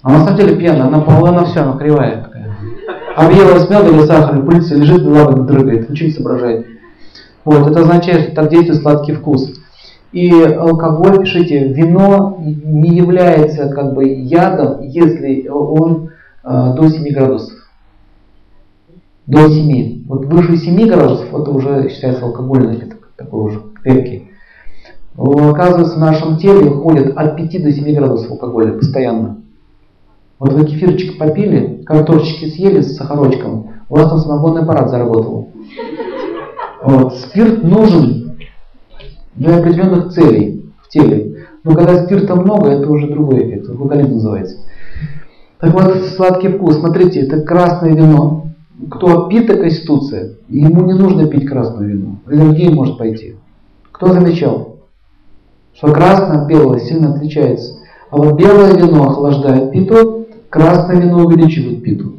А на самом деле пьяная, она половина вся, она кривая такая. Объелась меда или сахар, пыльца, лежит, лапами дрыгает, ничего не соображает. Вот, это означает, что так действует сладкий вкус. И алкоголь, пишите, вино не является как бы ядом, если он э, до 7 градусов. До 7. Вот выше 7 градусов, это уже считается алкогольный напиток, такой уже крепкий. Оказывается, в нашем теле ходит от 5 до 7 градусов алкоголя постоянно. Вот вы кефирчик попили, картошечки съели с сахарочком, у вас там самогонный аппарат заработал. Вот. Спирт нужен для определенных целей в теле. Но когда спирта много, это уже другой эффект, алкоголизм называется. Так вот, сладкий вкус. Смотрите, это красное вино. Кто пита конституция, ему не нужно пить красное вино. Аллергия может пойти. Кто замечал, что красное от белого сильно отличается. А вот белое вино охлаждает питу, красное вино увеличивает питу.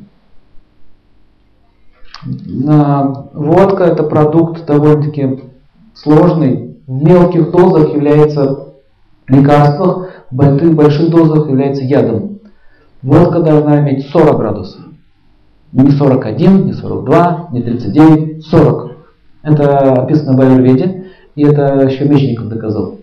Водка это продукт довольно-таки сложный. В мелких дозах является лекарством, в больших, больших дозах является ядом. Водка должна иметь 40 градусов. Не 41, не 42, не 39, 40. Это описано в Аюрведе, и это еще Мечников доказал.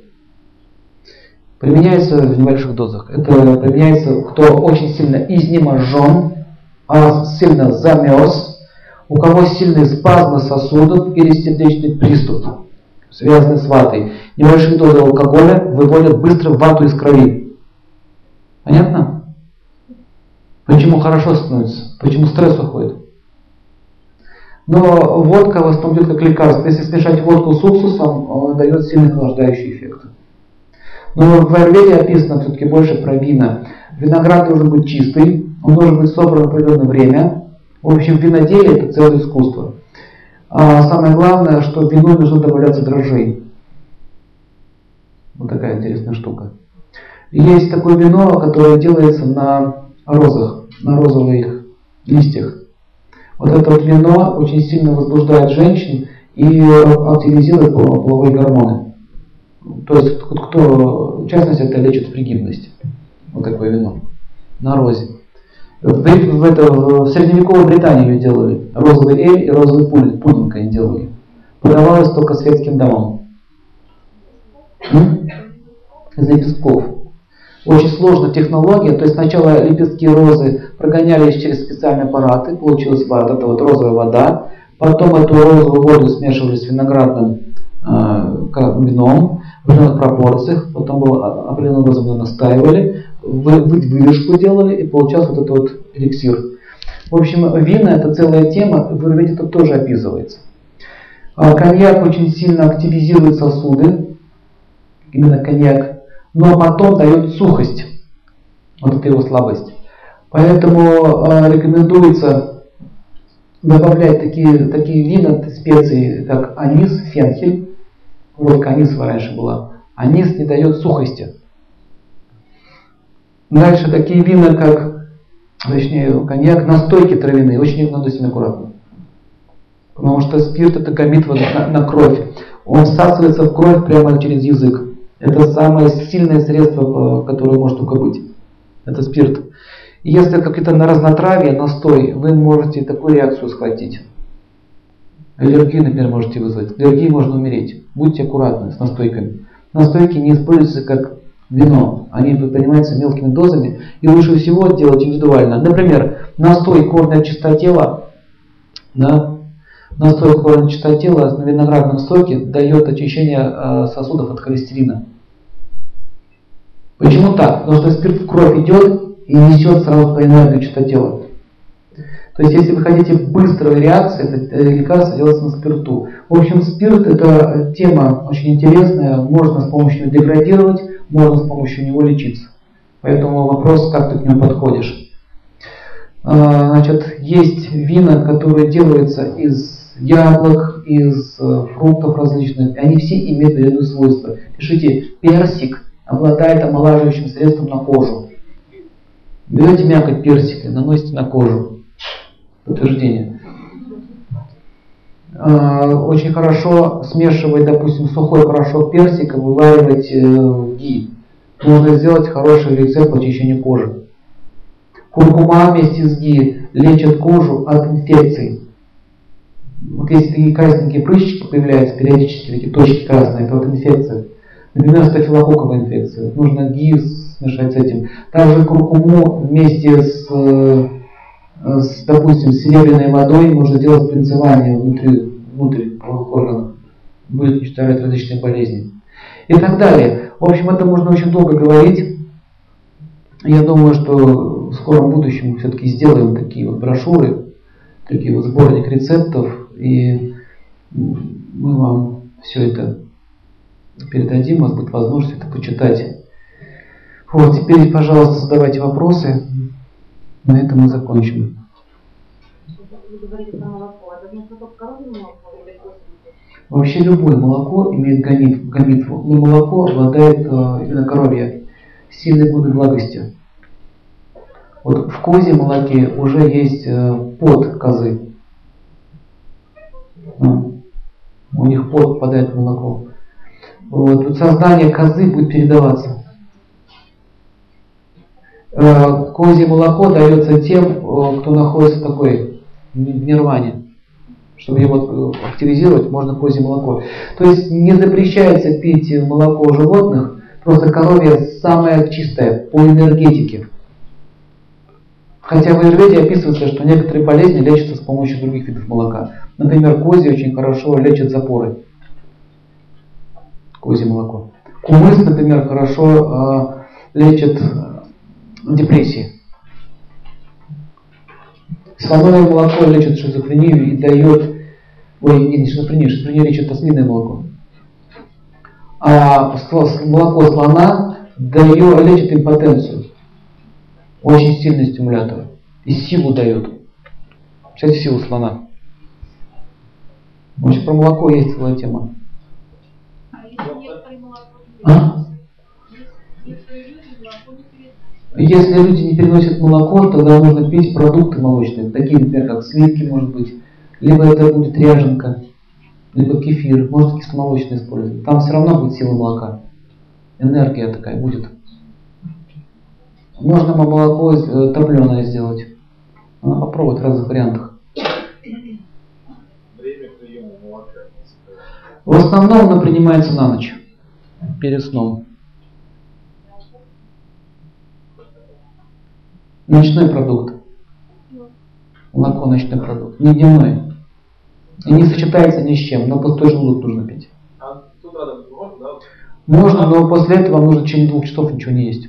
Применяется в небольших дозах. Это применяется, кто очень сильно изнеможен, а сильно замерз, у кого сильные спазмы сосудов или сердечный приступ, связанный с ватой. Небольшие дозы алкоголя выводят быстро вату из крови. Понятно? Почему хорошо становится? Почему стресс уходит? Но водка в основном идет как лекарство. Если смешать водку с уксусом, он дает сильный охлаждающий эффект. Но в Аюрведе описано все-таки больше про вина. Виноград должен быть чистый, он должен быть собран в определенное время, в общем, виноделие – это целое искусство. А самое главное, что в вино нужно добавляться дрожжей. Вот такая интересная штука. Есть такое вино, которое делается на розах, на розовых листьях. Вот это вот вино очень сильно возбуждает женщин и активизирует половые гормоны. То есть, кто, в частности, это лечит фригидность. Вот такое вино. На розе. В, в, это, в средневековой Британии ее делали. Розовый эль и розовый пудинг, пудинг они делали. Подавалось только светским домам. Из лепестков. Очень сложная технология. То есть сначала лепестки розы прогонялись через специальные аппараты, получилась вода, это вот розовая вода. Потом эту розовую воду смешивали с виноградным э, вином в определенных пропорциях. Потом было определенным образом настаивали выдержку делали, и получался вот этот вот эликсир. В общем, вина это целая тема, в Аюрведе это тоже описывается. А коньяк очень сильно активизирует сосуды, именно коньяк, но потом дает сухость. Вот это его слабость. Поэтому э, рекомендуется добавлять такие, такие вина, специи, как анис, фенхель. Вот анисовая раньше была. Анис не дает сухости. Дальше такие вина, как, точнее, коньяк, настойки травяные, очень надо с ними аккуратно. Потому что спирт это гамит на, на кровь. Он всасывается в кровь прямо через язык. Это самое сильное средство, которое может только быть. Это спирт. Если какие-то на разнотравие, настой, вы можете такую реакцию схватить. Аллергию, например, можете вызвать. Аллергии можно умереть. Будьте аккуратны с настойками. Настойки не используются как вино, они принимаются мелкими дозами, и лучше всего делать индивидуально. Например, настой корня чистотела, да, настой корня чистотела на виноградном соке дает очищение э, сосудов от холестерина. Почему так? Потому что спирт в кровь идет и несет сразу по энергии чистотела. То есть, если вы хотите быстрой реакции, это лекарство делается на спирту. В общем, спирт это тема очень интересная, можно с помощью него деградировать, можно с помощью него лечиться. Поэтому вопрос, как ты к нему подходишь. А, значит, есть вина, которые делаются из яблок, из э, фруктов различных, и они все имеют определенные свойства. Пишите персик, обладает омолаживающим средством на кожу. Берете мякоть персика, наносите на кожу. Подтверждение. А, очень хорошо смешивать, допустим, сухой порошок персика, вываривать э, ги. Можно сделать хороший рецепт по очищению кожи. Куркума вместе с ги лечат кожу от инфекций. Вот если такие красненькие прыщики появляются периодически, такие точки красные, это вот инфекция. Например, стафилококковая инфекция. Нужно ги смешать с этим. Также куркуму вместе с, э, с допустим, серебряной водой можно делать принцевание внутри, внутри органов. Будет уничтожать различные болезни. И так далее. В общем, это можно очень долго говорить. Я думаю, что в скором будущем мы все-таки сделаем такие вот брошюры, такие вот сборник рецептов, и мы вам все это передадим, у вас будет возможность это почитать. Вот, теперь, пожалуйста, задавайте вопросы. На этом мы закончим. Вообще любое молоко имеет гамит, гамитву, но молоко обладает э, именно коровье, сильной глубой влагости. Вот в козе молоке уже есть э, под козы. Ну, у них под попадает в молоко. Вот, вот создание козы будет передаваться. Э, козье молоко дается тем, э, кто находится в такой в нирване. Чтобы его э, активизировать, можно козье молоко. То есть не запрещается пить молоко животных, просто коровье самое чистое по энергетике. Хотя в Аюрведе описывается, что некоторые болезни лечатся с помощью других видов молока. Например, козье очень хорошо лечит запоры. Козье молоко. Кумыс, например, хорошо э, лечит депрессии. Слоновое молоко лечит шизофрению и дает... Ой, не, не шизофрению, шизофрения лечит ослиное молоко. А молоко слона дает, лечит импотенцию. Очень сильный стимулятор. И силу дает. Кстати, силу слона. В общем, про молоко есть целая тема. А? Если люди не переносят молоко, тогда нужно пить продукты молочные, такие, например, как сливки, может быть, либо это будет ряженка, либо кефир, может кисломолочный использовать. Там все равно будет сила молока. Энергия такая будет. Можно молоко э, топленое сделать. Надо попробовать в разных вариантах. Время приема молока. В основном оно принимается на ночь, перед сном. Ночной продукт. Молоко ночной продукт, не дневной. И не сочетается ни с чем, но пустой желудок нужно пить. А можно, да? Можно, но после этого нужно в течение двух часов ничего не есть.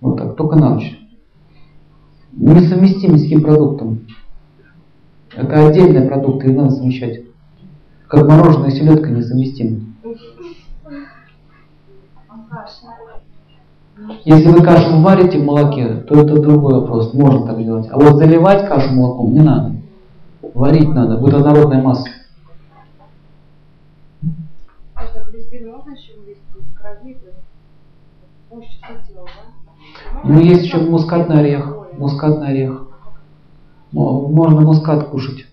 Вот так, только на ночь. Несовместим ни с каким продуктом. Это отдельный продукт, их надо совмещать. Как мороженое и селедка несовместимы. Если вы кашу варите в молоке, то это другой вопрос, можно так делать. А вот заливать кашу молоком не надо. Варить надо, будет однородная масса. Ну, есть еще мускатный орех. Мускатный орех. Можно мускат кушать.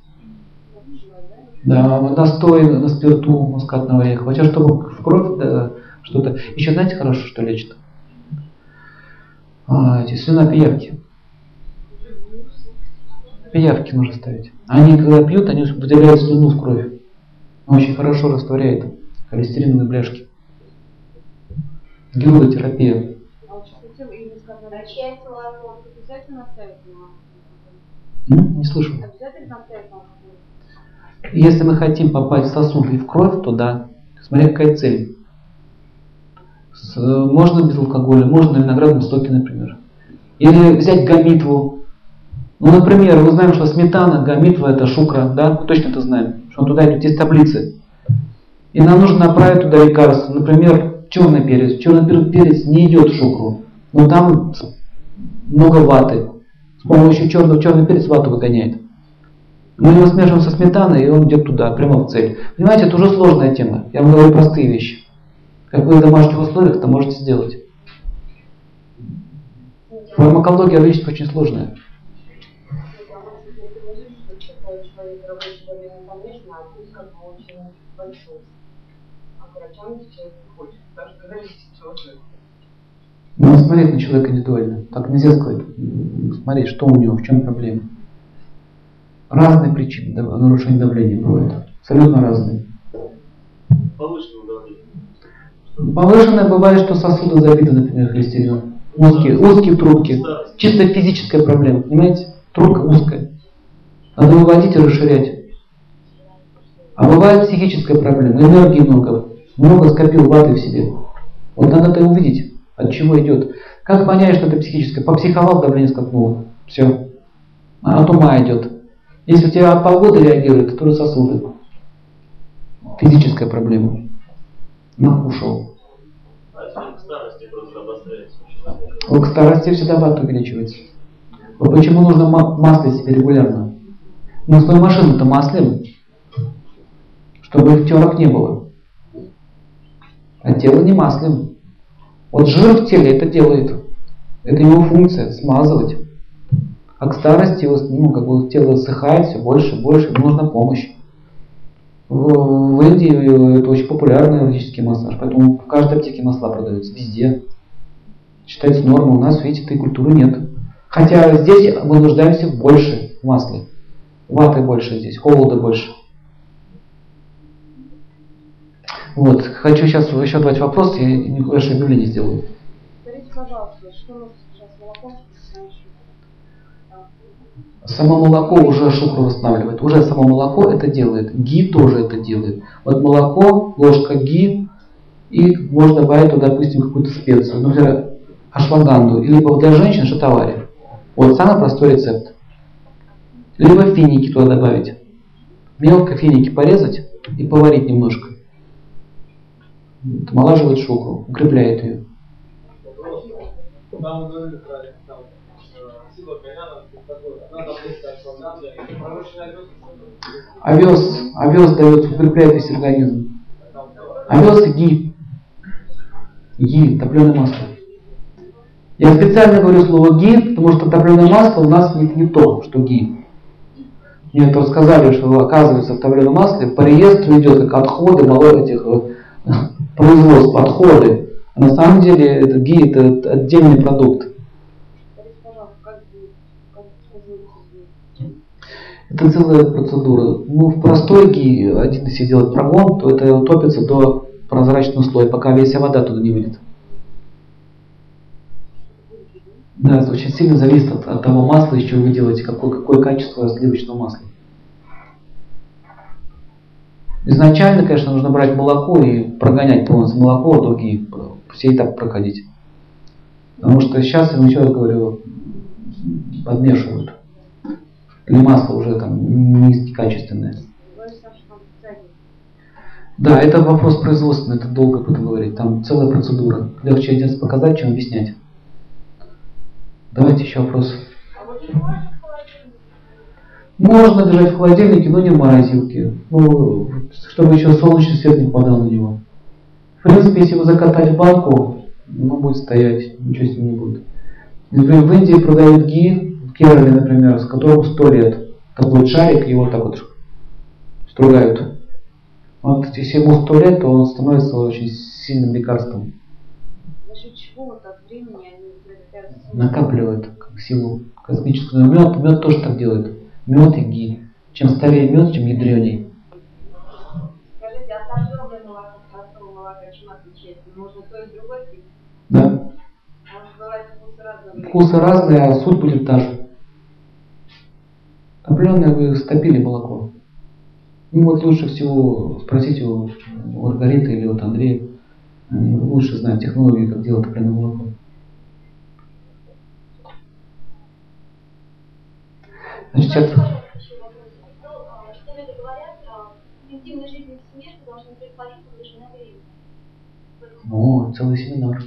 Да, настой на спирту мускатного ореха. Хотя, чтобы в кровь да, что-то. Еще знаете хорошо, что лечит? А, эти свинопиявки. Пиявки нужно ставить. Они когда пьют, они выделяют слюну в кровь. Очень хорошо растворяет холестериновые бляшки. Гидротерапия. Не слышу. Если мы хотим попасть в сосуд и в кровь, то да. Смотря какая цель. Можно без алкоголя, можно на виноградном соке, например. Или взять гамитву. Ну, например, мы знаем, что сметана, гамитва это шукра, да? Мы точно это знаем, что туда идут есть таблицы. И нам нужно направить туда лекарство. Например, черный перец. Черный перец не идет в шукру, но там много ваты. С помощью черного черный перец вату выгоняет. Мы его смешиваем со сметаной, и он идет туда, прямо в цель. Понимаете, это уже сложная тема. Я вам говорю простые вещи. Как вы в домашних условиях это можете сделать. Фармакология лечит очень сложная. Надо смотреть на человека индивидуально. Так нельзя сказать. Смотреть, что у него, в чем проблема. Разные причины нарушения давления бывают. Абсолютно разные. Повышенное давление. Повышенное бывает, что сосуды забиты, например, холестерином. Узкие, узкие трубки. Чисто физическая проблема, понимаете? Трубка узкая. Надо выводить и расширять. А бывает психическая проблема, энергии много. Много скопил ваты в себе. Вот надо это увидеть, от чего идет. Как понять, что это психическое? Попсиховал, давление скопнуло. Все. От ума идет. Если у тебя от погоды реагирует, то сосуды. Физическая проблема. Накушал. А к старости обостряется. К всегда ват увеличивается. Вот почему нужно маслить себе регулярно. Мы свою машину-то маслим, чтобы терок не было. А тело не маслим. Вот жир в теле это делает. Это его функция, смазывать. А к старости ну, как бы тело ссыхает все больше и больше, нужна помощь. В, Индии это очень популярный эротический массаж, поэтому в каждой аптеке масла продаются, везде. Считается нормой. У нас, видите, этой культуры нет. Хотя здесь мы нуждаемся в больше масла. Ваты больше здесь, холода больше. Вот, хочу сейчас еще давать вопрос, я небольшое объявление сделаю. Скажите, пожалуйста, что нужно сейчас молоко? Само молоко уже шукру восстанавливает. Уже само молоко это делает. Ги тоже это делает. Вот молоко, ложка ги, и можно добавить туда, допустим, какую-то специю. Например, ашваганду. Либо для женщин шатавари. Вот самый простой рецепт. Либо финики туда добавить. Мелко финики порезать и поварить немножко. Омолаживает шукру, укрепляет ее. Овес, овес дает, укрепляет весь организм. Овес и ги. Ги, топленое масло. Я специально говорю слово ги, потому что топленое масло у нас не, не то, что ги. Мне это рассказали, что оказывается в топленом масле по реестру идет как отходы этих э, производств, отходы. А на самом деле это ги это отдельный продукт. Это целая процедура. Ну, в простой ги, один если делать прогон, то это топится до прозрачного слоя, пока вся вода туда не выйдет. Да, это очень сильно зависит от, от того масла, из чего вы делаете, какое, какое качество сливочного масла. Изначально, конечно, нужно брать молоко и прогонять полностью молоко, а другие все этапы проходить. Потому что сейчас, я еще раз говорю, подмешивают. Или масло уже там низкокачественное. Да, это вопрос производственный, это долго буду говорить. Там целая процедура. Легче один показать, чем объяснять. Давайте еще вопрос. Можно держать в холодильнике, но не в морозилке. Ну, чтобы еще солнечный свет не попадал на него. В принципе, если его закатать в банку, ну, будет стоять, ничего с ним не будет. Например, в Индии продают ги, Керале, например, с которым 100 лет. Такой шарик, его так вот стругают. Вот если ему 100 лет, то он становится очень сильным лекарством. За счет чего вот от времени они накапливает силу космическую. Мед, мед тоже так делает. Мед и ги. Чем старее мед, чем ядреней. Скажите, а сожженное молоко, простого молока, чем отличается? Можно то и другое пить? Да. Может, бывает вкусы разные? Вкусы разные, а суть будет та же. Топленое вы стопили молоко. Ну вот лучше всего спросите у Маргариты или вот Андрея. Они лучше знают технологии, как делать топленое молоко. Значит, это... О, целый семинар.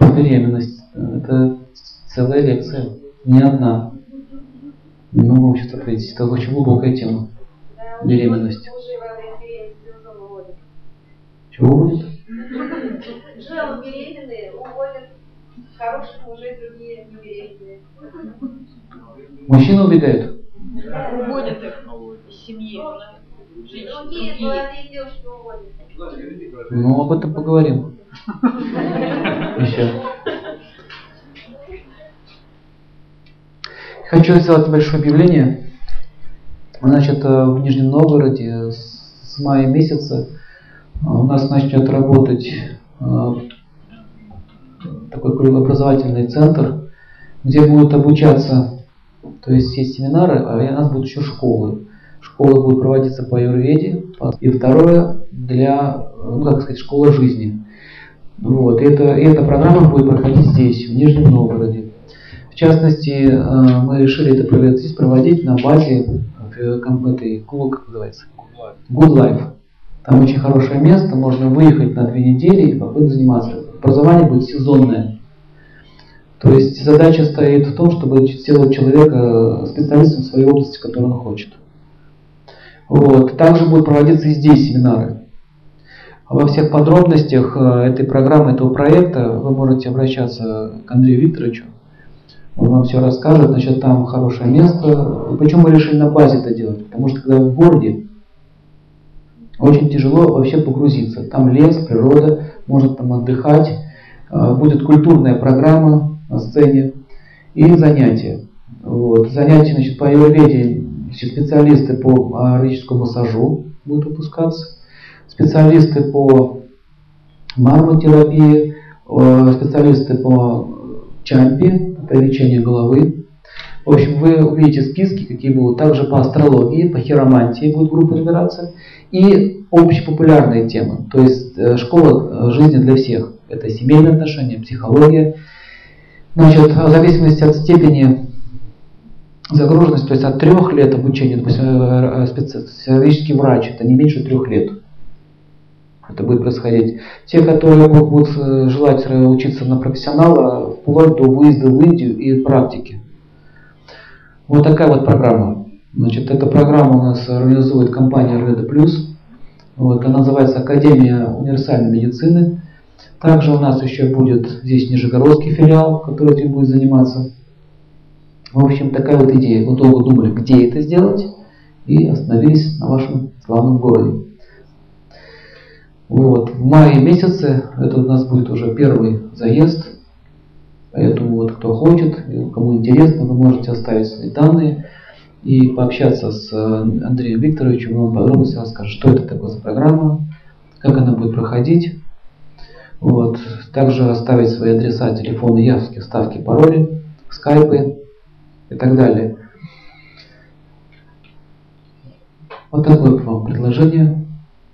Беременность. Это целая лекция. Не одна. Много учиться ответить. Это очень глубокая тема. Беременность. Чего будет? Жены беременные уводят хороших мужей, другие не беременные. Мужчины убегают? Уводят их из семьи. Женщин, Другие другие. молодые девушки уводят. Ну, об этом поговорим. Еще. Хочу сделать небольшое объявление. Значит, э, в Нижнем Новгороде с мая месяца э, у нас начнет работать э, такой образовательный центр, где будут обучаться, то есть есть семинары, а у нас будут еще школы. Школы будут проводиться по аюрведе. по- И второе, для, ну как сказать, школа жизни. Вот. Это, эта программа будет проходить здесь, в Нижнем Новгороде. Частности, э, мы решили это здесь проводить на базе э, этой клуба, как называется? Good Life. Там очень хорошее место, можно выехать на две недели и попробовать заниматься. Образование будет сезонное. То есть задача стоит в том, чтобы сделать человека специалистом в своей области, которую он хочет. Вот. Также будут проводиться и здесь семинары. Во всех подробностях э, этой программы, этого проекта вы можете обращаться к Андрею Викторовичу. Он вам все расскажет. Значит, там хорошее место. Почему мы решили на базе это делать? Потому что когда вы в городе, очень тяжело вообще погрузиться. Там лес, природа, можно там отдыхать. Э, Будет культурная программа на сцене и занятия. Вот. Занятия значит, по аюрведе специалисты по ароматическому массажу будут выпускаться, специалисты по мармотерапии, э, специалисты по чампи, это лечение головы. В общем, вы увидите списки, какие будут. Также по астрологии, по хиромантии будет группа набираться. И общепопулярные темы. То есть э, школа э, жизни для всех. Это семейные отношения, психология. Значит, в зависимости от степени загруженности, то есть от трех лет обучения, допустим, э, специалистический врач, это не меньше трех лет. Это будет происходить. Те, которые бу- будут желать учиться на профессионала, вплоть до выезда в Индию и практики. Вот такая вот программа. Значит, эта программа у нас организует компания Реда Плюс. Вот, она называется Академия универсальной медицины. Также у нас еще будет здесь Нижегородский филиал, который этим будет заниматься. В общем, такая вот идея. Мы долго думали, где это сделать, и остановились на вашем славном городе. Вот. В мае месяце это у нас будет уже первый заезд. Поэтому вот кто хочет, кому интересно, вы можете оставить свои данные и пообщаться с э, Андреем Викторовичем, он вам подробно расскажет, что это такое за программа, как она будет проходить. Вот. Также оставить свои адреса, телефоны, явки, ставки, пароли, скайпы и так далее. Вот такое вам предложение.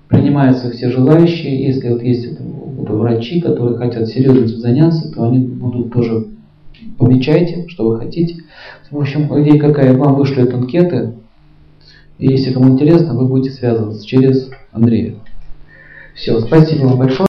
Принимаются все желающие. Если вот есть это, это врачи, которые хотят серьезно этим заняться, то они будут тоже помечайте, что вы хотите. В общем, идея какая? Вам вышлют анкеты. И если кому интересно, вы будете связываться через Андрея. Все, спасибо вам большое.